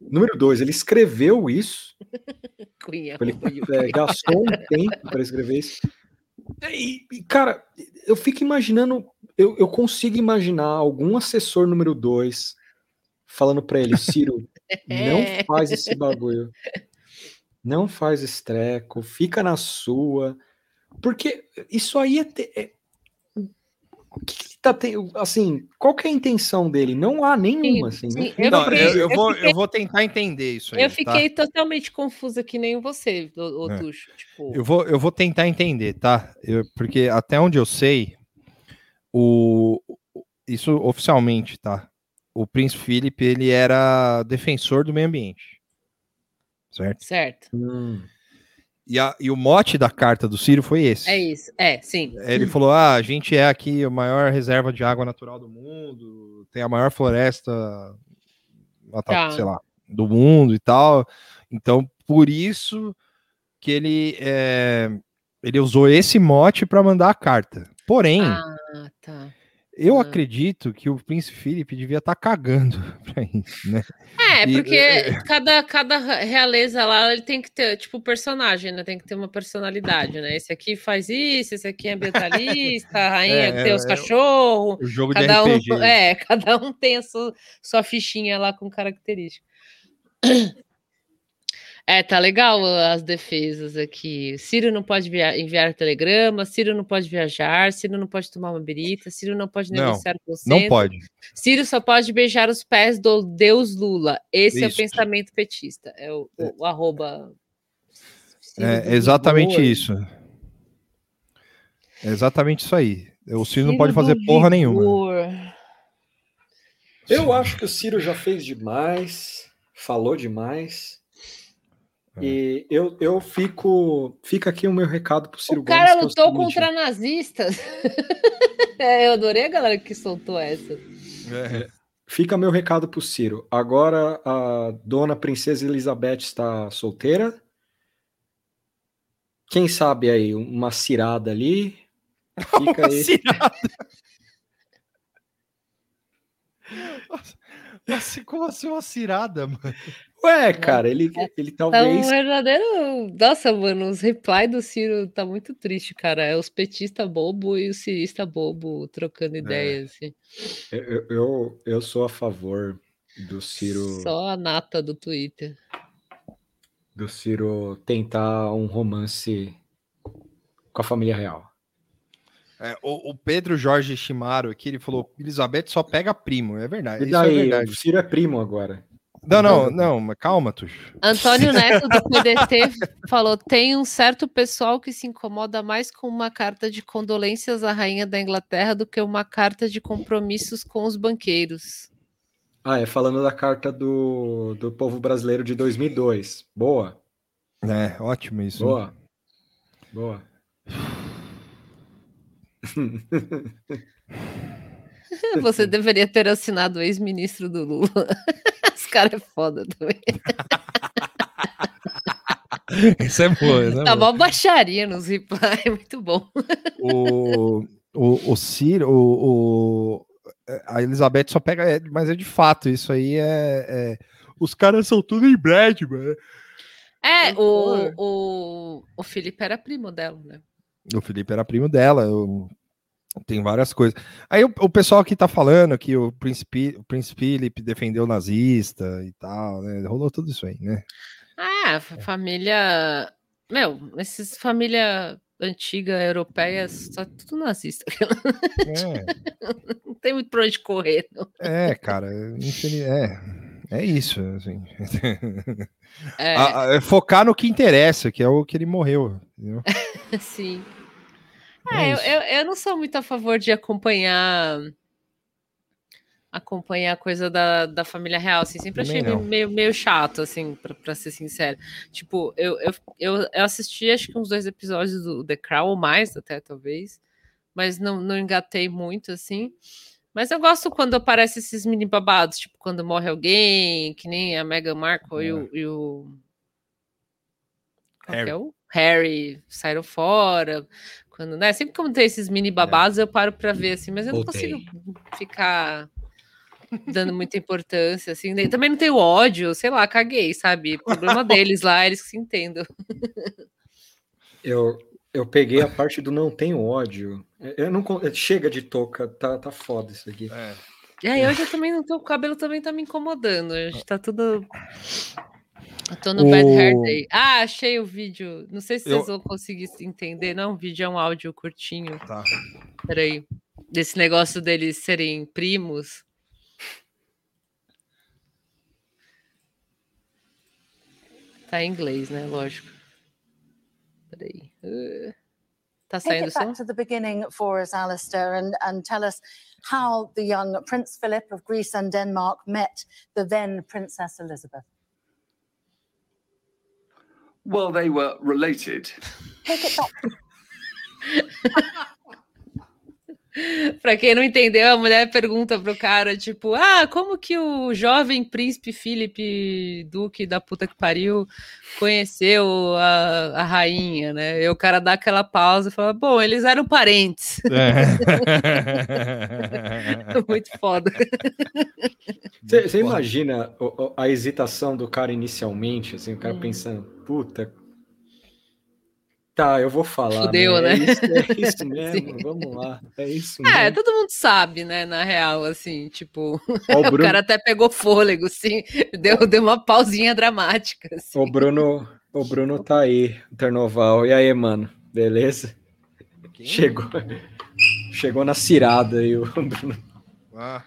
[SPEAKER 6] Número dois, ele escreveu isso,
[SPEAKER 5] Cunha,
[SPEAKER 6] ele é, gastou um tempo para escrever isso. E, e, cara, eu fico imaginando, eu, eu consigo imaginar algum assessor número dois falando pra ele, Ciro,
[SPEAKER 5] É.
[SPEAKER 6] não faz esse bagulho. Não faz esse treco, fica na sua. Porque isso aí é. te- é- o que, que ele tá tendo? Assim, qual que é a intenção dele? Não há nenhuma, assim.
[SPEAKER 5] sim,
[SPEAKER 6] não-
[SPEAKER 5] eu
[SPEAKER 4] Não,
[SPEAKER 5] fiquei-
[SPEAKER 4] eu, eu
[SPEAKER 5] eu
[SPEAKER 4] vou,
[SPEAKER 5] fiquei-
[SPEAKER 4] eu vou tentar entender isso aí.
[SPEAKER 5] Eu
[SPEAKER 4] tá?
[SPEAKER 5] fiquei totalmente confusa que nem você, o, o
[SPEAKER 4] É.
[SPEAKER 5] Tuxo. Tipo,
[SPEAKER 4] Eu vou, eu vou tentar entender, tá? Eu- porque até onde eu sei, o, isso oficialmente, tá? O príncipe Felipe, ele era defensor do meio ambiente. Certo?
[SPEAKER 5] certo.
[SPEAKER 6] Hum,
[SPEAKER 4] E, a- e o mote da carta do Ciro foi esse.
[SPEAKER 5] É isso. É, sim.
[SPEAKER 4] Ele falou: ah, a gente é aqui a maior reserva de água natural do mundo, tem a maior floresta, Tá. sei lá, do mundo e tal. Então, por isso que ele, é, ele usou esse mote para mandar a carta. Porém,
[SPEAKER 5] Ah, tá.
[SPEAKER 4] Eu
[SPEAKER 5] ah.
[SPEAKER 4] acredito que o príncipe Felipe devia estar cagando para isso, né?
[SPEAKER 5] É,
[SPEAKER 4] E-
[SPEAKER 5] porque cada, cada realeza lá ele tem que ter, tipo, personagem, né? Tem que ter uma personalidade, né? Esse aqui faz isso, esse aqui é ambientalista, a rainha
[SPEAKER 4] É,
[SPEAKER 5] tem os
[SPEAKER 4] é,
[SPEAKER 5] cachorros.
[SPEAKER 4] O jogo
[SPEAKER 5] Cada
[SPEAKER 4] de
[SPEAKER 5] um,
[SPEAKER 4] RPG.
[SPEAKER 5] é, cada um tem a sua, sua fichinha lá com característica. É, tá legal as defesas aqui. Ciro não pode via- enviar telegrama, Ciro não pode viajar, Ciro não pode tomar uma birita, Ciro não pode
[SPEAKER 4] Não,
[SPEAKER 5] negociar com o
[SPEAKER 4] Não pode.
[SPEAKER 5] Ciro só pode beijar os pés do Deus Lula. Esse é o
[SPEAKER 4] Isso.
[SPEAKER 5] pensamento petista. É o, o- o arroba. Ciro
[SPEAKER 4] É exatamente
[SPEAKER 5] vigor.
[SPEAKER 4] isso. É exatamente isso aí. O Ciro não
[SPEAKER 5] Ciro
[SPEAKER 4] pode fazer porra nenhuma.
[SPEAKER 5] vigor.
[SPEAKER 6] Eu acho que o Ciro já fez demais, falou demais.
[SPEAKER 4] É.
[SPEAKER 6] E eu, eu fico. Fica aqui o meu recado pro Ciro
[SPEAKER 5] O cara
[SPEAKER 6] Gomes, que é o
[SPEAKER 5] lutou
[SPEAKER 6] seguinte,
[SPEAKER 5] contra nazistas. É, eu adorei a galera que soltou essa.
[SPEAKER 6] Fica meu recado pro Ciro. Agora a dona Princesa Elizabeth está solteira. Quem sabe aí, uma cirada ali. Fica aí.
[SPEAKER 4] Nossa, como assim uma cirada, mano?
[SPEAKER 6] Ué, cara, ele, ele
[SPEAKER 5] Tá um
[SPEAKER 6] talvez.
[SPEAKER 5] verdadeiro. Nossa, mano, os reply do Ciro tá muito triste, cara. É os petistas bobo e o cirista bobo trocando ideias. assim.
[SPEAKER 6] Eu, eu, eu sou a favor do Ciro.
[SPEAKER 5] Só a nata do Twitter.
[SPEAKER 6] Do Ciro tentar um romance com a família real.
[SPEAKER 4] É, o, o Pedro Jorge Shimaro aqui, ele falou: Elizabeth só pega primo. É verdade.
[SPEAKER 6] E
[SPEAKER 4] Isso é
[SPEAKER 6] daí,
[SPEAKER 4] verdade.
[SPEAKER 6] o Ciro é primo agora.
[SPEAKER 4] Não, não, não, mas calma, Tuxo.
[SPEAKER 5] Antônio Neto do PDT falou: tem um certo pessoal que se incomoda mais com uma carta de condolências à rainha da Inglaterra do que uma carta de compromissos com os banqueiros.
[SPEAKER 6] Ah, é falando da carta do, do povo brasileiro de 2002. Boa,
[SPEAKER 4] É, ótimo isso.
[SPEAKER 6] boa, boa.
[SPEAKER 5] Você deveria ter assinado o ex-ministro do Lula. Cara é foda também.
[SPEAKER 4] Isso é boa, isso é
[SPEAKER 5] Tá
[SPEAKER 4] boa.
[SPEAKER 5] mó baixaria nos reply, muito bom.
[SPEAKER 4] O, o, o Ciro, o, o- a Elizabeth só pega, é, mas é de fato, isso aí é. é- os caras são tudo em Brad, mano.
[SPEAKER 5] É, o, o, o Felipe era primo dela, né?
[SPEAKER 4] O Felipe era primo dela. eu- tem várias coisas. Aí o, o pessoal aqui tá falando que o príncipe, o príncipe Philip defendeu o nazista e tal, né? Rolou tudo isso aí, né?
[SPEAKER 5] Ah, fa- família. Meu, esses família antiga europeia, só tudo nazista. Não tem muito pra onde correr, não.
[SPEAKER 4] É, é cara, é, é isso, assim.
[SPEAKER 5] É,
[SPEAKER 4] A- a- é focar no que interessa, que é o que ele morreu.
[SPEAKER 5] sim.
[SPEAKER 4] É
[SPEAKER 5] É, eu, eu, não sou muito a favor de acompanhar acompanhar a coisa da, da família real, assim, sempre
[SPEAKER 4] Também
[SPEAKER 5] achei
[SPEAKER 4] não.
[SPEAKER 5] meio, meio chato, assim, pra, pra ser sincero. Tipo, eu, eu, eu, eu assisti acho que uns dois episódios do The Crown, ou mais até, talvez, mas não, não engatei muito, assim. Mas eu gosto quando aparecem esses mini babados, tipo, quando morre alguém, que nem a Meghan Markle e, o, e o... Que
[SPEAKER 4] Harry.
[SPEAKER 5] é o? Harry saíram fora, quando, né? Sempre quando tem esses mini babados, eu paro pra ver, assim, mas eu não
[SPEAKER 6] Voltei.
[SPEAKER 5] consigo ficar dando muita importância, assim. Também não tenho ódio, sei lá, caguei, sabe? Problema deles lá, eles que se entendam.
[SPEAKER 6] Eu, eu peguei a parte do não tenho ódio. Eu não chega de toca, tá, tá foda isso aqui.
[SPEAKER 4] É.
[SPEAKER 5] É, hoje eu também não tô. O cabelo também tá me incomodando. Hoje tá tudo. Eu tô no
[SPEAKER 4] O-
[SPEAKER 5] Bad Hair Day. Ah, achei o vídeo. Não sei se
[SPEAKER 4] Eu-
[SPEAKER 5] vocês vão conseguir entender. Não, é um vídeo é um áudio curtinho.
[SPEAKER 4] Tá.
[SPEAKER 5] Peraí. Desse negócio deles serem primos. Tá em inglês, né? Lógico. Peraí. Uh, Tá
[SPEAKER 8] Take
[SPEAKER 5] saindo o
[SPEAKER 8] it back
[SPEAKER 5] som?
[SPEAKER 8] to the beginning for us, Alistair, and, and tell us how the young Prince Philip of Greece and Denmark met the then Princess Elizabeth.
[SPEAKER 9] Well, they were related.
[SPEAKER 8] Take it back.
[SPEAKER 5] Pra quem não entendeu, a mulher pergunta pro cara, tipo, ah, como que o jovem príncipe Felipe Duque da puta que pariu conheceu a, a rainha, né? E o cara dá aquela pausa e fala, bom, eles eram parentes.
[SPEAKER 4] É.
[SPEAKER 5] Muito foda.
[SPEAKER 6] Você imagina o- a hesitação do cara inicialmente, assim, o cara
[SPEAKER 5] Hum.
[SPEAKER 6] pensando, puta. Tá, eu vou falar.
[SPEAKER 5] Fudeu, né?
[SPEAKER 6] É isso, é isso mesmo,
[SPEAKER 5] Sim.
[SPEAKER 6] vamos lá. É isso
[SPEAKER 5] É,
[SPEAKER 6] mesmo.
[SPEAKER 5] todo mundo sabe, né, na real, assim, tipo,
[SPEAKER 6] Ó, o,
[SPEAKER 5] o
[SPEAKER 6] Bruno,
[SPEAKER 5] cara até pegou fôlego, assim, deu, deu uma pausinha dramática, assim.
[SPEAKER 6] o Bruno, o Bruno tá aí, Ternoval. E aí, mano? Beleza? Chegou. Chegou na cirada aí o Bruno.
[SPEAKER 4] Ah.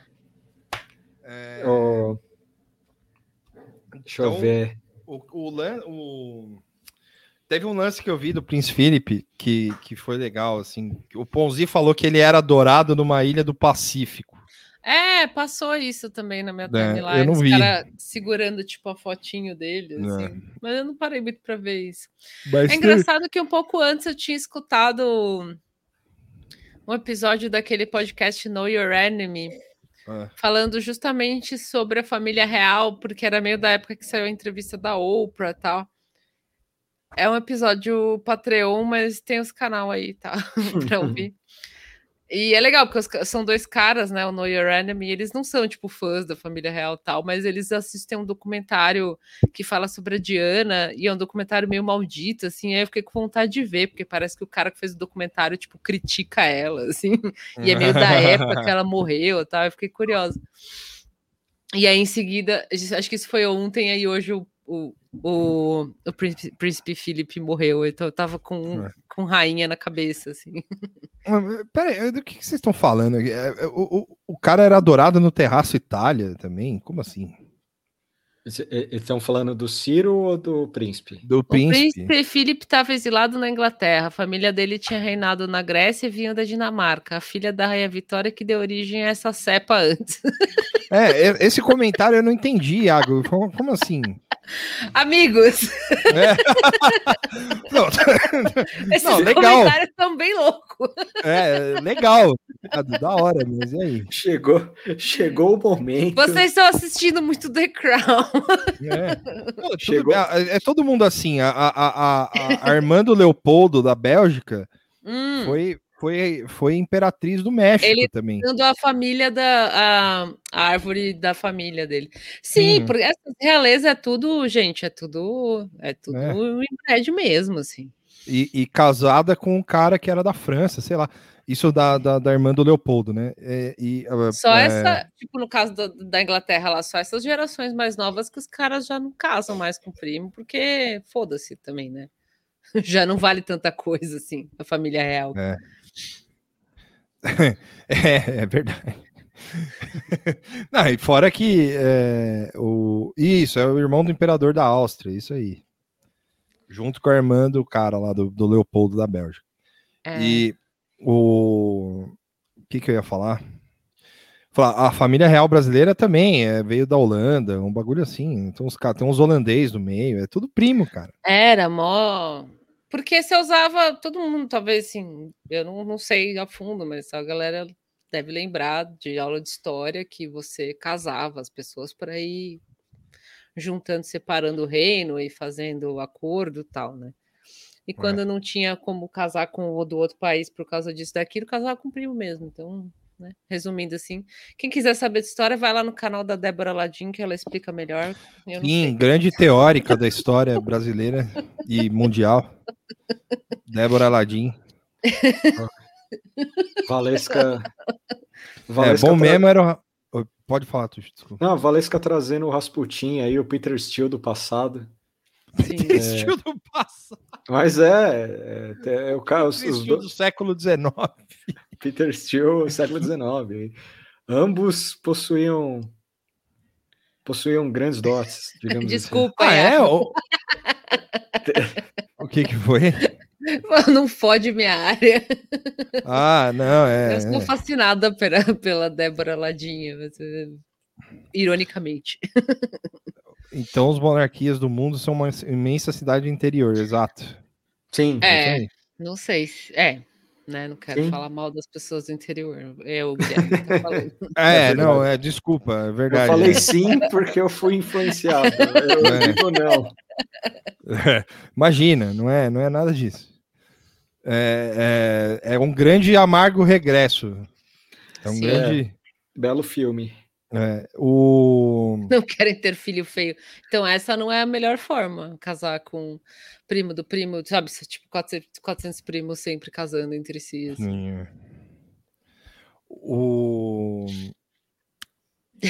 [SPEAKER 4] É,
[SPEAKER 6] Ó, deixa eu
[SPEAKER 4] Então,
[SPEAKER 6] ver.
[SPEAKER 4] o, o, o- Teve um lance que eu vi do Prince Philip que, que foi legal, assim. O Ponzi falou que ele era adorado numa ilha do Pacífico.
[SPEAKER 5] É, passou isso também na minha
[SPEAKER 4] É,
[SPEAKER 5] timeline.
[SPEAKER 4] eu não
[SPEAKER 5] os
[SPEAKER 4] vi.
[SPEAKER 5] cara segurando, tipo, a fotinho dele, assim.
[SPEAKER 4] É.
[SPEAKER 5] Mas eu não parei muito pra ver isso.
[SPEAKER 4] Mas
[SPEAKER 5] É engraçado que um pouco antes eu tinha escutado um episódio daquele podcast Know Your Enemy,
[SPEAKER 4] É.
[SPEAKER 5] falando justamente sobre a família real, porque era meio da época que saiu a entrevista da Oprah e tal. É um episódio Patreon, mas tem os canal aí, tá? pra ouvir. E é legal, porque os são dois caras, né? O Know Your Enemy, eles não são, tipo, fãs da família real e tal, mas eles assistem um documentário que fala sobre a Diana, e é um documentário meio maldito, assim, aí eu fiquei com vontade de ver, porque parece que o cara que fez o documentário, tipo, critica ela, assim, e é meio da época que ela morreu e tal, eu fiquei curiosa. E aí, em seguida, acho que isso foi ontem, aí hoje o, o, o, o príncipe, príncipe Felipe morreu, então eu tava com,
[SPEAKER 4] É.
[SPEAKER 5] com rainha na cabeça, assim.
[SPEAKER 4] Mas, Peraí, do que, que vocês estão falando? É, é, O, o, o cara era adorado no Terraço Itália também? Como assim?
[SPEAKER 6] Estão falando do Ciro ou do príncipe?
[SPEAKER 4] Do
[SPEAKER 5] O
[SPEAKER 4] príncipe?
[SPEAKER 5] príncipe Philip estava exilado na Inglaterra. A família dele tinha reinado na Grécia e vinha da Dinamarca. A filha da rainha Vitória que deu origem a essa cepa antes.
[SPEAKER 4] É, é, esse comentário eu não entendi, Iago. Como assim?
[SPEAKER 5] Amigos,
[SPEAKER 4] Não,
[SPEAKER 5] esses
[SPEAKER 4] Não, legal.
[SPEAKER 5] comentários estão bem loucos.
[SPEAKER 4] é legal. Da hora, mas e aí?
[SPEAKER 6] Chegou, chegou o momento.
[SPEAKER 5] Vocês estão assistindo muito The Crown.
[SPEAKER 4] É. Não,
[SPEAKER 6] Chegou.
[SPEAKER 4] é, é todo mundo assim. A, a, a, a- a Armando Leopoldo da Bélgica
[SPEAKER 5] Hum,
[SPEAKER 4] foi, foi, foi imperatriz do México
[SPEAKER 5] Ele-
[SPEAKER 4] também.
[SPEAKER 5] dando a família da a, a árvore da família dele. Sim, porque essa realeza é tudo, gente, é tudo, é tudo
[SPEAKER 4] É.
[SPEAKER 5] inbred mesmo, assim.
[SPEAKER 4] E, e casada com um cara que era da França, sei lá. Isso da, da, da irmã do Leopoldo, né? É, e, uh,
[SPEAKER 5] Só
[SPEAKER 4] é,
[SPEAKER 5] essa, tipo, no caso da, da Inglaterra lá, só essas gerações mais novas que os caras já não casam mais com primo, porque foda-se também, né? Já não vale tanta coisa assim, a família real.
[SPEAKER 4] É. É, é verdade. Não, e fora que é, o, isso, é o irmão do imperador da Áustria, isso aí. Junto com a irmã do cara lá, do, do Leopoldo da Bélgica.
[SPEAKER 5] É,
[SPEAKER 4] E o. Que, que eu ia falar? Falar, A família real brasileira também é, veio da Holanda, um bagulho assim. Então os caras tem uns holandês no meio, é tudo primo, cara.
[SPEAKER 5] Era mó. Porque você usava, todo mundo, talvez assim, eu não, não sei a fundo, mas a galera deve lembrar de aula de história que você casava as pessoas para ir juntando, separando o reino e fazendo acordo e tal, né? E quando não tinha como casar com o do outro país por causa disso, daquilo, casava com o primo mesmo. Então, né? Resumindo assim, quem quiser saber de história, vai lá no canal da Débora Ladim, que ela explica melhor. Eu não
[SPEAKER 4] Sim,
[SPEAKER 5] sei.
[SPEAKER 4] grande teórica da história brasileira e mundial. Débora Ladim.
[SPEAKER 6] Valesca.
[SPEAKER 4] É,
[SPEAKER 6] Valesca
[SPEAKER 4] bom
[SPEAKER 6] tá-
[SPEAKER 4] mesmo era Pode falar, Tuxo, desculpa.
[SPEAKER 6] Não, a Valesca trazendo o Rasputin aí, o Peter Steele do passado.
[SPEAKER 5] Sim.
[SPEAKER 4] Estilo do passado.
[SPEAKER 6] Mas é, é, é o cara, do-
[SPEAKER 4] do século XIX.
[SPEAKER 6] Peter Steele, século XIX. Ambos possuíam possuíam grandes dotes, digamos assim.
[SPEAKER 5] Desculpa,
[SPEAKER 4] Ah, é? O, o que que foi?
[SPEAKER 5] Não fode minha área.
[SPEAKER 4] Ah, não, é.
[SPEAKER 5] Eu estou
[SPEAKER 4] é.
[SPEAKER 5] fascinada pela, pela Débora Ladinha. mas, Ironicamente.
[SPEAKER 4] Então os monarquias do mundo são uma imensa cidade interior, exato.
[SPEAKER 6] Sim.
[SPEAKER 5] É,
[SPEAKER 4] aí.
[SPEAKER 5] não sei se. É, né? Não quero
[SPEAKER 6] Sim.
[SPEAKER 5] falar mal das pessoas do interior. É Guilherme que tá falando.
[SPEAKER 4] É,
[SPEAKER 6] É
[SPEAKER 4] não,
[SPEAKER 6] verdade.
[SPEAKER 4] é, desculpa, é
[SPEAKER 6] Eu
[SPEAKER 4] verdade.
[SPEAKER 6] falei
[SPEAKER 4] é.
[SPEAKER 6] sim porque eu fui influenciado. Eu
[SPEAKER 4] É.
[SPEAKER 6] digo não.
[SPEAKER 4] Imagina, não é, não é nada disso. É, é, é um grande e amargo regresso. É um
[SPEAKER 5] Sim.
[SPEAKER 4] grande.
[SPEAKER 6] Belo filme.
[SPEAKER 4] É, o...
[SPEAKER 5] Não querem ter filho feio. Então, essa não é a melhor forma. Casar com primo do primo, sabe? Tipo, 400, 400 primos sempre casando entre si. assim.
[SPEAKER 4] Sim, é. O.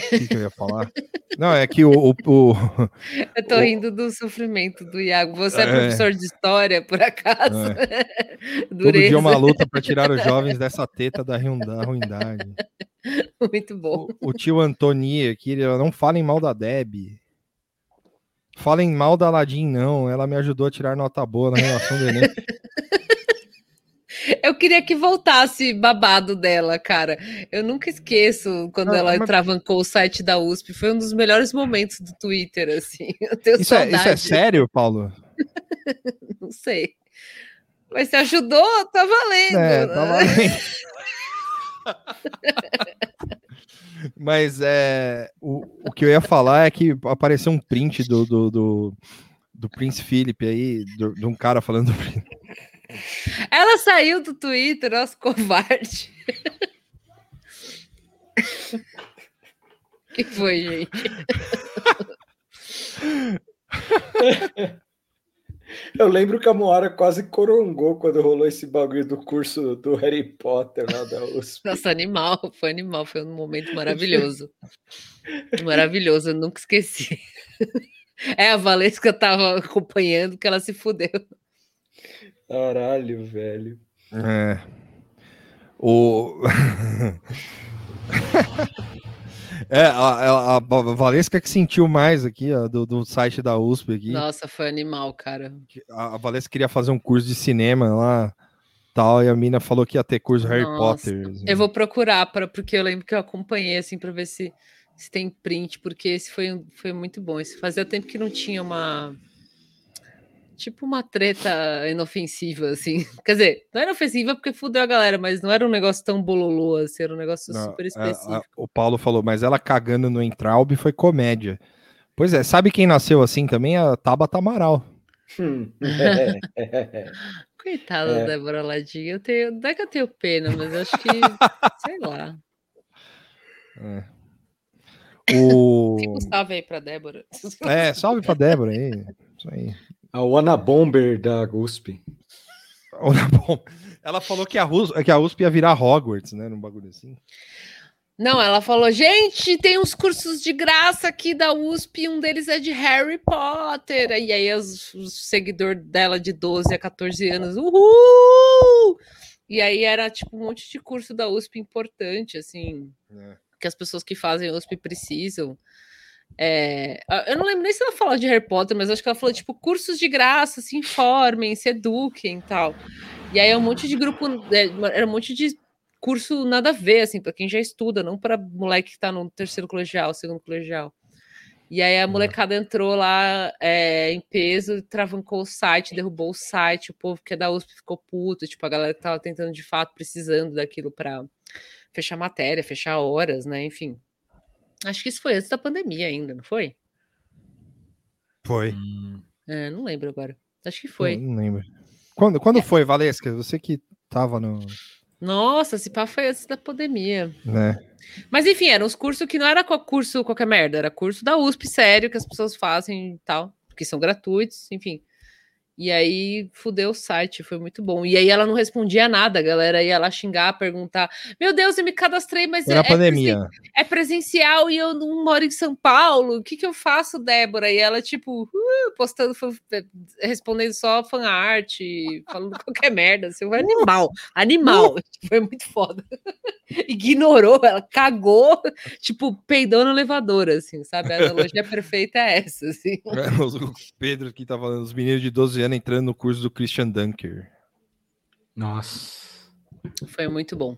[SPEAKER 4] Que, que eu ia falar? Não, é que o. o- o-
[SPEAKER 5] Eu tô
[SPEAKER 4] O-
[SPEAKER 5] rindo do sofrimento do Iago. Você é,
[SPEAKER 4] É.
[SPEAKER 5] professor de história, por acaso?
[SPEAKER 4] todo
[SPEAKER 5] Dureza.
[SPEAKER 4] dia uma luta para tirar os jovens dessa teta da ruindade.
[SPEAKER 5] Muito bom.
[SPEAKER 4] O, o tio Antoni aqui, ele não falem mal da Deb. Falem mal da Aladdin, não. Ela me ajudou a tirar nota boa na relação do Enem.
[SPEAKER 5] Eu queria que voltasse babado dela, cara. Eu nunca esqueço quando ela
[SPEAKER 4] mas-
[SPEAKER 5] travancou o site da USP. Foi um dos melhores momentos do Twitter, assim. Eu tenho
[SPEAKER 4] Isso é, isso é sério, Paulo?
[SPEAKER 5] Não sei. Mas se ajudou, tá valendo.
[SPEAKER 4] É, tá valendo. Mas é, o, o que eu ia falar é que apareceu um print do, do, do, do Prince Philip aí, de um cara falando do Prince.
[SPEAKER 5] Ela saiu do Twitter, nossa, covarde. que foi, gente?
[SPEAKER 6] Eu lembro que a Moara quase corongou quando rolou esse bagulho do curso do Harry Potter lá da USP.
[SPEAKER 5] Nossa, animal, foi animal, foi um momento maravilhoso. Maravilhoso, eu nunca esqueci. É, a Valesca tava acompanhando que ela se fudeu.
[SPEAKER 6] Caralho, velho.
[SPEAKER 4] É. O. é, a, a, a Valesca que sentiu mais aqui, ó, do, do site da USP aqui.
[SPEAKER 5] Nossa, foi animal, cara.
[SPEAKER 4] A, a Valesca queria fazer um curso de cinema lá, tal, e a mina falou que ia ter curso Harry
[SPEAKER 5] Nossa,
[SPEAKER 4] Potter. assim.
[SPEAKER 5] Eu vou procurar, pra, porque eu lembro que eu acompanhei, assim, para ver se, se tem print, porque esse foi, foi muito bom. Esse fazia tempo que não tinha uma. Tipo uma treta inofensiva, assim. Quer dizer, não era inofensiva porque fudeu a galera, mas não era um negócio tão bololô, assim, era um negócio
[SPEAKER 4] Não,
[SPEAKER 5] super
[SPEAKER 4] é,
[SPEAKER 5] específico.
[SPEAKER 4] a- o Paulo falou, mas ela cagando no Entraub foi comédia. Pois é, sabe quem nasceu assim também? A Tabata Amaral.
[SPEAKER 6] Hum, é, é, é.
[SPEAKER 5] Coitada
[SPEAKER 6] É.
[SPEAKER 5] da Débora Ladinha. Eu tenho, não é que eu tenho pena, mas acho que, sei lá.
[SPEAKER 4] É. O...
[SPEAKER 5] Fica um salve aí pra Débora.
[SPEAKER 4] É, salve pra Débora aí. Isso aí.
[SPEAKER 6] A Wana Bomber da USP.
[SPEAKER 4] Ela falou que a, USP, que a USP ia virar Hogwarts, né? Num bagulho assim.
[SPEAKER 5] Não, ela falou, gente, tem uns cursos de graça aqui da USP, um deles é de Harry Potter. E aí os, os seguidores dela de 12 a 14 anos, uhul! E aí era tipo um monte de curso da USP importante, assim,
[SPEAKER 4] É.
[SPEAKER 5] que as pessoas que fazem USP precisam. É, eu não lembro nem se ela falou de Harry Potter, mas acho que ela falou, tipo, cursos de graça, se informem, se eduquem e tal. E aí é um monte de grupo, é, era um monte de curso nada a ver, assim, para quem já estuda, não para moleque que tá no terceiro colegial, segundo colegial. E aí a molecada entrou lá é, em peso, travancou o site, derrubou o site, o povo que é da USP ficou puto, tipo, a galera que tava tentando de fato, precisando daquilo para fechar matéria, fechar horas, né? Enfim. Acho que isso foi antes da pandemia ainda, não foi?
[SPEAKER 4] Foi.
[SPEAKER 5] É, não lembro agora. Acho que foi.
[SPEAKER 4] Não, não lembro. Quando, quando foi, Valesca? Você que tava no.
[SPEAKER 5] Nossa, esse pá foi antes da pandemia.
[SPEAKER 4] Né?
[SPEAKER 5] Mas enfim, eram uns cursos que não era curso qualquer merda, era curso da USP sério que as pessoas fazem e tal, que são gratuitos, enfim. E aí fudeu o site, foi muito bom. E aí ela não respondia nada, a galera ia lá xingar, perguntar: Meu Deus, eu me cadastrei, mas é, é
[SPEAKER 4] pandemia.
[SPEAKER 5] é presencial e eu não moro em São Paulo. O que, que eu faço, Débora? E ela, tipo, uh, postando, fan- respondendo só fanart, falando qualquer merda. Assim, foi animal, animal. Foi muito foda. Ignorou, ela cagou, tipo, peidou no elevador, assim, sabe? A analogia perfeita é essa, assim.
[SPEAKER 4] O Pedro aqui tá falando, os meninos de 12 entrando no curso do Christian Dunker.
[SPEAKER 6] Nossa.
[SPEAKER 5] Foi muito bom.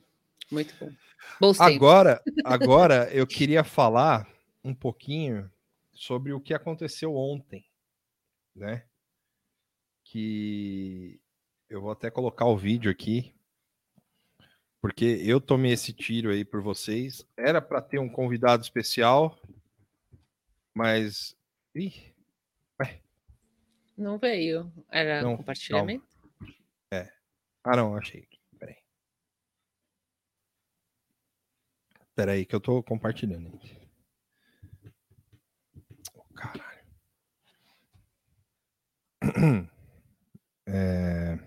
[SPEAKER 5] Muito bom. Bons.
[SPEAKER 4] Agora, agora eu queria falar um pouquinho sobre o que aconteceu ontem, né? Que eu vou até colocar o vídeo aqui, porque eu tomei esse tiro aí por vocês. Era para ter um convidado especial, mas Ih,
[SPEAKER 5] Não veio. Era
[SPEAKER 4] Não,
[SPEAKER 5] compartilhamento?
[SPEAKER 4] é. Ah, não, achei. Peraí. Peraí, que eu tô compartilhando. Oh, caralho. É...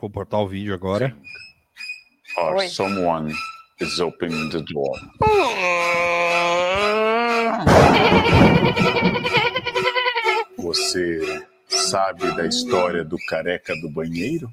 [SPEAKER 4] Vou botar o vídeo agora.
[SPEAKER 10] Or someone is opening the door. Você sabe da história do careca do banheiro?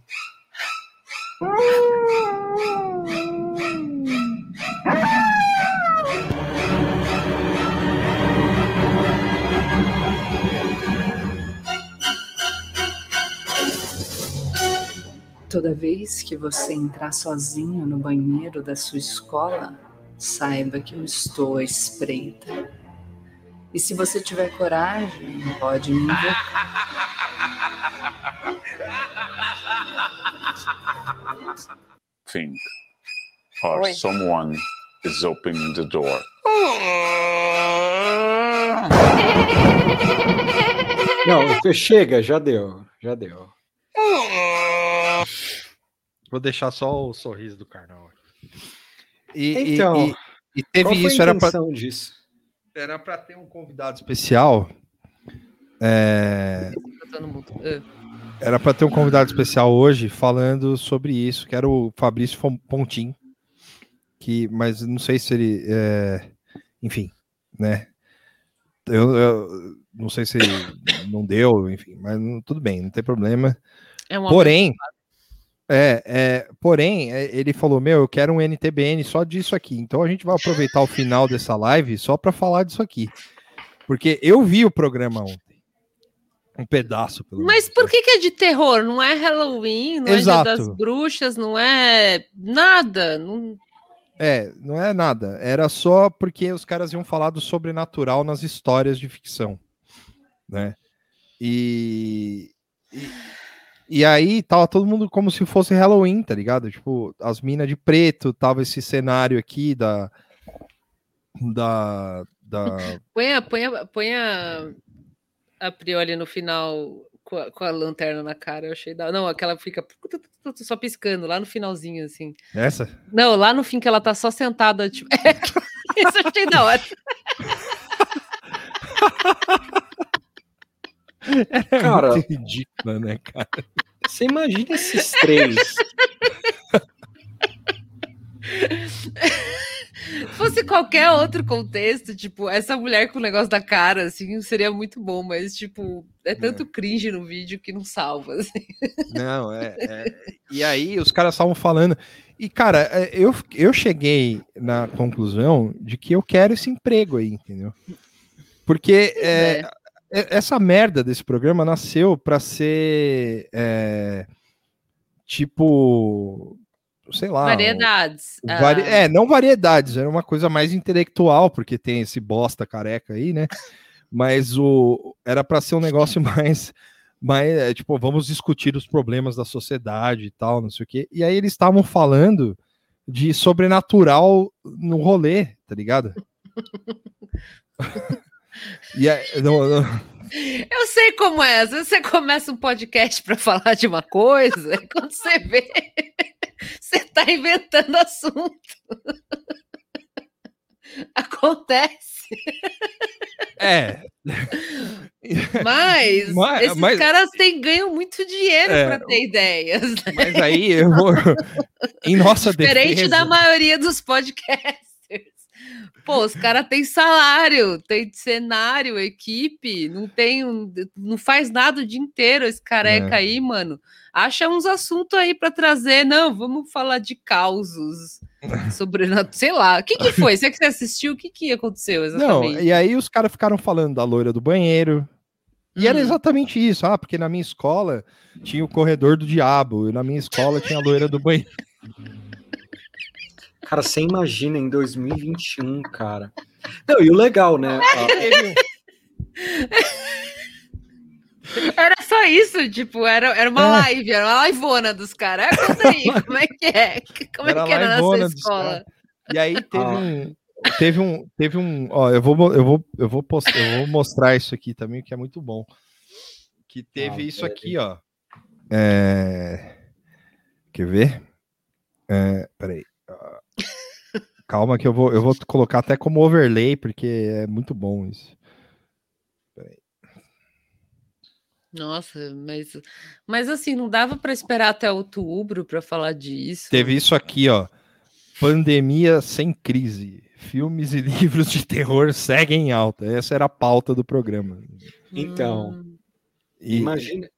[SPEAKER 11] Toda vez que você entrar sozinho no banheiro da sua escola, saiba que eu estou à espreita. E se você tiver coragem, pode me invocar.
[SPEAKER 10] Think. Or someone is opening the door.
[SPEAKER 6] Não, chega, já deu, já deu.
[SPEAKER 4] Vou deixar só o sorriso do carnal. E, e-
[SPEAKER 6] Então,
[SPEAKER 4] e, e teve
[SPEAKER 6] qual foi
[SPEAKER 4] isso,
[SPEAKER 6] a
[SPEAKER 4] era pra,
[SPEAKER 6] intenção disso?
[SPEAKER 4] era pra ter um convidado especial. É.
[SPEAKER 5] Ah.
[SPEAKER 4] era para ter um convidado especial hoje falando sobre isso, que era o Fabrício Pontin. Que, mas não sei se ele. é, enfim, né? Eu, eu não sei se não deu, enfim, mas não- tudo bem, não tem problema.
[SPEAKER 5] É um
[SPEAKER 4] Porém, é, é, porém, é, ele falou: Meu, eu quero um NTBN só disso aqui. Então a gente vai aproveitar o final dessa live só para falar disso aqui. Porque eu vi o programa ontem. Um pedaço, pelo menos.
[SPEAKER 5] Mas por que, que é de terror? Não é Halloween, não é
[SPEAKER 4] Exato.
[SPEAKER 5] Dia das Bruxas, não é nada. Não...
[SPEAKER 4] É, não é nada. Era só porque os caras iam falar do sobrenatural nas histórias de ficção, né? E, e, e aí tava todo mundo como se fosse Halloween, tá ligado? Tipo, as minas de preto, tava esse cenário aqui da da, da
[SPEAKER 5] Põe, a, põe, a, põe a, a Prioli no final com a, com a lanterna na cara. Eu achei da... Não, aquela fica só piscando lá no finalzinho, assim.
[SPEAKER 4] essa.
[SPEAKER 5] Não, lá no fim que ela tá só sentada, tipo. Isso eu achei da hora.
[SPEAKER 4] É
[SPEAKER 6] Cara,
[SPEAKER 4] muito ridícula, né, cara?
[SPEAKER 6] Você imagina esses três.
[SPEAKER 5] fosse qualquer outro contexto, tipo, essa mulher com o negócio da cara, assim, seria muito bom, mas, tipo, é tanto cringe no vídeo que não salva, assim.
[SPEAKER 4] Não, é, é. E aí os caras estavam falando. E, cara, é, eu, eu cheguei na conclusão de que eu quero esse emprego aí, entendeu? Porque é, é- essa merda desse programa nasceu para ser é, tipo, sei lá.
[SPEAKER 5] Variedades.
[SPEAKER 4] um- vari-
[SPEAKER 5] Ah,
[SPEAKER 4] É, não variedades, era uma coisa mais intelectual, porque tem esse bosta careca aí, né? Mas o era para ser um negócio mais mais é, tipo, vamos discutir os problemas da sociedade e tal, não sei o quê. E aí eles estavam falando de sobrenatural no rolê, tá ligado? e aí, não- não-
[SPEAKER 5] Eu sei como é. Às vezes você começa um podcast para falar de uma coisa, e quando você vê, você tá inventando assunto. Acontece.
[SPEAKER 4] É.
[SPEAKER 5] Mas,
[SPEAKER 4] Mas-
[SPEAKER 5] esses
[SPEAKER 4] mas-
[SPEAKER 5] caras têm, ganham muito dinheiro
[SPEAKER 4] É,
[SPEAKER 5] para ter ideias. né?
[SPEAKER 4] Mas aí eu vou. Em nossa
[SPEAKER 5] Diferente
[SPEAKER 4] defesa.
[SPEAKER 5] da maioria dos podcasters. Pô, os caras têm salário, tem cenário, equipe, não tem não faz nada o dia inteiro esse careca
[SPEAKER 4] É.
[SPEAKER 5] aí, mano. Acha uns assuntos aí para trazer, não, vamos falar de causos sobre, sei lá. O que que foi? Você que você assistiu, o que que aconteceu
[SPEAKER 4] Não,
[SPEAKER 5] exatamente?
[SPEAKER 4] e aí os caras ficaram falando da loira do banheiro. E
[SPEAKER 5] Hum.
[SPEAKER 4] era exatamente isso. Ah, porque na minha escola tinha o corredor do diabo, e na minha escola tinha a loira do banheiro.
[SPEAKER 6] Cara, você imagina em 2021, cara. Não, e o legal, né?
[SPEAKER 5] Era só isso, tipo, era, era uma
[SPEAKER 4] É.
[SPEAKER 5] live, era uma liveona dos caras. Ah, Conta aí, como é que é? Como
[SPEAKER 4] Era
[SPEAKER 5] é que era na sua escola?
[SPEAKER 4] E aí teve
[SPEAKER 6] Ah.
[SPEAKER 4] um. Teve um. Teve um. Ó, eu vou, eu vou, eu vou, post, eu vou mostrar isso aqui também, que é muito bom. Que teve
[SPEAKER 6] Ah,
[SPEAKER 4] isso aqui, ó. É... Quer ver? É... Peraí. Calma que eu vou, eu vou colocar até como overlay, porque é muito bom isso.
[SPEAKER 5] Nossa, mas, mas assim, não dava para esperar até outubro para falar disso.
[SPEAKER 4] Teve isso aqui, ó. Pandemia sem crise. Filmes e livros de terror seguem em alta. Essa era a pauta do programa.
[SPEAKER 6] Então,
[SPEAKER 5] Hum.
[SPEAKER 4] E-
[SPEAKER 6] imagina.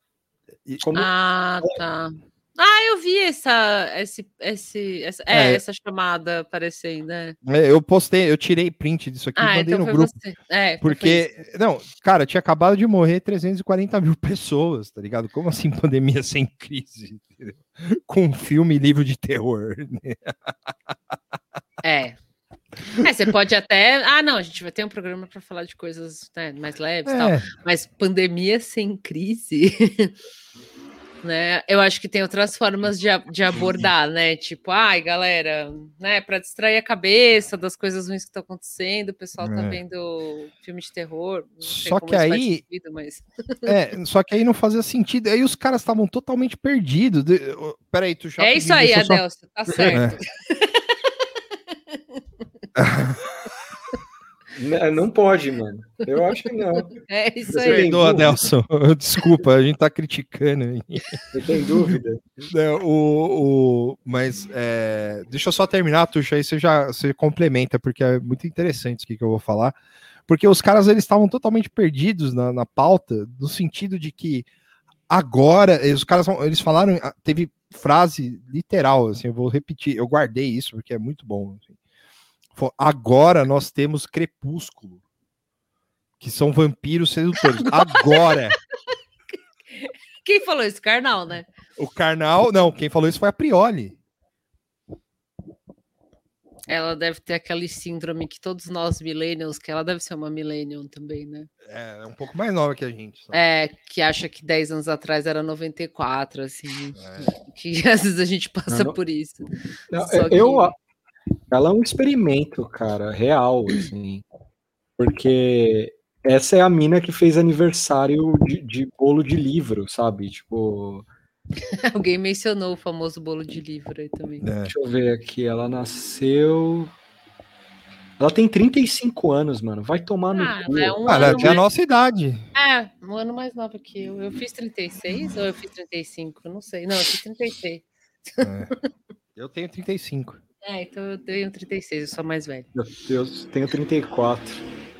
[SPEAKER 4] e-
[SPEAKER 6] Como,
[SPEAKER 5] Ah, tá. Ah, eu vi essa, esse, esse, essa, é,
[SPEAKER 4] É.
[SPEAKER 5] essa chamada aparecendo, né?
[SPEAKER 4] É, eu postei, eu tirei print disso aqui e
[SPEAKER 5] Ah,
[SPEAKER 4] mandei
[SPEAKER 5] então
[SPEAKER 4] no grupo.
[SPEAKER 5] É, então
[SPEAKER 4] Porque, não, cara, tinha acabado de morrer 340 mil pessoas, tá ligado? Como assim pandemia sem crise? entendeu? Com filme e livro de terror. né?
[SPEAKER 5] É. É, você pode até. Ah, não, a gente vai ter um programa para falar de coisas né, mais leves e tal.
[SPEAKER 4] É,
[SPEAKER 5] Mas pandemia sem crise. né? Eu acho que tem outras formas de, de abordar, né? Tipo, ai, galera, né? Para distrair a cabeça das coisas ruins que estão acontecendo, o pessoal tá
[SPEAKER 4] É.
[SPEAKER 5] vendo filme de terror.
[SPEAKER 4] Só que aí-
[SPEAKER 5] sentido, mas...
[SPEAKER 4] é, só que aí não fazia sentido. Aí os caras estavam totalmente perdidos. De- Peraí, tu já.
[SPEAKER 5] É isso aí,
[SPEAKER 4] eu só- É.
[SPEAKER 5] Adelson, tá certo.
[SPEAKER 6] N- Não pode, mano. Eu acho que não.
[SPEAKER 5] É, isso
[SPEAKER 6] Você
[SPEAKER 5] aí.
[SPEAKER 4] Perdoa? Nelson. Desculpa, a gente tá criticando. aí.
[SPEAKER 6] Você tem dúvida?
[SPEAKER 4] É, o, o, mas é, deixa eu só terminar, Tuxa, aí você já você complementa, porque é muito interessante isso aqui que eu vou falar. Porque os caras eles estavam totalmente perdidos na, na pauta, no sentido de que agora, os caras eles falaram, ah, teve frase literal, assim, eu vou repetir, eu guardei isso porque é muito bom. assim. Agora nós temos Crepúsculo, que são vampiros sedutores. Agora!
[SPEAKER 5] Quem falou isso? Carnal, né?
[SPEAKER 4] O Karnal, não, quem falou isso foi a Prioli.
[SPEAKER 5] Ela deve ter aquele síndrome que todos nós millennials, que ela deve ser uma millennial também, né?
[SPEAKER 4] É, é um pouco mais nova que a gente. só.
[SPEAKER 5] É, que acha que 10 anos atrás era 94, assim.
[SPEAKER 4] É.
[SPEAKER 5] Que às vezes a gente passa
[SPEAKER 6] não-
[SPEAKER 5] por isso.
[SPEAKER 6] Não,
[SPEAKER 5] Só
[SPEAKER 6] eu,
[SPEAKER 5] que-
[SPEAKER 6] ela é um experimento, cara, real, assim. Porque essa é a mina que fez aniversário de, de bolo de livro, sabe? Tipo,
[SPEAKER 5] Alguém mencionou o famoso bolo de livro aí também.
[SPEAKER 4] É.
[SPEAKER 6] deixa eu ver aqui, ela nasceu. Ela tem 35 anos, mano. Vai tomar no
[SPEAKER 5] Ah,
[SPEAKER 6] cu.
[SPEAKER 5] ela é um
[SPEAKER 4] Ah, ela tinha a
[SPEAKER 5] mais...
[SPEAKER 4] nossa idade.
[SPEAKER 5] É, um ano mais nova que eu. Eu fiz 36 ou eu fiz 35? Eu não sei. Não, eu fiz 36.
[SPEAKER 4] É. Eu tenho 35.
[SPEAKER 5] É, então eu tenho 36, eu sou mais velho.
[SPEAKER 6] Meu Deus, tenho 34.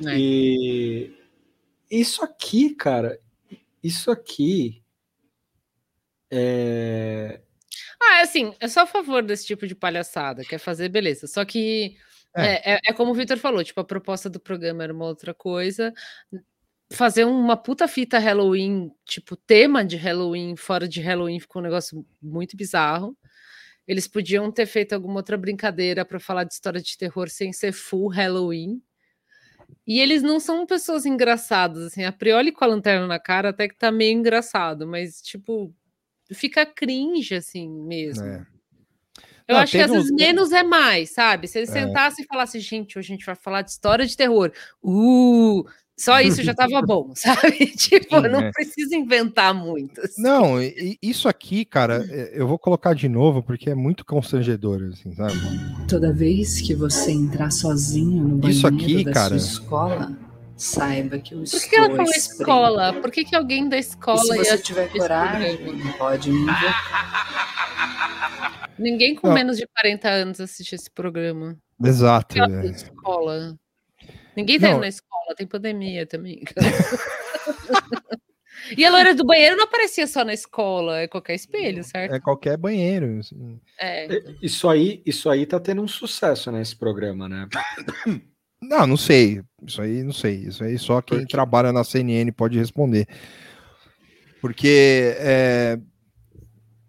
[SPEAKER 5] É.
[SPEAKER 6] E isso aqui, cara, isso aqui é.
[SPEAKER 5] Ah, assim, eu sou a favor desse tipo de palhaçada, quer fazer, beleza. Só que é, é- é como o Victor falou, tipo, a proposta do programa era uma outra coisa. Fazer uma puta fita Halloween, tipo, tema de Halloween, fora de Halloween, ficou um negócio muito bizarro. Eles podiam ter feito alguma outra brincadeira para falar de história de terror sem ser full Halloween. E eles não são pessoas engraçadas, assim, a Prioli com a lanterna na cara até que tá meio engraçado, mas, tipo, fica cringe, assim, mesmo.
[SPEAKER 4] É.
[SPEAKER 5] Eu
[SPEAKER 4] Não,
[SPEAKER 5] acho que às vezes
[SPEAKER 4] um-
[SPEAKER 5] menos é mais, sabe? Se eles
[SPEAKER 4] É.
[SPEAKER 5] sentassem e falassem, gente, hoje a gente vai falar de história de terror. Uh, Só isso já tava bom, sabe? Tipo,
[SPEAKER 4] Sim,
[SPEAKER 5] não
[SPEAKER 4] é.
[SPEAKER 5] precisa inventar muito. assim.
[SPEAKER 4] Não, e- e isso aqui, cara, é, eu vou colocar de novo porque é muito constrangedor, assim, sabe?
[SPEAKER 11] Toda vez que você entrar sozinho no banheiro
[SPEAKER 4] Isso aqui,
[SPEAKER 11] da
[SPEAKER 4] cara.
[SPEAKER 11] sua escola, saiba que eu
[SPEAKER 5] Por
[SPEAKER 11] estou
[SPEAKER 5] que, que ela falou escola? Por que, que alguém da
[SPEAKER 11] E
[SPEAKER 5] escola
[SPEAKER 11] se
[SPEAKER 5] ia
[SPEAKER 11] você tiver coragem, pode me invocar.
[SPEAKER 5] Ninguém com
[SPEAKER 4] Não.
[SPEAKER 5] menos de 40 anos assiste esse programa.
[SPEAKER 4] Exato. É.
[SPEAKER 5] escola. Ninguém tá
[SPEAKER 4] Não.
[SPEAKER 5] indo na escola, tem pandemia também. e a loira do banheiro não aparecia só na escola, é qualquer espelho, certo?
[SPEAKER 4] É qualquer banheiro. assim.
[SPEAKER 5] É.
[SPEAKER 6] Isso aí, isso aí tá tendo um sucesso nesse programa, né?
[SPEAKER 4] Não, não sei. Isso aí não sei. Isso aí só quem trabalha na CNN pode responder. Porque, é,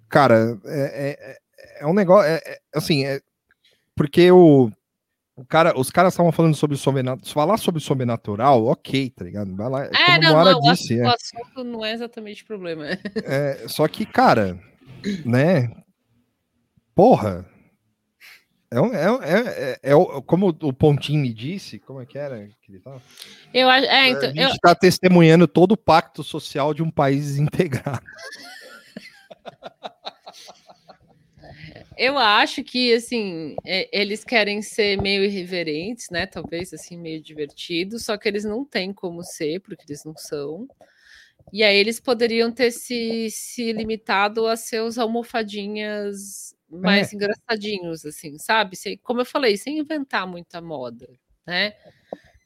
[SPEAKER 4] cara, é, é- é um negócio. é- é- assim, é, porque o, o cara, os caras estavam falando sobre sobrenatural. Falar sobre sobrenatural, ok, tá ligado? Vai lá,
[SPEAKER 5] É, não,
[SPEAKER 4] Moara
[SPEAKER 5] não, o
[SPEAKER 4] disse.
[SPEAKER 5] assunto,
[SPEAKER 4] é.
[SPEAKER 5] o assunto não é exatamente o problema.
[SPEAKER 4] É, só que, cara, né? Porra. É, um- é, um- é, é, é como o Pontinho me disse, como é que era que ele tava?
[SPEAKER 5] Eu acho, é,
[SPEAKER 4] a
[SPEAKER 5] então,
[SPEAKER 4] gente
[SPEAKER 5] eu,
[SPEAKER 4] está testemunhando todo o pacto social de um país desintegrado.
[SPEAKER 5] Eu acho que, assim, é, eles querem ser meio irreverentes, né? Talvez, assim, meio divertidos, só que eles não têm como ser, porque eles não são. E aí eles poderiam ter se, se limitado a seus almofadinhas mais
[SPEAKER 4] É.
[SPEAKER 5] engraçadinhos, assim, sabe? Sem, como eu falei, sem inventar muita moda, né?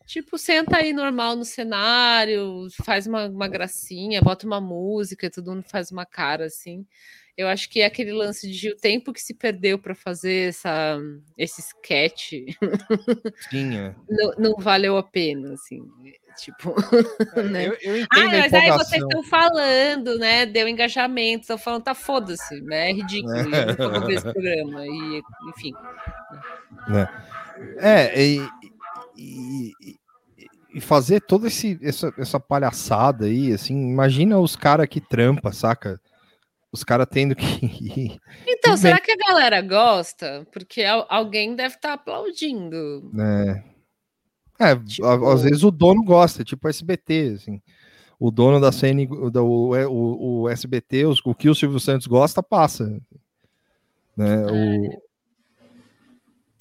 [SPEAKER 5] Tipo, senta aí normal no cenário, faz uma, uma gracinha, bota uma música, todo mundo faz uma cara assim. Eu acho que é aquele lance de o tempo que se perdeu para fazer essa, esse sketch
[SPEAKER 4] Sim, é.
[SPEAKER 5] não, não valeu a pena, assim. Tipo, né?
[SPEAKER 4] Eu, eu
[SPEAKER 5] Ah, mas aí vocês estão falando, né? Deu engajamento, estão falando, tá foda-se, né? É ridículo. vou ver esse programa. E, enfim.
[SPEAKER 4] né? É, e, e- e- fazer toda essa, essa palhaçada aí, assim, imagina os caras que trampa, saca? Os caras tendo que.
[SPEAKER 5] Então,
[SPEAKER 4] Tudo
[SPEAKER 5] será
[SPEAKER 4] bem.
[SPEAKER 5] que a galera gosta? Porque al- alguém deve estar aplaudindo.
[SPEAKER 4] né? É, a-
[SPEAKER 5] Tipo
[SPEAKER 4] às vezes o dono gosta, tipo o SBT, assim. O dono da CN, o, da- o, o, o SBT, os- o que o Silvio Santos gosta, passa. Né? O,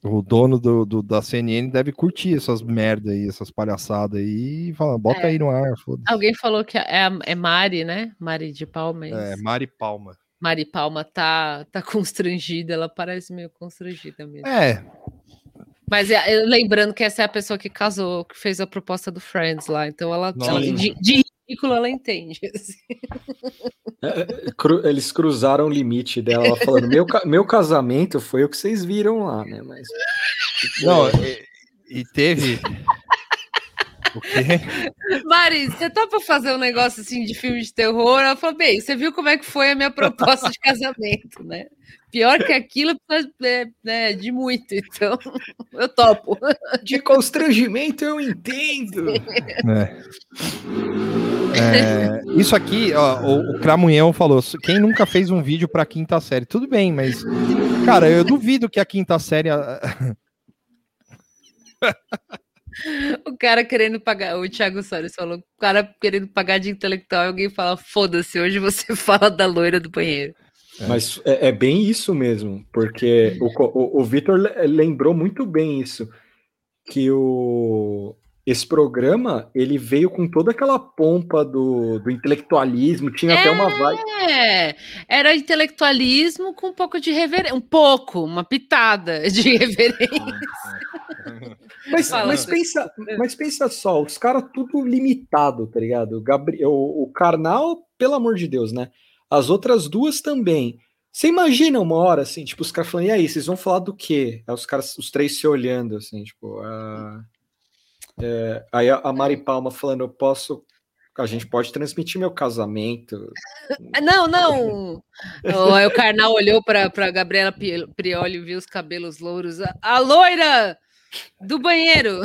[SPEAKER 4] o dono do, do- da CNN deve curtir essas merda aí, essas palhaçadas aí, e fala, bota
[SPEAKER 5] É.
[SPEAKER 4] aí no ar, foda-se.
[SPEAKER 5] Alguém falou que é, é Mari, né? Mari de Palma.
[SPEAKER 4] É, Mari Palma.
[SPEAKER 5] Mari Palma tá, tá constrangida, ela parece meio constrangida mesmo.
[SPEAKER 4] É,
[SPEAKER 5] Mas é, lembrando que essa é a pessoa que casou, que fez a proposta do Friends lá. Então ela, ela de, de ridículo ela entende. assim.
[SPEAKER 6] Cru- eles cruzaram o limite dela, ela falando: meu, meu casamento foi o que vocês viram lá, né? Mas.
[SPEAKER 4] não, e, e teve. O quê?
[SPEAKER 5] Mari, você topa fazer um negócio assim de filme de terror? Ela falou: bem, você viu como é que foi a minha proposta de casamento, né? Pior que aquilo é, é, de muito, então eu topo.
[SPEAKER 6] De constrangimento eu entendo.
[SPEAKER 4] É. É, isso aqui, ó, o, o Cramunhão falou: quem nunca fez um vídeo pra quinta série? Tudo bem, mas, cara, eu duvido que a quinta série.
[SPEAKER 5] O cara querendo pagar, o Thiago Soares falou, o cara querendo pagar de intelectual, alguém fala, foda-se, hoje você fala da loira do banheiro.
[SPEAKER 6] Mas é, é bem isso mesmo, porque o, o, o Vitor le- lembrou muito bem isso, que o, esse programa ele veio com toda aquela pompa do, do intelectualismo, tinha até uma vibe.
[SPEAKER 5] É, era intelectualismo com um pouco de reverência, um pouco, uma pitada de reverência.
[SPEAKER 6] Mas, mas, pensa, mas pensa só, os caras tudo limitado, tá ligado? O, Gabriel, o, o Karnal, pelo amor de Deus, né? As outras duas também. Você imagina uma hora, assim, tipo, os caras falando, e aí, vocês vão falar do quê? Aí os caras, os três se olhando, assim, tipo, ah, é, aí a, a Mari Palma falando, eu posso, a gente pode transmitir meu casamento.
[SPEAKER 5] Não, não. O, Karnal olhou para a Gabriela Prioli e viu os cabelos louros. A, a loira do banheiro.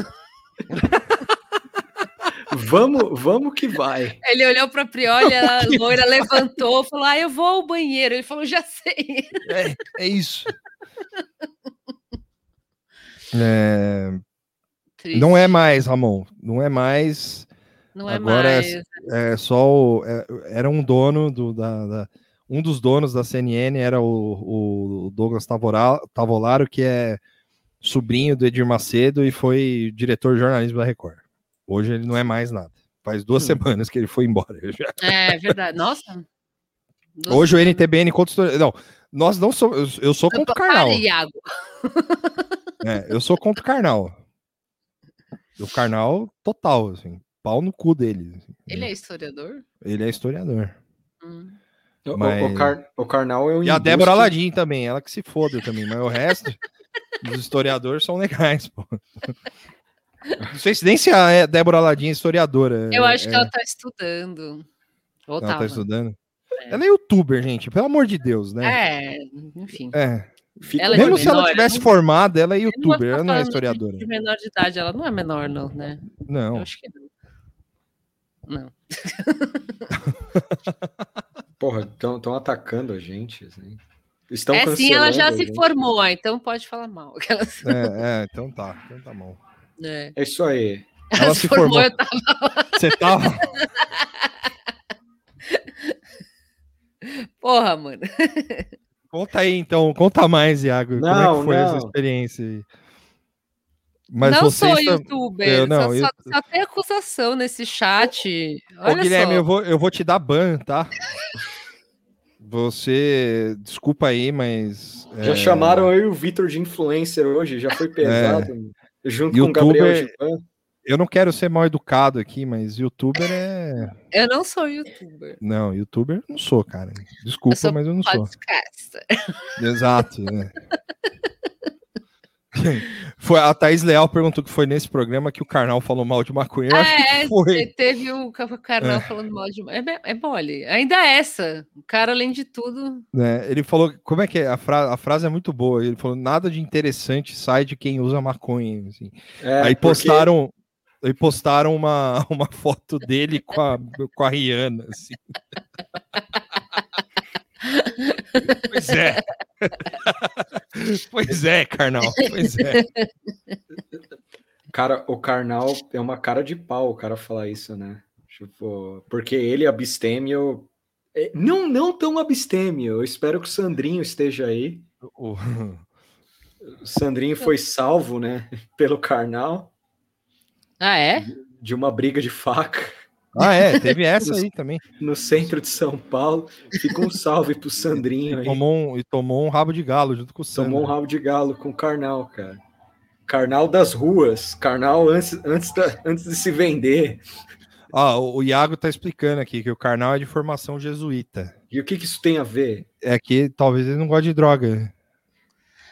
[SPEAKER 6] Vamos, vamos que vai.
[SPEAKER 5] Ele olhou para a Prioli, a loira levantou, falou: Ah, eu vou ao banheiro. Ele falou: Já sei.
[SPEAKER 4] É, é isso. É, não é mais, Ramon. Não é mais.
[SPEAKER 5] Não é
[SPEAKER 4] Agora
[SPEAKER 5] mais.
[SPEAKER 4] é, é só o, é- era um dono do, da, da- um dos donos da CNN era o, o Douglas Tavolaro, que é sobrinho do Edir Macedo e foi diretor de jornalismo da Record. Hoje ele não é mais nada. Faz duas semanas que ele foi embora. Já-
[SPEAKER 5] É verdade. Nossa. Duas
[SPEAKER 4] Hoje o
[SPEAKER 5] semanas.
[SPEAKER 4] NTBN contra história- Não, nós não somos. Eu, sou contra o
[SPEAKER 5] Iago.
[SPEAKER 4] É, eu sou contra o Karnal. O Karnal total, assim. Pau no cu dele. assim.
[SPEAKER 5] Ele é historiador?
[SPEAKER 4] Ele é historiador.
[SPEAKER 5] Hum.
[SPEAKER 6] O, o-
[SPEAKER 4] Mas-
[SPEAKER 6] o, Car- o Karnal é um
[SPEAKER 4] E a Débora Aladim também, ela que se foda também, mas o resto dos historiadores são legais, pô. Não sei se nem se a é- Débora Aladim é historiadora.
[SPEAKER 5] Eu
[SPEAKER 4] é-
[SPEAKER 5] acho que
[SPEAKER 4] é-
[SPEAKER 5] ela tá estudando. Ou
[SPEAKER 4] ela
[SPEAKER 5] tava.
[SPEAKER 4] tá estudando. Ela é youtuber, gente, pelo amor de Deus, né?
[SPEAKER 5] É, enfim.
[SPEAKER 4] É.
[SPEAKER 5] Ela é
[SPEAKER 4] Mesmo se ela
[SPEAKER 5] menor,
[SPEAKER 4] tivesse
[SPEAKER 5] não-
[SPEAKER 4] formada, ela é
[SPEAKER 5] vou
[SPEAKER 4] youtuber, ela não é historiadora.
[SPEAKER 5] De menor de idade, ela não é menor, não, né?
[SPEAKER 4] Não.
[SPEAKER 5] Eu acho que não. Não.
[SPEAKER 6] Porra, estão atacando a gente. Assim. Estão
[SPEAKER 5] é sim, ela já se
[SPEAKER 6] gente.
[SPEAKER 5] formou, então pode falar mal.
[SPEAKER 4] É, é, então tá, então tá bom.
[SPEAKER 5] É.
[SPEAKER 6] É isso aí.
[SPEAKER 4] Ela se formou.
[SPEAKER 5] eu tava.
[SPEAKER 4] Você tava.
[SPEAKER 5] Porra, mano.
[SPEAKER 4] Conta aí então, conta mais, Iago. como é
[SPEAKER 6] Não,
[SPEAKER 4] que foi essa
[SPEAKER 6] não.
[SPEAKER 4] experiência aí? Mas
[SPEAKER 5] não
[SPEAKER 4] você
[SPEAKER 5] sou
[SPEAKER 4] está-
[SPEAKER 5] youtuber,
[SPEAKER 4] Eu não,
[SPEAKER 5] só,
[SPEAKER 4] eu-
[SPEAKER 5] só, só tem acusação nesse chat.
[SPEAKER 4] Ô,
[SPEAKER 5] Olha
[SPEAKER 4] Guilherme,
[SPEAKER 5] só.
[SPEAKER 4] eu vou, eu vou te dar ban, tá? Você, desculpa aí, mas.
[SPEAKER 6] Já
[SPEAKER 4] é,
[SPEAKER 6] chamaram aí o Vitor de influencer hoje, já foi pesado. Junto com o
[SPEAKER 4] Youtuber-
[SPEAKER 6] Gabriel.
[SPEAKER 4] Eu não quero ser mal educado aqui, mas youtuber é.
[SPEAKER 5] Eu não sou youtuber.
[SPEAKER 4] Não, youtuber eu não sou, cara. Desculpa,
[SPEAKER 5] eu sou
[SPEAKER 4] mas eu não sou. Exato. né? Foi, a Thaís Leal perguntou que foi nesse programa que o Karnal falou mal de maconha. Eu acho
[SPEAKER 5] é,
[SPEAKER 4] que foi.
[SPEAKER 5] te- teve o Ca- Carnal
[SPEAKER 4] É.
[SPEAKER 5] falando mal de. É, be- é mole. Ainda é essa. O cara, além de tudo.
[SPEAKER 4] né? Ele falou, como é que é? A, fra- a frase é muito boa. Ele falou: nada de interessante sai de quem usa maconha. assim.
[SPEAKER 6] É,
[SPEAKER 4] aí
[SPEAKER 6] porque-
[SPEAKER 4] postaram, aí postaram uma, uma foto dele com a, com a Rihanna. Assim. pois é. pois é, Karnal. Pois é.
[SPEAKER 6] Cara, o Karnal é uma cara de pau o cara falar isso, né? Tipo, porque ele abstêmio. é, Não, não tão abstêmio. Eu espero que o Sandrinho esteja aí.
[SPEAKER 4] O-
[SPEAKER 6] O Sandrinho foi salvo, né? Pelo Karnal
[SPEAKER 5] Ah, é?
[SPEAKER 6] de uma briga de faca.
[SPEAKER 4] Ah, é, teve essa aí também.
[SPEAKER 6] No centro de São Paulo. Fica um salve pro Sandrinho aí.
[SPEAKER 4] Tomou um, e tomou um rabo de galo junto com o Sandro.
[SPEAKER 6] Tomou um rabo de galo com o Karnal, cara. Karnal das ruas. Karnal antes, antes, da- antes de se vender.
[SPEAKER 4] Ah, o o Iago tá explicando aqui que o Karnal é de formação jesuíta.
[SPEAKER 6] E o que, que isso tem a ver?
[SPEAKER 4] É que talvez ele não goste de droga.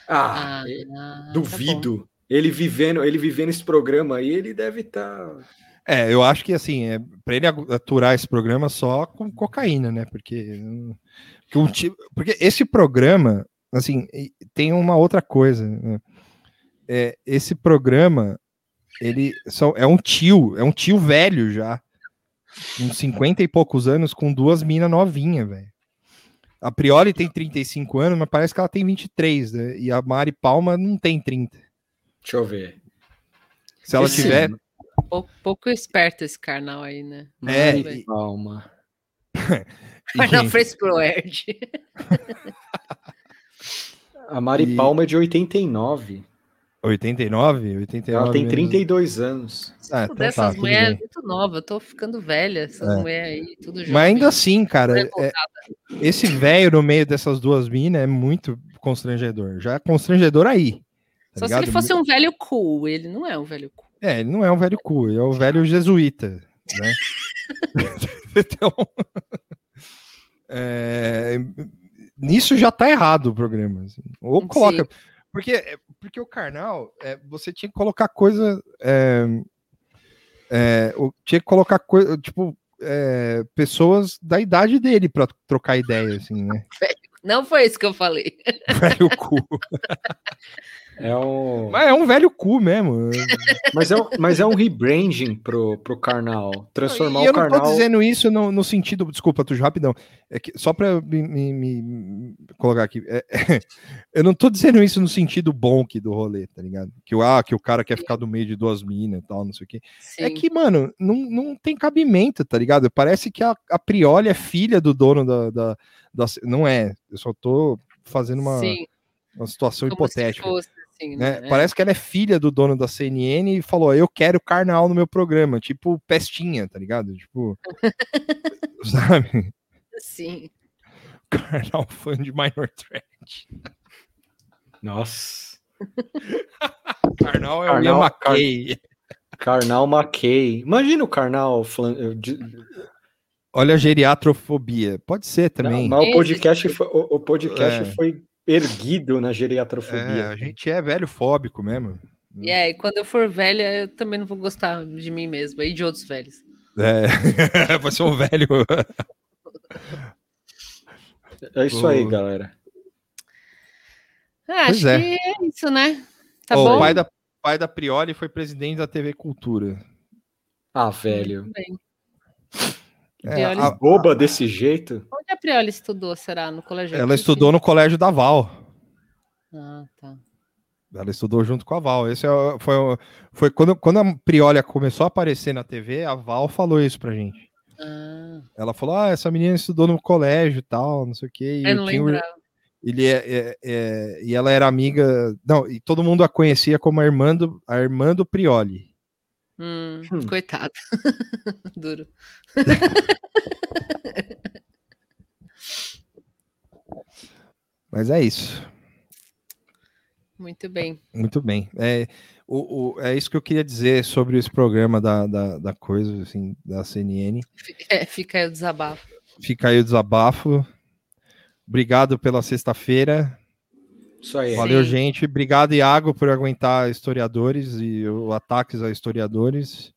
[SPEAKER 6] Ah,
[SPEAKER 5] Ah,
[SPEAKER 6] eh,
[SPEAKER 5] tá
[SPEAKER 6] duvido. ele vivendo, ele vivendo esse programa aí, ele deve estar.
[SPEAKER 4] É, eu acho que assim, é para ele aturar esse programa só com cocaína, né? Porque, porque, um tipo- porque esse programa, assim, tem uma outra coisa. né? É, esse programa, ele só, é um tio, é um tio velho já, com 50 e poucos anos, com duas minas novinhas, velho. A Prioli tem 35 anos, mas parece que ela tem 23, né? E a Mari Palma não tem 30.
[SPEAKER 6] Deixa eu ver.
[SPEAKER 4] Se ela
[SPEAKER 6] Esse-
[SPEAKER 4] tiver.
[SPEAKER 5] Pouco, pouco esperto esse carnal aí, né?
[SPEAKER 4] É,
[SPEAKER 6] Mari Palma.
[SPEAKER 5] Carnal fez pro Erd.
[SPEAKER 6] A Mari
[SPEAKER 4] E-
[SPEAKER 6] Palma é de 89.
[SPEAKER 4] 89? 89
[SPEAKER 6] Ela tem
[SPEAKER 4] menos-
[SPEAKER 6] 32 anos.
[SPEAKER 4] Ah, então tá,
[SPEAKER 5] Dessas
[SPEAKER 4] tudo
[SPEAKER 5] mulheres
[SPEAKER 4] bem.
[SPEAKER 5] muito novas, eu tô ficando velha, essas
[SPEAKER 4] É.
[SPEAKER 5] mulheres aí, tudo jovem.
[SPEAKER 4] Mas ainda assim, cara, é-
[SPEAKER 5] revoltada.
[SPEAKER 4] esse velho no meio dessas duas minas é muito constrangedor. Já é constrangedor aí. tá
[SPEAKER 5] Só se
[SPEAKER 4] ligado?
[SPEAKER 5] ele fosse um velho cool, ele não é um velho cool.
[SPEAKER 4] É, ele não é um velho cu, ele é o velho jesuíta, né? então, é, nisso já tá errado o programa. assim. Ou
[SPEAKER 5] Sim.
[SPEAKER 4] coloca. Porque, porque o carnal, é, você tinha que colocar coisa. É, é, tinha que colocar coisa, tipo, é, pessoas da idade dele pra trocar ideia, assim, né?
[SPEAKER 5] Não foi isso que eu falei.
[SPEAKER 4] Velho cu.
[SPEAKER 6] É um...
[SPEAKER 4] Mas é um velho cu mesmo.
[SPEAKER 6] mas, é um, mas é um rebranding pro, pro Karnal. Transformar
[SPEAKER 4] e eu
[SPEAKER 6] o Karnal.
[SPEAKER 4] não tô dizendo isso no, no sentido. Desculpa, Tujo, rapidão. É que, só pra me, me, me colocar aqui. É, é, eu não tô dizendo isso no sentido bom aqui do rolê, tá ligado? Que, ah, que o cara quer ficar do meio de duas minas e tal, não sei o quê. Sim. É que, mano, não, não tem cabimento, tá ligado? Parece que a, a Prioli é filha do dono da, da, da. Não é. Eu só tô fazendo uma. Sim uma situação Como hipotética. Fosse, assim, né? né? Parece que ela é filha do dono da CNN e falou: Eu quero carnal no meu programa, tipo pestinha, tá ligado? Tipo, sabe?
[SPEAKER 5] Sim.
[SPEAKER 4] Carnal fã de Minor Threat.
[SPEAKER 6] Nossa.
[SPEAKER 4] Carnal é Carnal, o Ian McKay.
[SPEAKER 6] Carnal McKay. Imagina o Carnal.
[SPEAKER 4] Olha a geriatrofobia. Pode ser também.
[SPEAKER 6] Não, mas o podcast, foi, o, o podcast é. foi erguido na geriatrofobia. É,
[SPEAKER 4] a gente é velho fóbico mesmo.
[SPEAKER 5] E é, e quando eu for velha, eu também não vou gostar de mim mesma e de outros velhos.
[SPEAKER 4] É, vai ser um velho.
[SPEAKER 6] é isso aí, galera.
[SPEAKER 5] Ah, acho é. que é isso, né? Tá
[SPEAKER 4] oh,
[SPEAKER 5] bom?
[SPEAKER 4] O pai da, pai da Prioli foi presidente da TV Cultura.
[SPEAKER 6] Ah, velho. É, a, boba desse jeito.
[SPEAKER 5] Onde a Prioli estudou, será? No colégio?
[SPEAKER 4] Ela estudou no colégio da Val.
[SPEAKER 5] Ah, tá.
[SPEAKER 4] Ela estudou junto com a Val. Esse é foi, foi quando, quando a Prioli começou a aparecer na TV, a Val falou isso pra gente. Ah. Ela falou: Ah, essa menina estudou no colégio e tal, não sei o quê.
[SPEAKER 5] Eu não lembro.
[SPEAKER 4] Ele é, é, é, e ela era amiga. Não, e todo mundo a conhecia como a irmã do, a irmã do Prioli.
[SPEAKER 5] Hum, hum. Coitado. Duro.
[SPEAKER 4] Mas é isso.
[SPEAKER 5] Muito bem.
[SPEAKER 4] Muito bem. É, o, o, é isso que eu queria dizer sobre esse programa da, da, da coisa, assim, da CNN.
[SPEAKER 5] É, fica aí o desabafo.
[SPEAKER 4] Fica aí o desabafo. Obrigado pela sexta-feira.
[SPEAKER 6] Isso aí.
[SPEAKER 4] Valeu, Sim. gente. Obrigado, Iago, por aguentar historiadores e o ataques a historiadores.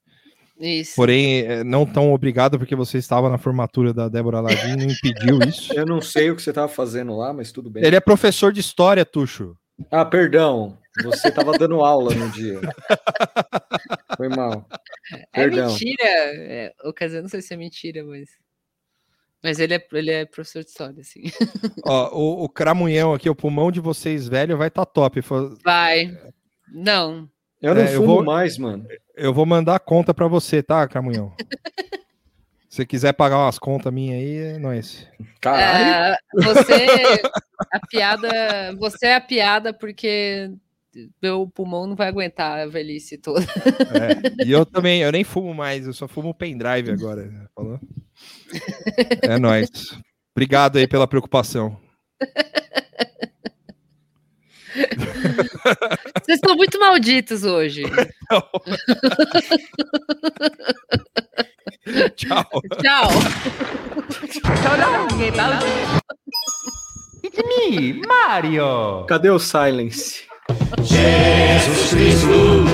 [SPEAKER 5] Isso.
[SPEAKER 4] Porém, é, não tão obrigado porque você estava na formatura da Débora Ladim e impediu isso.
[SPEAKER 6] Eu não sei o que você estava fazendo lá, mas tudo bem.
[SPEAKER 4] Ele é professor de história, Tuxo.
[SPEAKER 6] Ah, perdão. Você estava dando aula no dia. Foi mal.
[SPEAKER 5] É perdão. mentira. É, dizer, não sei se é mentira, mas. Mas ele é, ele é professor de história, assim.
[SPEAKER 4] Ó, o, o cramunhão aqui, o pulmão de vocês, velho, vai estar tá top.
[SPEAKER 5] Vai. Não.
[SPEAKER 6] Eu não é, fumo eu vou, mais, mano.
[SPEAKER 4] Eu vou mandar a conta para você, tá, cramunhão? Se quiser pagar umas contas minhas aí, é nóis.
[SPEAKER 5] Caralho. Uh, você, a piada, você é a piada porque meu pulmão não vai aguentar a velhice toda.
[SPEAKER 4] É, e eu também, eu nem fumo mais, eu só fumo pendrive agora. Falou? É nóis. Obrigado aí pela preocupação.
[SPEAKER 5] Vocês estão muito malditos hoje.
[SPEAKER 4] Tchau.
[SPEAKER 5] Tchau. Tchau, não. Ninguém tá
[SPEAKER 12] It's me, Mario.
[SPEAKER 6] Cadê o silence?
[SPEAKER 13] Jesus Cristo,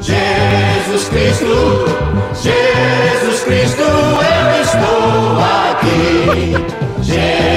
[SPEAKER 13] Jesus Cristo, Jesus Cristo, eu estou aqui. Jesus